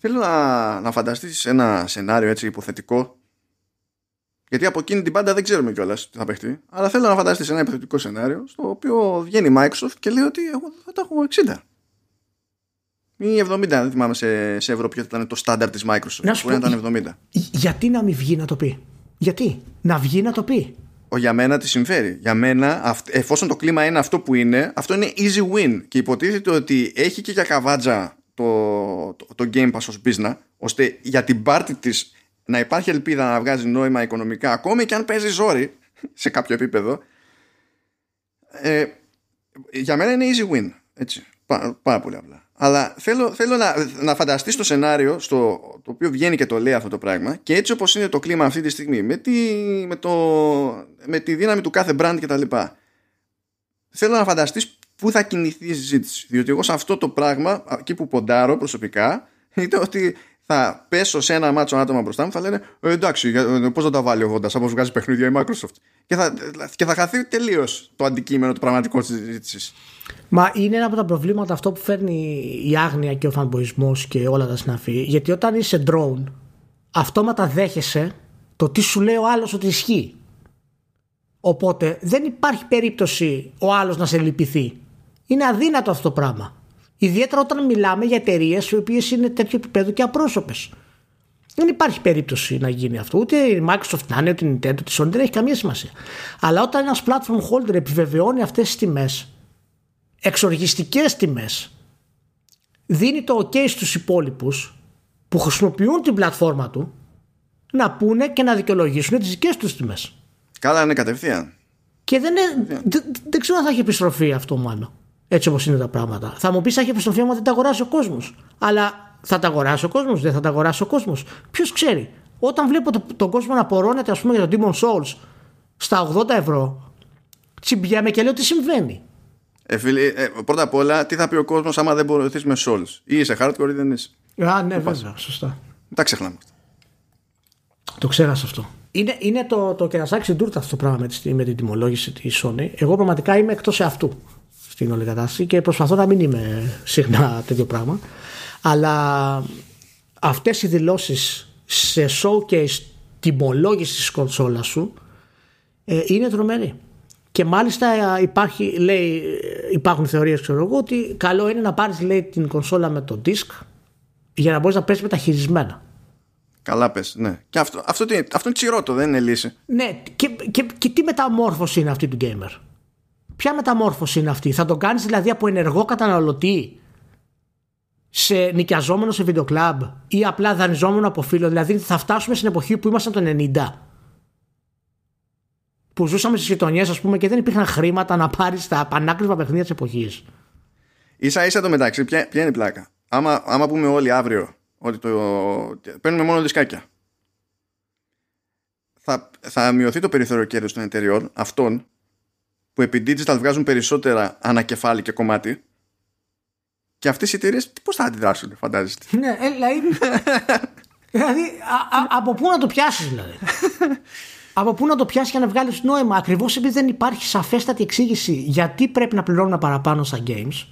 Θέλω να, να φανταστείς ένα σενάριο έτσι υποθετικό γιατί από εκείνη την πάντα δεν ξέρουμε κιόλας τι θα παιχτεί. Αλλά θέλω να φανταστείς ένα υποθετικό σενάριο στο οποίο βγαίνει η Microsoft και λέει ότι εγώ θα τα έχω 60. Ή 70, δεν θυμάμαι σε, σε ευρώ ποιο ήταν το στάνταρ της Microsoft. Να σου πω, ήταν 70. Γιατί να μην βγει να το πει; Γιατί; Να βγει να το πει; Ο, για μένα τη συμφέρει. Για μένα, εφόσον το κλίμα είναι αυτό που είναι, αυτό είναι easy win. Και υποτίθεται ότι έχει και για καβάτζα το, το, το Game Pass ως business ώστε για την πάρτη της να υπάρχει ελπίδα να βγάζει νόημα οικονομικά ακόμη και αν παίζει ζόρι σε κάποιο επίπεδο ε, για μένα είναι easy win έτσι, πάρα, πάρα πολύ απλά. Αλλά θέλω, θέλω να, να φανταστείς το σενάριο στο το οποίο βγαίνει και το λέει αυτό το πράγμα και έτσι όπως είναι το κλίμα αυτή τη στιγμή με τη, με το, με τη δύναμη του κάθε brand και τα λοιπά. Θέλω να φανταστείς πού θα κινηθεί η συζήτηση. Διότι εγώ σε αυτό το πράγμα, εκεί που ποντάρω προσωπικά, είναι ότι θα πέσω σε ένα μάτσο άτομα μπροστά μου, θα λένε ε, εντάξει, ε, πώς θα τα βάλει 80, σαν βγάζει παιχνίδια η Microsoft. Και θα, και θα χαθεί τελείως το αντικείμενο, το πραγματικό της συζήτησης. Μα είναι ένα από τα προβλήματα αυτό που φέρνει η άγνοια και ο φανμποϊσμός και όλα τα συναφή. Γιατί όταν είσαι drone, αυτόματα δέχεσαι το τι σου λέει ο άλλος ότι ισχύει. Οπότε δεν υπάρχει περίπτωση ο άλλος να σε λυπηθεί. Είναι αδύνατο αυτό το πράγμα. Ιδιαίτερα όταν μιλάμε για εταιρείες οι οποίες είναι τέτοιο επίπεδο και απρόσωπες. Δεν υπάρχει περίπτωση να γίνει αυτό. Ούτε η Microsoft να είναι, ούτε η Nintendo, τη Sony δεν έχει καμία σημασία. Αλλά όταν ένας platform holder επιβεβαιώνει αυτές τις τιμές, εξοργιστικές τιμές, δίνει το OK στους υπόλοιπους που χρησιμοποιούν την πλατφόρμα του να πούνε και να δικαιολογήσουν τις δικές τους τιμές. Καλά, είναι κατευθείαν. Και δεν, είναι, δεν, δεν ξέρω αν θα έχει επιστροφή αυτό μάλλον. Έτσι όπως είναι τα πράγματα. Θα μου πεις θα έχει επιστροφή άμα δεν τα αγοράσει ο κόσμος. Αλλά θα τα αγοράσει ο κόσμος, δεν θα τα αγοράσει ο κόσμος. Ποιος ξέρει. Όταν βλέπω τον κόσμο να πορώνεται ας πούμε για το Demon Souls στα 80 ευρώ, τσιμπιάμαι και λέω τι συμβαίνει. Ε, φίλοι, ε, πρώτα απ' όλα, τι θα πει ο κόσμος άμα δεν μπορεί με Souls; Ή είσαι hardcore ή δεν είσαι; Α, ναι, βέβαια, σωστά. τα ξεχνάμε. Το ξέχασα αυτό. Είναι, είναι το, το κερασάκι στην τούρτα αυτό το πράγμα με, με την τιμολόγηση της Sony. Εγώ πραγματικά είμαι εκτός αυτού στην όλη κατάσταση και προσπαθώ να μην είμαι συχνά τέτοιο πράγμα. Αλλά αυτές οι δηλώσεις σε showcase τιμολόγηση της κονσόλας σου ε, είναι τρομερή. Και μάλιστα υπάρχει, λέει, υπάρχουν θεωρίες ξέρω εγώ ότι καλό είναι να πάρεις λέει, την κονσόλα με το disc για να μπορείς να παίζει μεταχειρισμένα. Καλά πες, ναι. Και αυτό, αυτό, αυτό, αυτό είναι τσιρότο, δεν είναι λύση. Ναι, και, και, και τι μεταμόρφωση είναι αυτή του gamer; Ποια μεταμόρφωση είναι αυτή; Θα το κάνεις δηλαδή από ενεργό καταναλωτή σε νοικιαζόμενο σε βιντεοκλαμπ ή απλά δανειζόμενο από φίλο; Δηλαδή θα φτάσουμε στην εποχή που ήμασταν το 90. Που ζούσαμε στις γειτονιές, ας πούμε, και δεν υπήρχαν χρήματα να πάρεις τα πανάκριβα παιχνίδια της εποχής. σα ίσα το μεταξύ, ποια, ποια είναι η πλάκα; Άμα, άμα πούμε όλοι αύριο ότι το παίρνουμε μόνο δισκάκια, θα, θα μειωθεί το περιθώριο κέρδο των εταιριών αυτών που επί digital βγάζουν περισσότερα ανακεφάλι και κομμάτι και αυτές οι εταιρείες πώς θα αντιδράσουν, φαντάζεστε. Ναι, ε, δηλαδή. δηλαδή α, α, από πού να το πιάσεις, δηλαδή; από πού να το πιάσεις για να βγάλεις νόημα. Ακριβώς επειδή δεν υπάρχει σαφέστατη εξήγηση γιατί πρέπει να πληρώνουμε παραπάνω στα games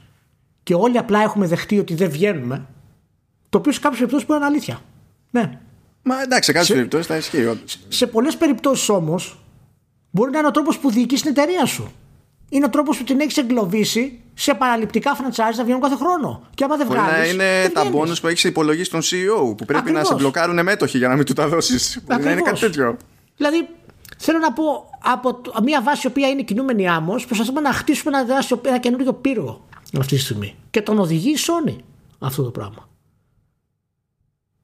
και όλοι απλά έχουμε δεχτεί ότι δεν βγαίνουμε. Το οποίο σε κάποιες περιπτώσεις μπορεί να είναι αλήθεια. Ναι. Μα εντάξει, σε κάποιες περιπτώσεις θα ισχύει. Σε πολλές περιπτώσεις όμως μπορεί να είναι ο τρόπος που διοικείς την εταιρεία σου είναι ο τρόπος που την έχεις εγκλωβίσει σε παραληπτικά franchise να βγαίνουν κάθε χρόνο. Και άμα δεν βγάλει. Μπορεί να είναι τα μπόνου που έχεις υπολογίσει τον CEO που πρέπει Ακριβώς. να σε μπλοκάρουν μέτοχοι για να μην του τα δώσεις. Μπορεί να είναι κάτι τέτοιο. Δηλαδή, θέλω να πω από μια βάση η οποία είναι κινούμενη άμμος, προσπαθούμε να χτίσουμε ένα, δράσιο, ένα καινούριο πύργο αυτή τη στιγμή. Και τον οδηγεί η Sony αυτό το πράγμα.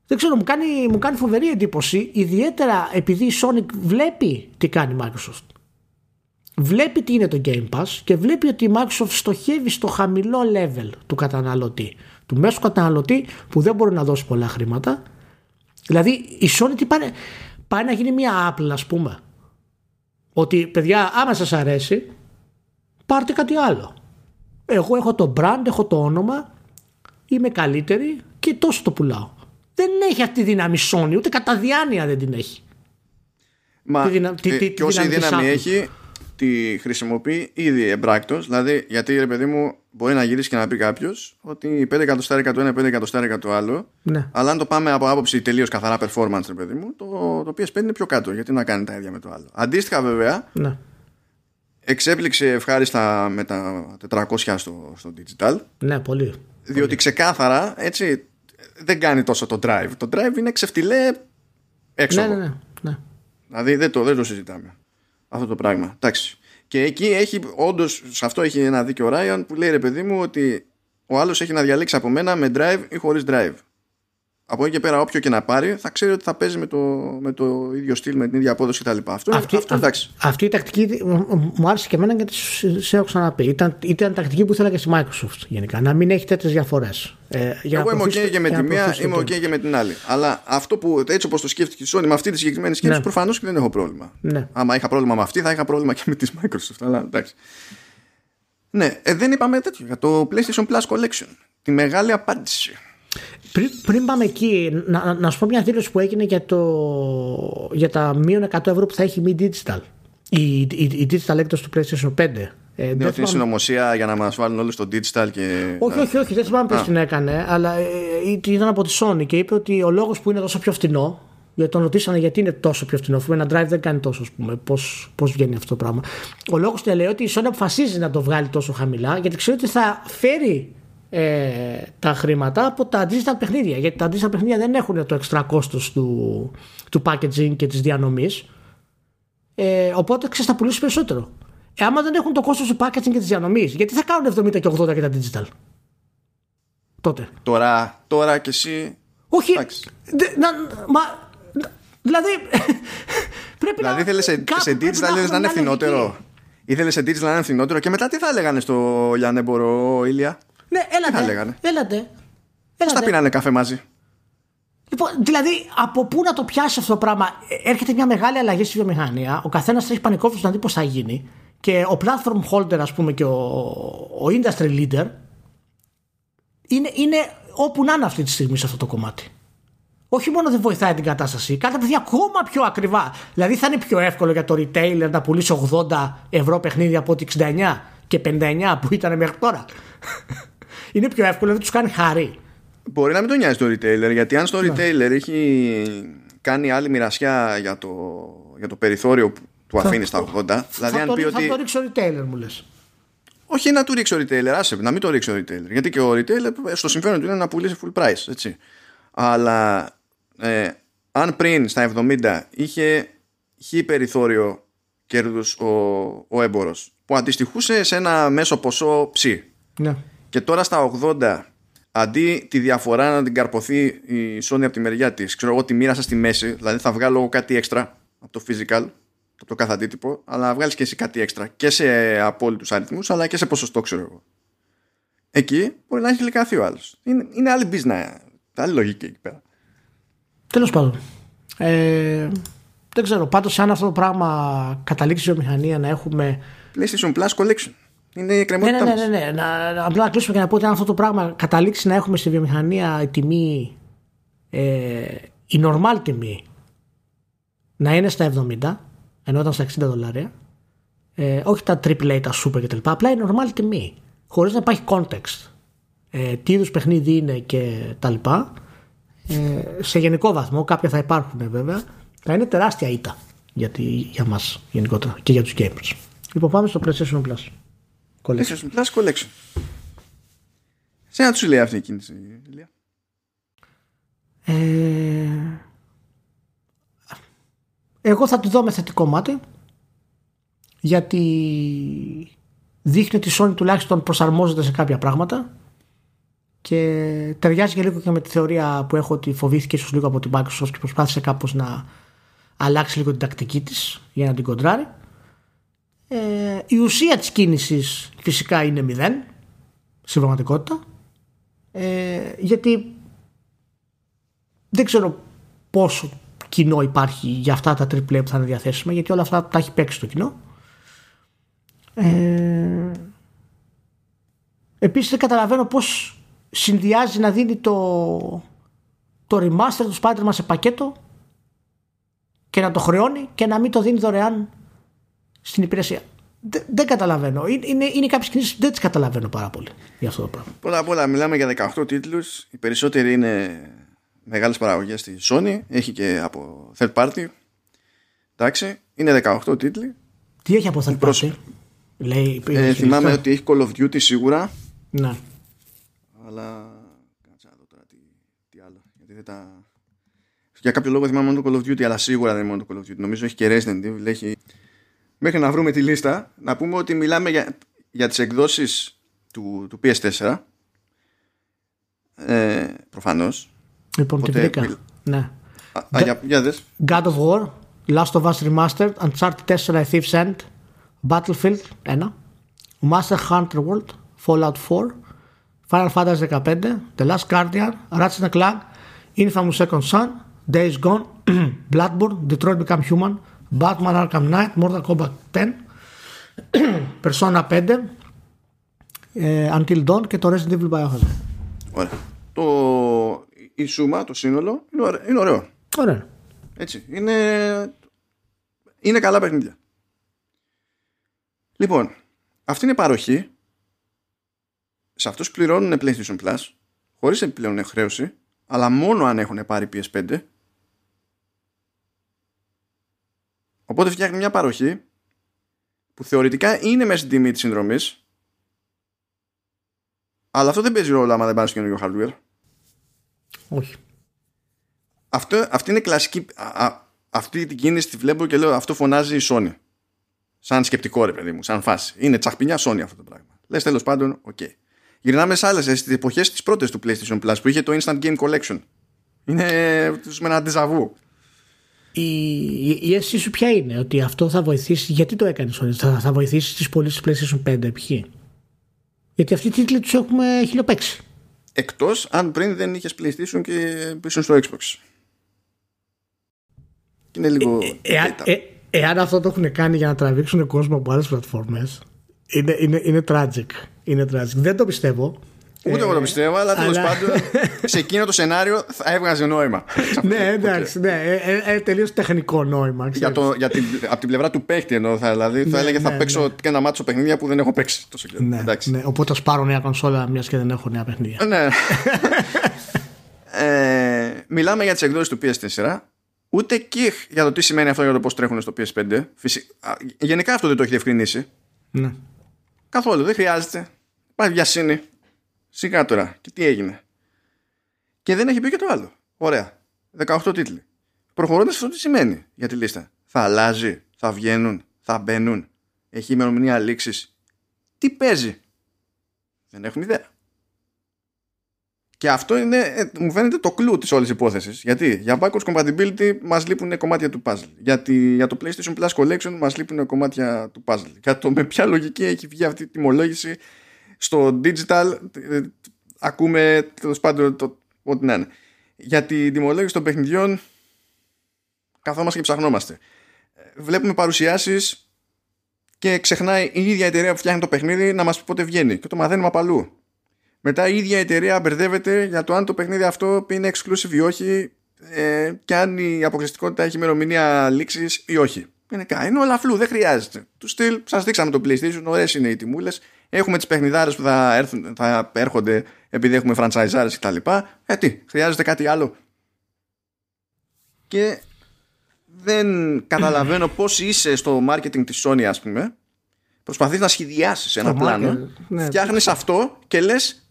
Δεν ξέρω, μου κάνει, μου κάνει φοβερή εντύπωση, ιδιαίτερα επειδή η Sony βλέπει τι κάνει η Microsoft βλέπει τι είναι το Game Pass και βλέπει ότι η Microsoft στοχεύει στο χαμηλό level του καταναλωτή. Του μέσου καταναλωτή που δεν μπορεί να δώσει πολλά χρήματα. Δηλαδή η Sony τι πάει, πάει να γίνει μια Apple ας πούμε. Ότι παιδιά άμα σας αρέσει πάρτε κάτι άλλο. Εγώ έχω το brand, έχω το όνομα, είμαι καλύτερη και τόσο το πουλάω. Δεν έχει αυτή τη δύναμη Sony, ούτε κατά διάνοια δεν την έχει. Μα τη δυνα... ε, τι, και όση δύναμη έχει τη χρησιμοποιεί ήδη εμπράκτος. Δηλαδή, γιατί ρε παιδί μου, μπορεί να γυρίσει και να πει κάποιος ότι 5 εκατοστάρικα το ένα, 5 εκατοστάρικα το άλλο. Ναι. Αλλά αν το πάμε από άποψη τελείως καθαρά performance, ρε παιδί μου, το, το PS5 είναι πιο κάτω. Γιατί να κάνει τα ίδια με το άλλο. Αντίστοιχα, βέβαια, ναι. εξέπληξε ευχάριστα με τα 400 στο, στο digital. Ναι, πολύ. Διότι πολύ. ξεκάθαρα έτσι δεν κάνει τόσο το drive. Το drive είναι ξεφτιλέ έξω. Ναι, ναι, ναι, ναι. Δηλαδή δεν το, δεν το συζητάμε αυτό το πράγμα. Εντάξει. Και εκεί έχει, όντως, σε αυτό έχει ένα δίκιο ο Ράιον που λέει ρε παιδί μου ότι ο άλλος έχει να διαλέξει από μένα με drive ή χωρίς drive. Από εκεί και πέρα, όποιο και να πάρει, θα ξέρει ότι θα παίζει με το, με το ίδιο στυλ, με την ίδια απόδοση κτλ. Αυτό, αυτή, αυτό εντάξει. Αυτή η τακτική μου άρεσε και εμένα γιατί σε έχω ξαναπεί. Ήταν, ήταν τακτική που ήθελα και στη Microsoft γενικά. Να μην έχει τέτοιες διαφορές. Ε, Εγώ είμαι OK και με τη μία, είμαι OK και με την άλλη. Αλλά αυτό που έτσι όπως το σκέφτηκε η Sony με αυτή τη συγκεκριμένη σκέψη, ναι. προφανώς και δεν έχω πρόβλημα. Ναι. Άμα είχα πρόβλημα με αυτή, θα είχα πρόβλημα και με τη Microsoft. Αλλά εντάξει. Ναι, ε, δεν είπαμε τέτοιο για το PlayStation Plus Collection. Τη μεγάλη απάντηση. Πριν, πριν πάμε εκεί, να, να σου πω μια δήλωση που έγινε για, το, για τα μείον 100 ευρώ που θα έχει Mi Digital. Η, η, η Digital έκτος του PlayStation 5. Ε, ναι, ότι είναι συνωμοσία για να μας βάλουν όλου στο digital και. Όχι, όχι, όχι, δεν θυμάμαι ποιος την έκανε, αλλά ε, ε, ήταν από τη Sony και είπε ότι ο λόγος που είναι τόσο πιο φθηνό, γιατί τον ρωτήσανε γιατί είναι τόσο πιο φθηνό, αφού ένα drive δεν κάνει τόσο, ας πούμε, πώς βγαίνει αυτό το πράγμα. Ο λόγος του λέει ότι η Sony αποφασίζει να το βγάλει τόσο χαμηλά, γιατί ξέρει ότι θα φέρει ε, τα χρήματα από τα digital παιχνίδια. Γιατί τα digital παιχνίδια δεν έχουν το εξτρά κόστος του, του packaging και της διανομής. Ε, οπότε ξέρεις, θα πουλήσεις περισσότερο. Ε, άμα δεν έχουν το κόστος του packaging και της διανομής, γιατί θα κάνουν 70 και 80 και τα digital; Τότε. Τώρα, τώρα και εσύ. Όχι. Δε, να, μα, δηλαδή. πρέπει δηλαδή ήθελε σε, σε digital να είναι φθηνότερο. Ήθελε σε digital να είναι φθηνότερο και μετά τι θα έλεγαν στο λιανέμπορο, Ηλία; Ναι, έλατε. Τι λέγανε. Έλατε. Πώς θα πίνανε καφέ μαζί; Λοιπόν, δηλαδή, από πού να το πιάσει αυτό το πράγμα; Ε, έρχεται μια μεγάλη αλλαγή στη βιομηχανία. Ο καθένας τρέχει πανικόφρονο να δει πώς θα γίνει. Και ο platform holder, ας πούμε, και ο, ο industry leader είναι, είναι όπου να είναι αυτή τη στιγμή σε αυτό το κομμάτι. Όχι μόνο δεν βοηθάει την κατάσταση, κάνει τα παιδιά ακόμα πιο ακριβά. Δηλαδή θα είναι πιο εύκολο για το retailer να πουλήσει 80 ευρώ παιχνίδια από ότι 69 και 59 που ήταν μέχρι τώρα. Είναι πιο εύκολο, δεν τους κάνει χάρη. Μπορεί να μην τον νοιάζει το retailer, γιατί αν στο ναι. retailer έχει κάνει άλλη μοιρασιά για το, για το περιθώριο που του αφήνει στα 80. Θα, δηλαδή, αν το, πει ότι... θα το ρίξει ο retailer, μου λες. Όχι να του ρίξει ο retailer, άσε, να μην το ρίξει ο retailer. Γιατί και ο retailer στο συμφέρον του είναι να πουλήσει full price. Έτσι. Αλλά ε, αν πριν στα 70 είχε χι περιθώριο κέρδους ο, ο έμπορος που αντιστοιχούσε σε ένα μέσο ποσό ψή. Ναι. Και τώρα στα 80 αντί τη διαφορά να την καρποθεί η Sony από τη μεριά της, ξέρω εγώ τη μοίρασα στη μέση, δηλαδή θα βγάλω κάτι έξτρα από το physical, από το κάθε αντίτυπο, αλλά βγάλεις και εσύ κάτι έξτρα και σε απόλυτους αριθμούς, αλλά και σε ποσοστό, ξέρω εγώ. Εκεί μπορεί να έχει λικαθεί ο άλλος. Είναι, είναι άλλη business, άλλη λογική εκεί πέρα. Τέλος πάντων. Ε, δεν ξέρω. Πάντως, αν αυτό το πράγμα καταλήξει η βιομηχανία να έχουμε. PlayStation Plus Collection. Είναι η κρεμότητα ναι, ναι, ναι, ναι, Να, απλά να κλείσουμε και να πω ότι αν αυτό το πράγμα καταλήξει να έχουμε στη βιομηχανία η τιμή, ε, η normal τιμή να είναι στα 70, ενώ ήταν στα 60 δολάρια, ε, όχι τα AAA, τα super κτλ. Απλά η normal τιμή, χωρίς να υπάρχει context. Ε, τι είδους παιχνίδι είναι και τα λοιπά. Ε, σε γενικό βαθμό, κάποια θα υπάρχουν βέβαια, θα είναι τεράστια ήττα για, τη, για μας γενικότερα και για τους gamers. Λοιπόν πάμε στο PlayStation Plus. Collection. Plus Collection. Σε να τους λέει αυτή η κίνηση, Ηλία; Ε, εγώ θα τη δω με θετικό μάτι γιατί δείχνει ότι η Sony τουλάχιστον προσαρμόζεται σε κάποια πράγματα και ταιριάζει και λίγο και με τη θεωρία που έχω ότι φοβήθηκε ίσως λίγο από την Microsoft και προσπάθησε κάπως να αλλάξει λίγο την τακτική της για να την κοντράρει ε, η ουσία της κίνησης φυσικά είναι μηδέν στην πραγματικότητα. Ε, γιατί δεν ξέρω πόσο κοινό υπάρχει για αυτά τα τριπλέ που θα είναι διαθέσιμα γιατί όλα αυτά τα έχει παίξει το κοινό. Ε, επίσης δεν καταλαβαίνω πως συνδυάζει να δίνει το το remaster του Spider-Man σε πακέτο και να το χρεώνει και να μην το δίνει δωρεάν στην υπηρεσία. Δεν, καταλαβαίνω. Είναι, είναι κάποιες κινήσεις που δεν τις καταλαβαίνω πάρα πολύ για αυτό το πράγμα. Πρώτα απ' όλα, μιλάμε για 18 τίτλους. Οι περισσότεροι είναι μεγάλες παραγωγές στη Sony. Έχει και από third party. Εντάξει, είναι 18 τίτλοι. Τι έχει από third party, Λέει, ε, θυμάμαι ότι έχει Call of Duty σίγουρα. Ναι. Αλλά. Κάτσε να δω τώρα τι, τι άλλο. Γιατί δεν τα. Για κάποιο λόγο θυμάμαι μόνο το Call of Duty, αλλά σίγουρα δεν είναι μόνο το Call of Duty. Νομίζω έχει και Resident Evil, έχει μέχρι να βρούμε τη λίστα, να πούμε ότι μιλάμε για, για τις εκδόσεις του, του PS4. Ε, προφανώς. Λοιπόν, τη βρήκα. Ναι. Α, για, για δες. God of War, Last of Us Remastered, Uncharted 4, A Thief's End, Battlefield 1, Master Hunter World, Fallout 4, Final Fantasy 15, The Last Guardian, Ratchet Clank, Infamous Second Son, Days Gone, Bloodborne, Detroit Become Human, Batman Arkham Knight, Mortal Kombat 10, Persona 5, ε, Until Dawn και το Resident Evil Biohazard. Ωραία. Το, η σούμα, το σύνολο είναι ωραίο. Είναι ωραίο. Ωραία. Έτσι. Είναι, είναι καλά παιχνίδια. Λοιπόν, αυτή είναι παροχή σε αυτούς που πληρώνουν PlayStation Plus χωρίς επιπλέον χρέωση αλλά μόνο αν έχουν πάρει PS5 Οπότε φτιάχνει μια παροχή που θεωρητικά είναι μέσα στην τιμή της συνδρομής. Αλλά αυτό δεν παίζει ρόλο άμα δεν πάνε στο καινούργιο hardware. Όχι. Αυτό, αυτή είναι κλασική. Α, αυτή την κίνηση τη βλέπω και λέω αυτό φωνάζει η Sony. Σαν σκεπτικό ρε παιδί μου, σαν φάση. Είναι τσαχπινιά Sony αυτό το πράγμα. Λες τέλος πάντων, ok. Okay. Γυρνάμε σε άλλες στις εποχές τη πρώτη του PlayStation Plus που είχε το Instant Game Collection. Είναι με ένα ντεζαβού η, η αίσθηση σου ποια είναι, ότι αυτό θα βοηθήσει, γιατί το έκανες θα, θα βοηθήσει στις πωλήσεις PlayStation 5, π.χ. Γιατί αυτοί οι τίτλοι τους έχουμε χιλιοπαίξει. Εκτός αν πριν δεν είχες PlayStation και ήσουν στο Xbox. Είναι λίγο. Ε, ε, ε, εάν αυτό το έχουν κάνει για να τραβήξουν κόσμο από άλλες πλατφόρμες, είναι, είναι, είναι tragic. Είναι tragic. Δεν το πιστεύω. Ούτε εγώ το πιστεύω, αλλά τέλος πάντων σε εκείνο το σενάριο θα έβγαζε νόημα. ναι, εντάξει, ναι, ε, ε, τελείως τεχνικό νόημα. Για το, για την, από την πλευρά του παίχτη εννοώ, θα, δηλαδή θα έλεγε θα παίξω και ένα μάτσο παιχνίδια που δεν έχω παίξει τόσο καιρό. Ναι, ναι, οπότε θα πάρω νέα κονσόλα μιας και δεν έχω νέα παιχνίδια. ναι. ε, μιλάμε για τις εκδόσεις του PS4 ούτε και για το τι σημαίνει αυτό για το πώς τρέχουν στο PS5. Γενικά αυτό δεν το έχει διευκρινίσει. Ναι. Καθόλου, δεν χρειάζεται. Πάει βιασύνη. Σιγά τώρα. Και τι έγινε. Και δεν έχει πει και το άλλο. Ωραία. 18 τίτλοι. Προχωρώντας αυτό τι σημαίνει για τη λίστα. Θα αλλάζει, θα βγαίνουν, θα μπαίνουν. Έχει ημερομηνία λήξης. Τι παίζει. Δεν έχουμε ιδέα. Και αυτό είναι, ε, μου φαίνεται το κλου της όλης υπόθεσης. Γιατί για backwards compatibility μας λείπουν κομμάτια του puzzle. Γιατί για το PlayStation Plus Collection μας λείπουν κομμάτια του puzzle. Για το με ποια λογική έχει βγει αυτή η τιμολόγηση στο digital, ε, ακούμε τέλος πάντων το, ό,τι να είναι. Για την τιμολόγηση των παιχνιδιών, καθόμαστε και ψαχνόμαστε. Ε, βλέπουμε παρουσιάσεις και ξεχνάει η ίδια εταιρεία που φτιάχνει το παιχνίδι να μας πει πότε βγαίνει. Και το μαθαίνουμε από αλλού. Μετά η ίδια εταιρεία μπερδεύεται για το αν το παιχνίδι αυτό είναι exclusive ή όχι ε, και αν η αποκλειστικότητα έχει ημερομηνία λήξης ή όχι. Είναι, είναι όλα φλού, δεν χρειάζεται. Τους στυλ, σας δείξαμε το PlayStation, ωραίες είναι οι τιμούλες. Έχουμε τις παιχνιδάρες που θα, έρθουν, θα έρχονται επειδή έχουμε franchise κτλ. Ε, τι, χρειάζεται κάτι άλλο; Και δεν καταλαβαίνω πώς είσαι στο marketing της Sony, ας πούμε. Προσπαθείς να σχεδιάσεις ένα πλάνο. Ναι, Φτιάχνεις αυτό και λες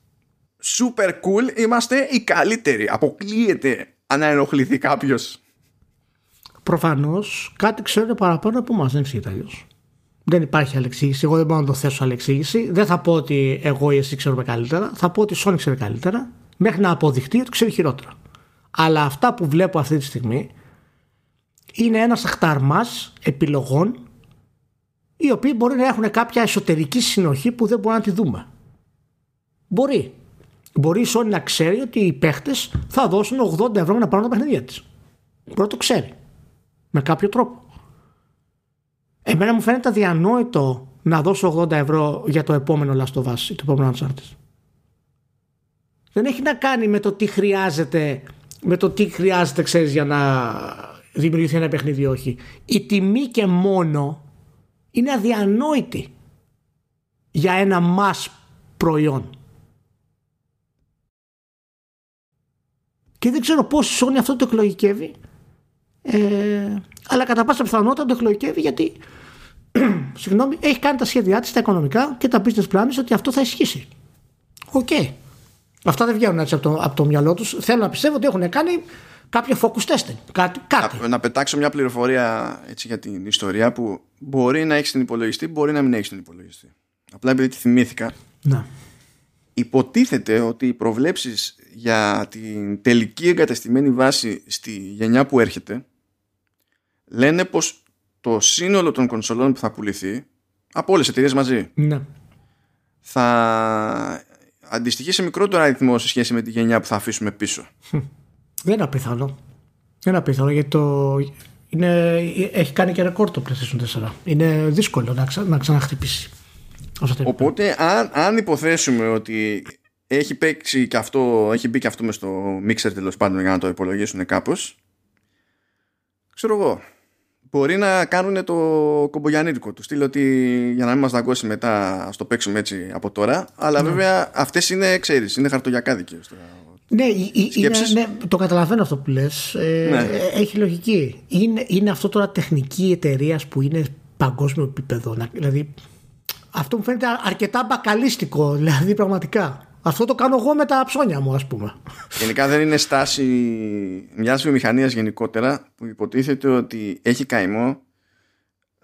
super cool, είμαστε οι καλύτεροι. Αποκλείεται αν ενοχληθεί κάποιος. Προφανώς κάτι ξέρετε παραπάνω από εμάς, δεν ξέρετε αλλιώς. Δεν υπάρχει άλλη εξήγηση. Εγώ δεν μπορώ να το θέσω άλλη εξήγηση. Δεν θα πω ότι εγώ ή εσύ ξέρουμε καλύτερα. Θα πω ότι η Sony ξέρει καλύτερα μέχρι να αποδειχτεί ότι ξέρει χειρότερα. Αλλά αυτά που βλέπω αυτή τη στιγμή είναι ένας αχταρμά επιλογών οι οποίοι μπορεί να έχουν κάποια εσωτερική συνοχή που δεν μπορούμε να τη δούμε. Μπορεί. Μπορεί η Sony να ξέρει ότι οι παίχτες θα δώσουν 80 ευρώ να πάρουν τα παιχνίδια της. Μπορεί να το ξέρει. Με κάποιο τρόπο. Εμένα μου φαίνεται αδιανόητο να δώσω 80 ευρώ για το επόμενο Last of Us ή το επόμενο Uncharted. Δεν έχει να κάνει με το τι χρειάζεται, με το τι χρειάζεται, ξέρεις, για να δημιουργηθεί ένα παιχνίδι ή όχι. Η τιμή και μόνο είναι αδιανόητη για ένα mass προϊόν. Και δεν ξέρω πώς η Sony αυτό το εκλογικεύει. Ε, αλλά κατά πάσα πιθανότητα το εκλογικεύει γιατί συγγνώμη, έχει κάνει τα σχέδιά της, τα οικονομικά και τα business plans ότι αυτό θα ισχύσει. Ok. Okay. Αυτά δεν βγαίνουν έτσι από το, από το μυαλό τους. Θέλω να πιστεύω ότι έχουν κάνει κάποιο focus testing. Κάτι, κάτι. Να, να πετάξω μια πληροφορία έτσι, για την ιστορία που μπορεί να έχει την υπολογιστή, μπορεί να μην έχει την υπολογιστή. Απλά επειδή τη θυμήθηκα. Να. Υποτίθεται ότι οι προβλέψεις για την τελική εγκαταστημένη βάση στη γενιά που έρχεται λένε πως το σύνολο των κονσολών που θα πουληθεί από όλες τις εταιρείες μαζί ναι. θα αντιστοιχεί σε μικρότερο αριθμό σε σχέση με τη γενιά που θα αφήσουμε πίσω. Δεν είναι απίθανο. Δεν είναι απίθανο γιατί το... Είναι... έχει κάνει και ρεκόρ το PlayStation 4. Είναι δύσκολο να, ξα... να ξαναχτυπήσει. Οπότε αν, αν υποθέσουμε ότι έχει παίξει και αυτό, έχει μπει και αυτό μες στο mixer τέλος πάντων για να το υπολογίσουν κάπως ξέρω εγώ μπορεί να κάνουν το κομπογιανίτικο τους. Στείλω ότι για να μην μας δαγκώσει μετά στο παίξουμε έτσι από τώρα. Αλλά ναι. βέβαια αυτές είναι ξέρεις είναι χαρτογιακάδικες ναι, είναι, ναι, το καταλαβαίνω αυτό που λες. Ε, ναι. έχει λογική. Είναι, είναι αυτό τώρα τεχνική εταιρεία που είναι παγκόσμιο επίπεδο δηλαδή αυτό μου φαίνεται αρκετά μπακαλίστικο δηλαδή πραγματικά αυτό το κάνω εγώ με τα ψώνια μου, ας πούμε. Γενικά δεν είναι στάση μιας βιομηχανίας γενικότερα που υποτίθεται ότι έχει καημό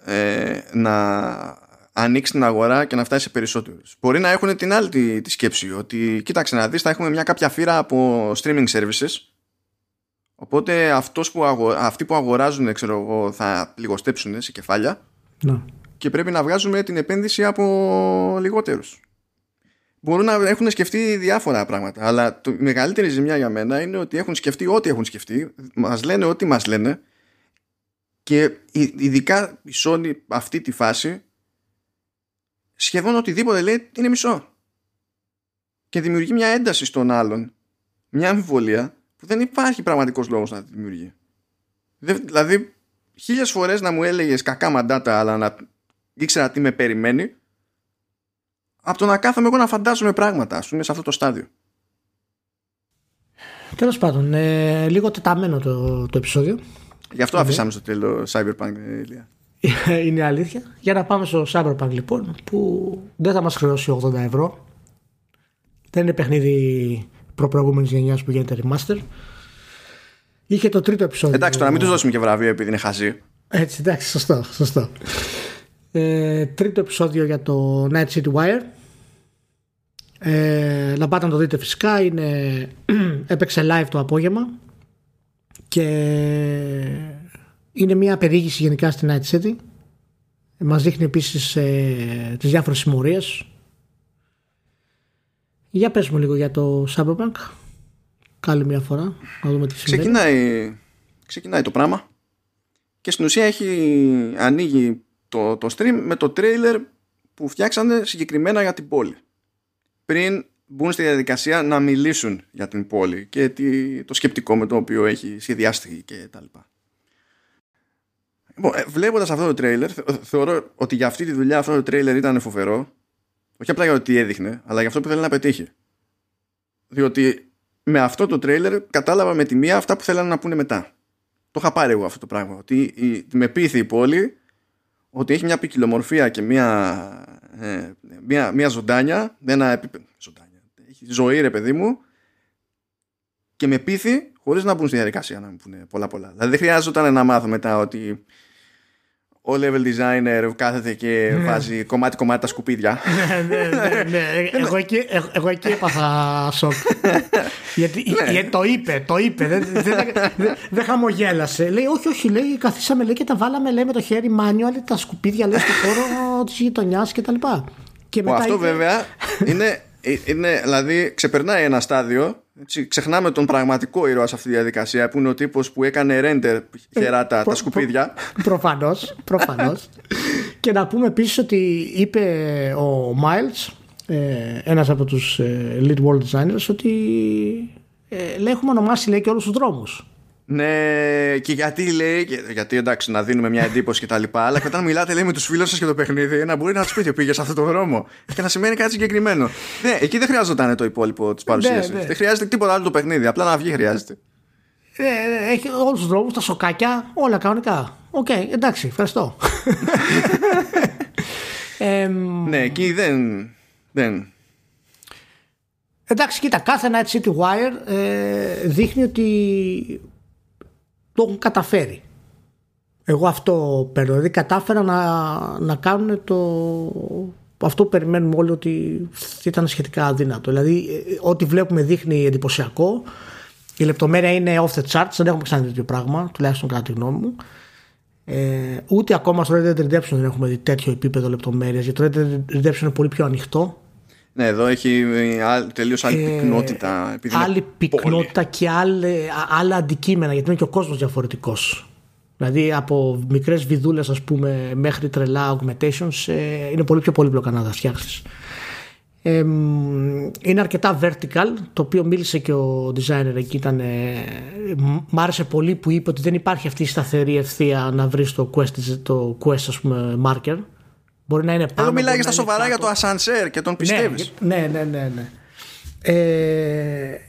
ε, να ανοίξει την αγορά και να φτάσει σε περισσότερους. Μπορεί να έχουν την άλλη τη, σκέψη ότι κοίταξε να δεις, θα έχουμε μια κάποια φύρα από streaming services. Οπότε αυτός που αυτοί που αγοράζουν ξέρω εγώ, θα λιγοστέψουν σε κεφάλια να. και πρέπει να βγάζουμε την επένδυση από λιγότερους μπορούν να έχουν σκεφτεί διάφορα πράγματα. Αλλά το, η μεγαλύτερη ζημιά για μένα είναι ότι έχουν σκεφτεί ό,τι έχουν σκεφτεί. Μας λένε ό,τι μας λένε. Και ειδικά η Sony αυτή τη φάση σχεδόν οτιδήποτε λέει είναι μισό. και δημιουργεί μια ένταση στον άλλον, μια αμφιβολία που δεν υπάρχει πραγματικός λόγος να τη δημιουργεί. Δηλαδή, χίλιες φορές να μου έλεγες κακά μαντάτα, αλλά να ήξερα τι με περιμένει, από το να κάθομαι εγώ να φαντάζομαι πράγματα, ας πούμε, σε αυτό το στάδιο. Τέλος πάντων, ε, λίγο τεταμένο το, το επεισόδιο. Γι' αυτό αφήσαμε στο τέλος Cyberpunk, Ηλία. Είναι αλήθεια. Για να πάμε στο Cyberpunk λοιπόν, που δεν θα μας χρεώσει 80 ευρώ. Δεν είναι παιχνίδι προπροηγούμενη γενιάς που γίνεται remaster. Είχε το τρίτο επεισόδιο. Εντάξει, τώρα μην τους δώσουμε και βραβείο επειδή είναι χαζί. Έτσι, εντάξει, σωστό. σωστό. Ε, τρίτο επεισόδιο για το Night City Wire. Ε, να πάτε να το δείτε φυσικά. Είναι, έπαιξε live το απόγευμα και είναι μια περίγηση γενικά στη Night City. Μας δείχνει επίσης ε, τις διάφορες συμμορίες. Για πες μου λίγο για το Cyberpunk. Κάλλη μια φορά. Να δούμε τι ξεκινάει, ξεκινάει το πράγμα και στην ουσία έχει ανοίγει το, το stream με το trailer που φτιάξανε συγκεκριμένα για την πόλη. Πριν μπουν στη διαδικασία να μιλήσουν για την πόλη και το σκεπτικό με το οποίο έχει σχεδιάστηκε και τα λοιπά. Λοιπόν, ε, βλέποντας αυτό το τρέιλερ θεωρώ ότι για αυτή τη δουλειά αυτό το τρέιλερ ήταν φοβερό όχι απλά για ότι έδειχνε αλλά για αυτό που θέλει να πετύχει διότι με αυτό το τρέιλερ κατάλαβα με τη μία αυτά που θέλανε να πούνε μετά το είχα πάρει εγώ αυτό το πράγμα ότι με πείθει η πόλη ότι έχει μια ποικιλομορφία και μια, ε, μια, μια ζωντάνια, ένα επίπεδο. Ζωντάνια. Έχει ζωή, ρε παιδί μου, και με πείθει χωρίς να μπουν στη διαδικασία να μου πούνε πολλά πολλά. Δηλαδή δεν χρειάζονταν να μάθω μετά ότι ο level designer κάθεται και ναι. βάζει κομμάτι-κομμάτι τα σκουπίδια. ναι, ναι, ναι. ναι. εγώ, εκεί, εγώ εκεί έπαθα σοκ. γιατί, ναι. γιατί, το είπε, το είπε. Δεν, δεν, δεν, χαμογέλασε. Λέει, όχι, όχι, λέει, καθίσαμε λέει, και τα βάλαμε λέει, με το χέρι manual τα σκουπίδια λέει, στο χώρο της γειτονιάς κτλ. Και μετά αυτό είπε... βέβαια είναι, είναι, δηλαδή ξεπερνάει ένα στάδιο έτσι, ξεχνάμε τον πραγματικό ήρωα σε αυτή τη διαδικασία που είναι ο τύπος που έκανε render χεράτα τα σκουπίδια. Προφανώς, προφανώς. και να πούμε επίσης ότι είπε ο Miles, ε, ένας από τους ε, lead world designers, ότι ε, λέει, έχουμε ονομάσει λέει, και όλους τους δρόμους. Ναι, και γιατί λέει, γιατί εντάξει να δίνουμε μια εντύπωση και τα λοιπά, αλλά και όταν μιλάτε λέει με τους φίλους σας για το παιχνίδι, να μπορεί να τους πείτε πήγες σε αυτόν τον δρόμο και να σημαίνει κάτι συγκεκριμένο. Ναι, εκεί δεν χρειάζονταν το υπόλοιπο της παρουσίασης. Ναι, ναι. Δεν χρειάζεται τίποτα άλλο το παιχνίδι, απλά να βγει χρειάζεται. Ναι, ναι έχει όλους τους δρόμους, τα σοκάκια, όλα κανονικά. Ok, okay, εντάξει, ευχαριστώ. ε, ναι, εκεί δεν. δεν. Εντάξει, κοίτα, κάθε Night City Wire ε, δείχνει ότι το έχουν καταφέρει. Εγώ αυτό παίρνω. Δηλαδή κατάφερα να, να κάνουν το, αυτό που περιμένουμε όλοι ότι ήταν σχετικά αδύνατο. Δηλαδή ό,τι βλέπουμε δείχνει εντυπωσιακό. Η λεπτομέρεια είναι off the charts. Δεν έχουμε ξαναδεί τέτοιο πράγμα, τουλάχιστον κατά τη γνώμη μου. Ε, ούτε ακόμα στο Red Dead Redemption δεν έχουμε δει τέτοιο επίπεδο λεπτομέρειας. Γιατί το Red Dead Redemption είναι πολύ πιο ανοιχτό. Ναι, εδώ έχει τελείως άλλη ε, πυκνότητα. Άλλη πυκνότητα και άλλα, άλλα αντικείμενα, γιατί είναι και ο κόσμος διαφορετικός. Δηλαδή από μικρές βιδούλες, ας πούμε, μέχρι τρελά augmentations, ε, είναι πολύ πιο πολύπλοκα να τα φτιάξεις. Ε, είναι αρκετά vertical, το οποίο μίλησε και ο designer εκεί. Ήταν, ε, μ' άρεσε πολύ που είπε ότι δεν υπάρχει αυτή η σταθερή ευθεία να βρεις το quest, το quest ας πούμε, marker Μπορεί να είναι πάνω. Εδώ μιλάει στα σοβαρά για το ασανσέρ και τον πιστεύεις. Ναι, ναι, ναι. ναι, Ε,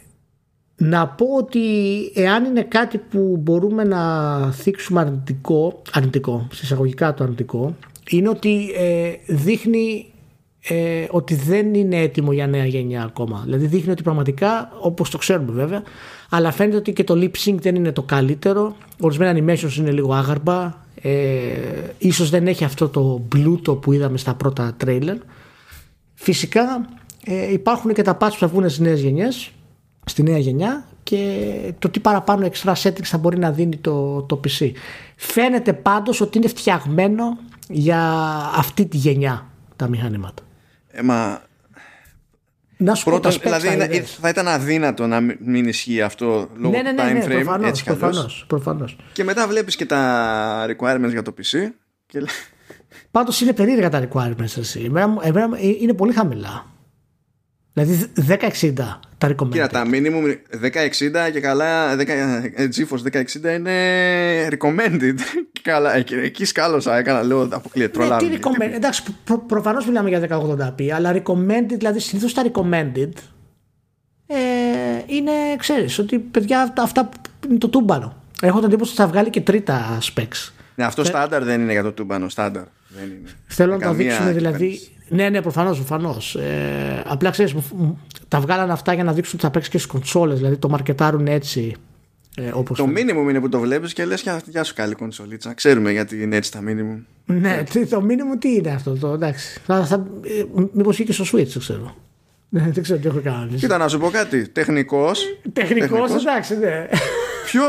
να πω ότι εάν είναι κάτι που μπορούμε να θίξουμε αρνητικό, αρνητικό, συσσαγωγικά το αρνητικό, είναι ότι ε, δείχνει ε, ότι δεν είναι έτοιμο για νέα γενιά ακόμα. Δηλαδή δείχνει ότι πραγματικά, όπως το ξέρουμε βέβαια, αλλά φαίνεται ότι και το lip sync δεν είναι το καλύτερο. Ορισμένα animations είναι λίγο άγαρμπα, ε, ίσως δεν έχει αυτό το μπλούτο που είδαμε στα πρώτα τρέιλερ. Φυσικά ε, υπάρχουν και τα patch που θα βγουν στις νέες γενιές στη νέα γενιά και το τι παραπάνω extra settings θα μπορεί να δίνει το, το PC φαίνεται πάντως ότι είναι φτιαγμένο για αυτή τη γενιά τα μηχανήματα. Ε, μα να σου Πρώτον, δηλαδή είναι, θα ήταν αδύνατο να μην ισχύει αυτό λόγω ναι, ναι, ναι, time ναι, frame. Προφανώς, έτσι προφανώς, προφανώς. Και μετά βλέπεις και τα requirements για το PC. Και... Πάντως είναι περίεργα τα requirements εσύ. Εμένα, εμένα είναι πολύ χαμηλά. Δηλαδή 1060 τα recommended. Κοίτα, τα minimum 1060 και καλά 10, ε, GeForce 1060 είναι recommended. καλά, εκεί, εκεί σκάλωσα, έκανα, λέω, αποκλείεται, Ναι, τρολάρουν. τι recommended. Εντάξει, προ, προφανώς μιλάμε για 1080p, αλλά recommended, δηλαδή συνήθως τα recommended ε, είναι, ξέρεις, ότι παιδιά αυτά, αυτά είναι το τούμπανο. Έχω την εντύπωση ότι θα βγάλει και τρίτα specs. Ναι, αυτό στάνταρ δεν είναι για το τούμπανο, στάνταρ. Δεν είναι. Θέλω να το Καμία δείξουν δηλαδή. κυβέρνηση. Ναι, ναι, προφανώς. Προφανώς. Ε, απλά ξέρεις, τα βγάλανε αυτά για να δείξουν ότι θα παίξει και στις κονσόλες. Δηλαδή το μαρκετάρουν έτσι. Ε, όπως Το θέλουν. minimum είναι που το βλέπεις και λες: Γεια σου, καλή κονσολίτσα. Ξέρουμε γιατί είναι έτσι τα minimum. Ναι, τι- το μήνυμα τι είναι αυτό. Το, εντάξει. Θα, θα, ε, Μήπως βγήκε στο Switch, δεν ξέρω. Ναι, δεν ξέρω τι έχω κάνει. Κοίτα, να σου πω κάτι. Τεχνικός. Τεχνικός, εντάξει, ναι. Ποιο.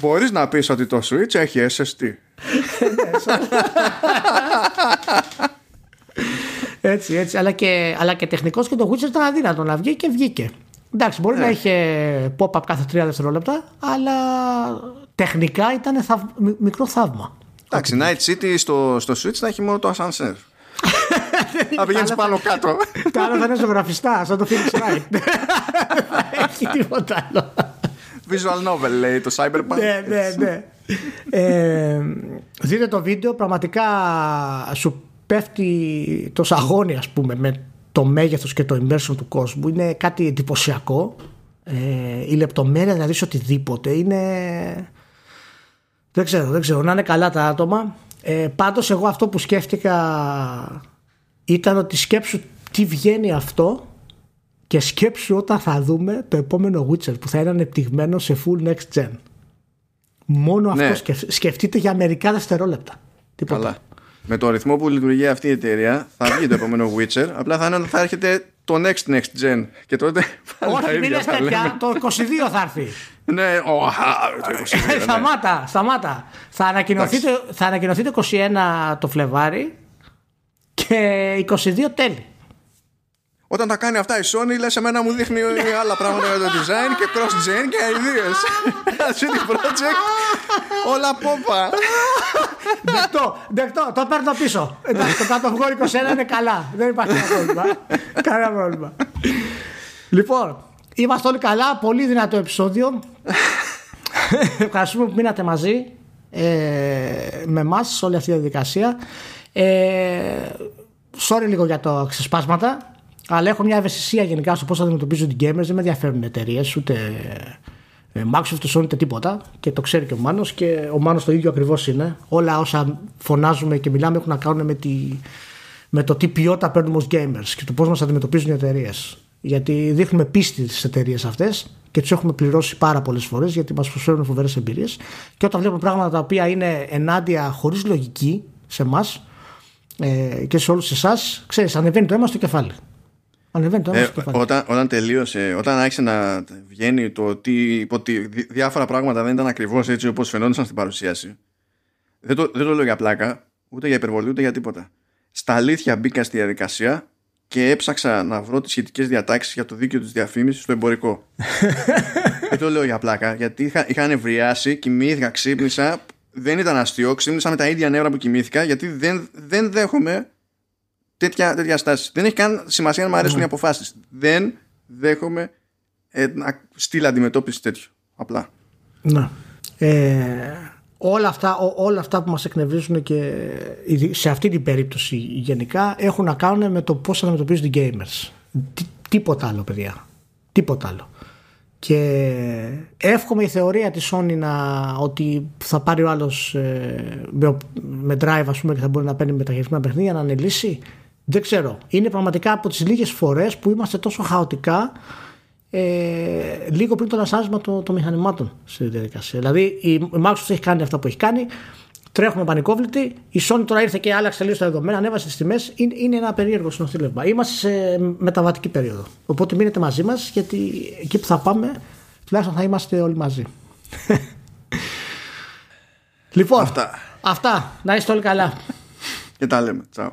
Μπορείς να πεις ότι το Switch έχει SSD. έτσι, έτσι. Αλλά και, αλλά και τεχνικός και το Witcher ήταν αδύνατο να βγει και βγήκε. Εντάξει, μπορεί Ναι. να είχε pop-up κάθε τρία δευτερόλεπτα, αλλά τεχνικά ήταν θαυ- μι- μικρό θαύμα. Εντάξει, Night City στο, στο Switch θα έχει μόνο το Ascenseur. Θα πηγαίνεις πάνω κάτω. Τα άλλα θα είναι ζωγραφιστά, σαν το Phoenix Wright. Δεν έχει τίποτα άλλο. Visual novel λέει το Cyberpunk. ναι, ναι, ναι. Ε, δείτε το βίντεο, πραγματικά σου πέφτει το σαγόνι ας πούμε με το μέγεθος και το immersion του κόσμου. Είναι κάτι εντυπωσιακό. Ε, η λεπτομέρεια να δεις οτιδήποτε είναι... Δεν ξέρω, δεν ξέρω. Να είναι καλά τα άτομα. Ε, πάντως εγώ αυτό που σκέφτηκα ήταν ότι σκέψου τι βγαίνει αυτό και σκέψου όταν θα δούμε το επόμενο Witcher που θα είναι ανεπτυγμένο σε full next gen. Μόνο Ναι. αυτό σκεφ- σκεφτείτε για μερικά δευτερόλεπτα. Τίποτα. Καλά. Με το ρυθμό που λειτουργεί αυτή η εταιρεία θα βγει το επόμενο Witcher. Απλά θα, είναι, θα έρχεται το next next gen. Και τότε πάλι τα Όχι, μην ίδια λες θα τέτοια. λέμε. Το 22 θα έρθει. Ναι, ο, α, το 22, ναι. σταμάτα, σταμάτα. Θα ανακοινωθεί, το, θα ανακοινωθεί το 21 το Φλεβάρι και 22 τέλη. Όταν τα κάνει αυτά η Sony, λες εμένα μου δείχνει άλλα πράγματα για το design και cross-gen και ideas. CD Project, όλα πόπα. δεκτό, δεκτό, το παίρνω πίσω. Εντάξει, το κάτω βγόρι 21 είναι καλά. Δεν υπάρχει κανένα πρόβλημα. Κανένα πρόβλημα. Λοιπόν, είμαστε όλοι καλά. Πολύ δυνατό επεισόδιο. Ευχαριστούμε που μείνατε μαζί ε, με εμάς σε όλη αυτή τη διαδικασία. Ε, sorry λίγο για τα ξεσπάσματα, αλλά έχω μια ευαισθησία γενικά στο πώς θα αντιμετωπίζουν οι gamers. Δεν με ενδιαφέρουν εταιρείες, ούτε ε, Microsoft, ούτε Sony, ούτε τίποτα. Και το ξέρει και ο Μάνος. Και ο Μάνος το ίδιο ακριβώς είναι. Όλα όσα φωνάζουμε και μιλάμε έχουν να κάνουν με, τη, με το τι ποιότητα παίρνουμε ως gamers και το πώς μας αντιμετωπίζουν οι εταιρείες. Γιατί δείχνουμε πίστη στις εταιρείες αυτές και τους έχουμε πληρώσει πάρα πολλές φορές γιατί μας προσφέρουν φοβερές εμπειρίες. Και όταν βλέπουμε πράγματα τα οποία είναι ενάντια χωρίς λογική σε εμά ε, και σε όλους εσάς, ξέρεις, ανεβαίνει το αίμα στο κεφάλι. Ανεβαίνει το αίμα Ε, στο κεφάλι. όταν, όταν τελείωσε, όταν άρχισε να βγαίνει το ότι, ότι δι- διάφορα πράγματα δεν ήταν ακριβώς έτσι όπως φαινόντουσαν στην παρουσίαση δεν το, δεν το λέω για πλάκα ούτε για υπερβολή ούτε για τίποτα στα αλήθεια μπήκα στη διαδικασία και έψαξα να βρω τις σχετικές διατάξεις για το δίκαιο της διαφήμισης στο εμπορικό δεν το λέω για πλάκα γιατί είχα, είχα νευριάσει, κοιμήθηκα, ξύπνησα δεν ήταν αστείο, ξύπνησα με τα ίδια νεύρα που κοιμήθηκα γιατί δεν, δεν δέχομαι τέτοια, τέτοια στάση. Δεν έχει καν σημασία να μου αρέσουν οι αποφάσεις. Δεν δέχομαι ε, να στυλ αντιμετώπιση τέτοιο. Απλά. Ναι. Ε, όλα, αυτά, ό, όλα αυτά που μας εκνευρίζουν και ειδι- σε αυτή την περίπτωση γενικά έχουν να κάνουν με το πώς αντιμετωπίζουν οι gamers. Τι, τίποτα άλλο παιδιά. Τίποτα άλλο. Και εύχομαι η θεωρία της Sony να, ότι θα πάρει ο άλλος ε, με, με drive ας πούμε και θα μπορεί να παίρνει μεταχειρισμένα παιχνίδια να είναι λύση. Δεν ξέρω. Είναι πραγματικά από τις λίγες φορές που είμαστε τόσο χαοτικά ε, λίγο πριν το λανσάρισμα των των μηχανημάτων στη διαδικασία. Δηλαδή η Microsoft έχει κάνει αυτά που έχει κάνει. Τρέχουμε πανικόβλητοι. Η Sony τώρα ήρθε και άλλαξε τελείω τα δεδομένα, ανέβασε τις τιμές. Είναι, είναι ένα περίεργο συνοθήλευμα. Είμαστε σε μεταβατική περίοδο. Οπότε μείνετε μαζί μας, γιατί εκεί που θα πάμε, τουλάχιστον θα είμαστε όλοι μαζί. λοιπόν, Αυτά. αυτά. Να είστε όλοι καλά. Και τα λέμε. Τσαου.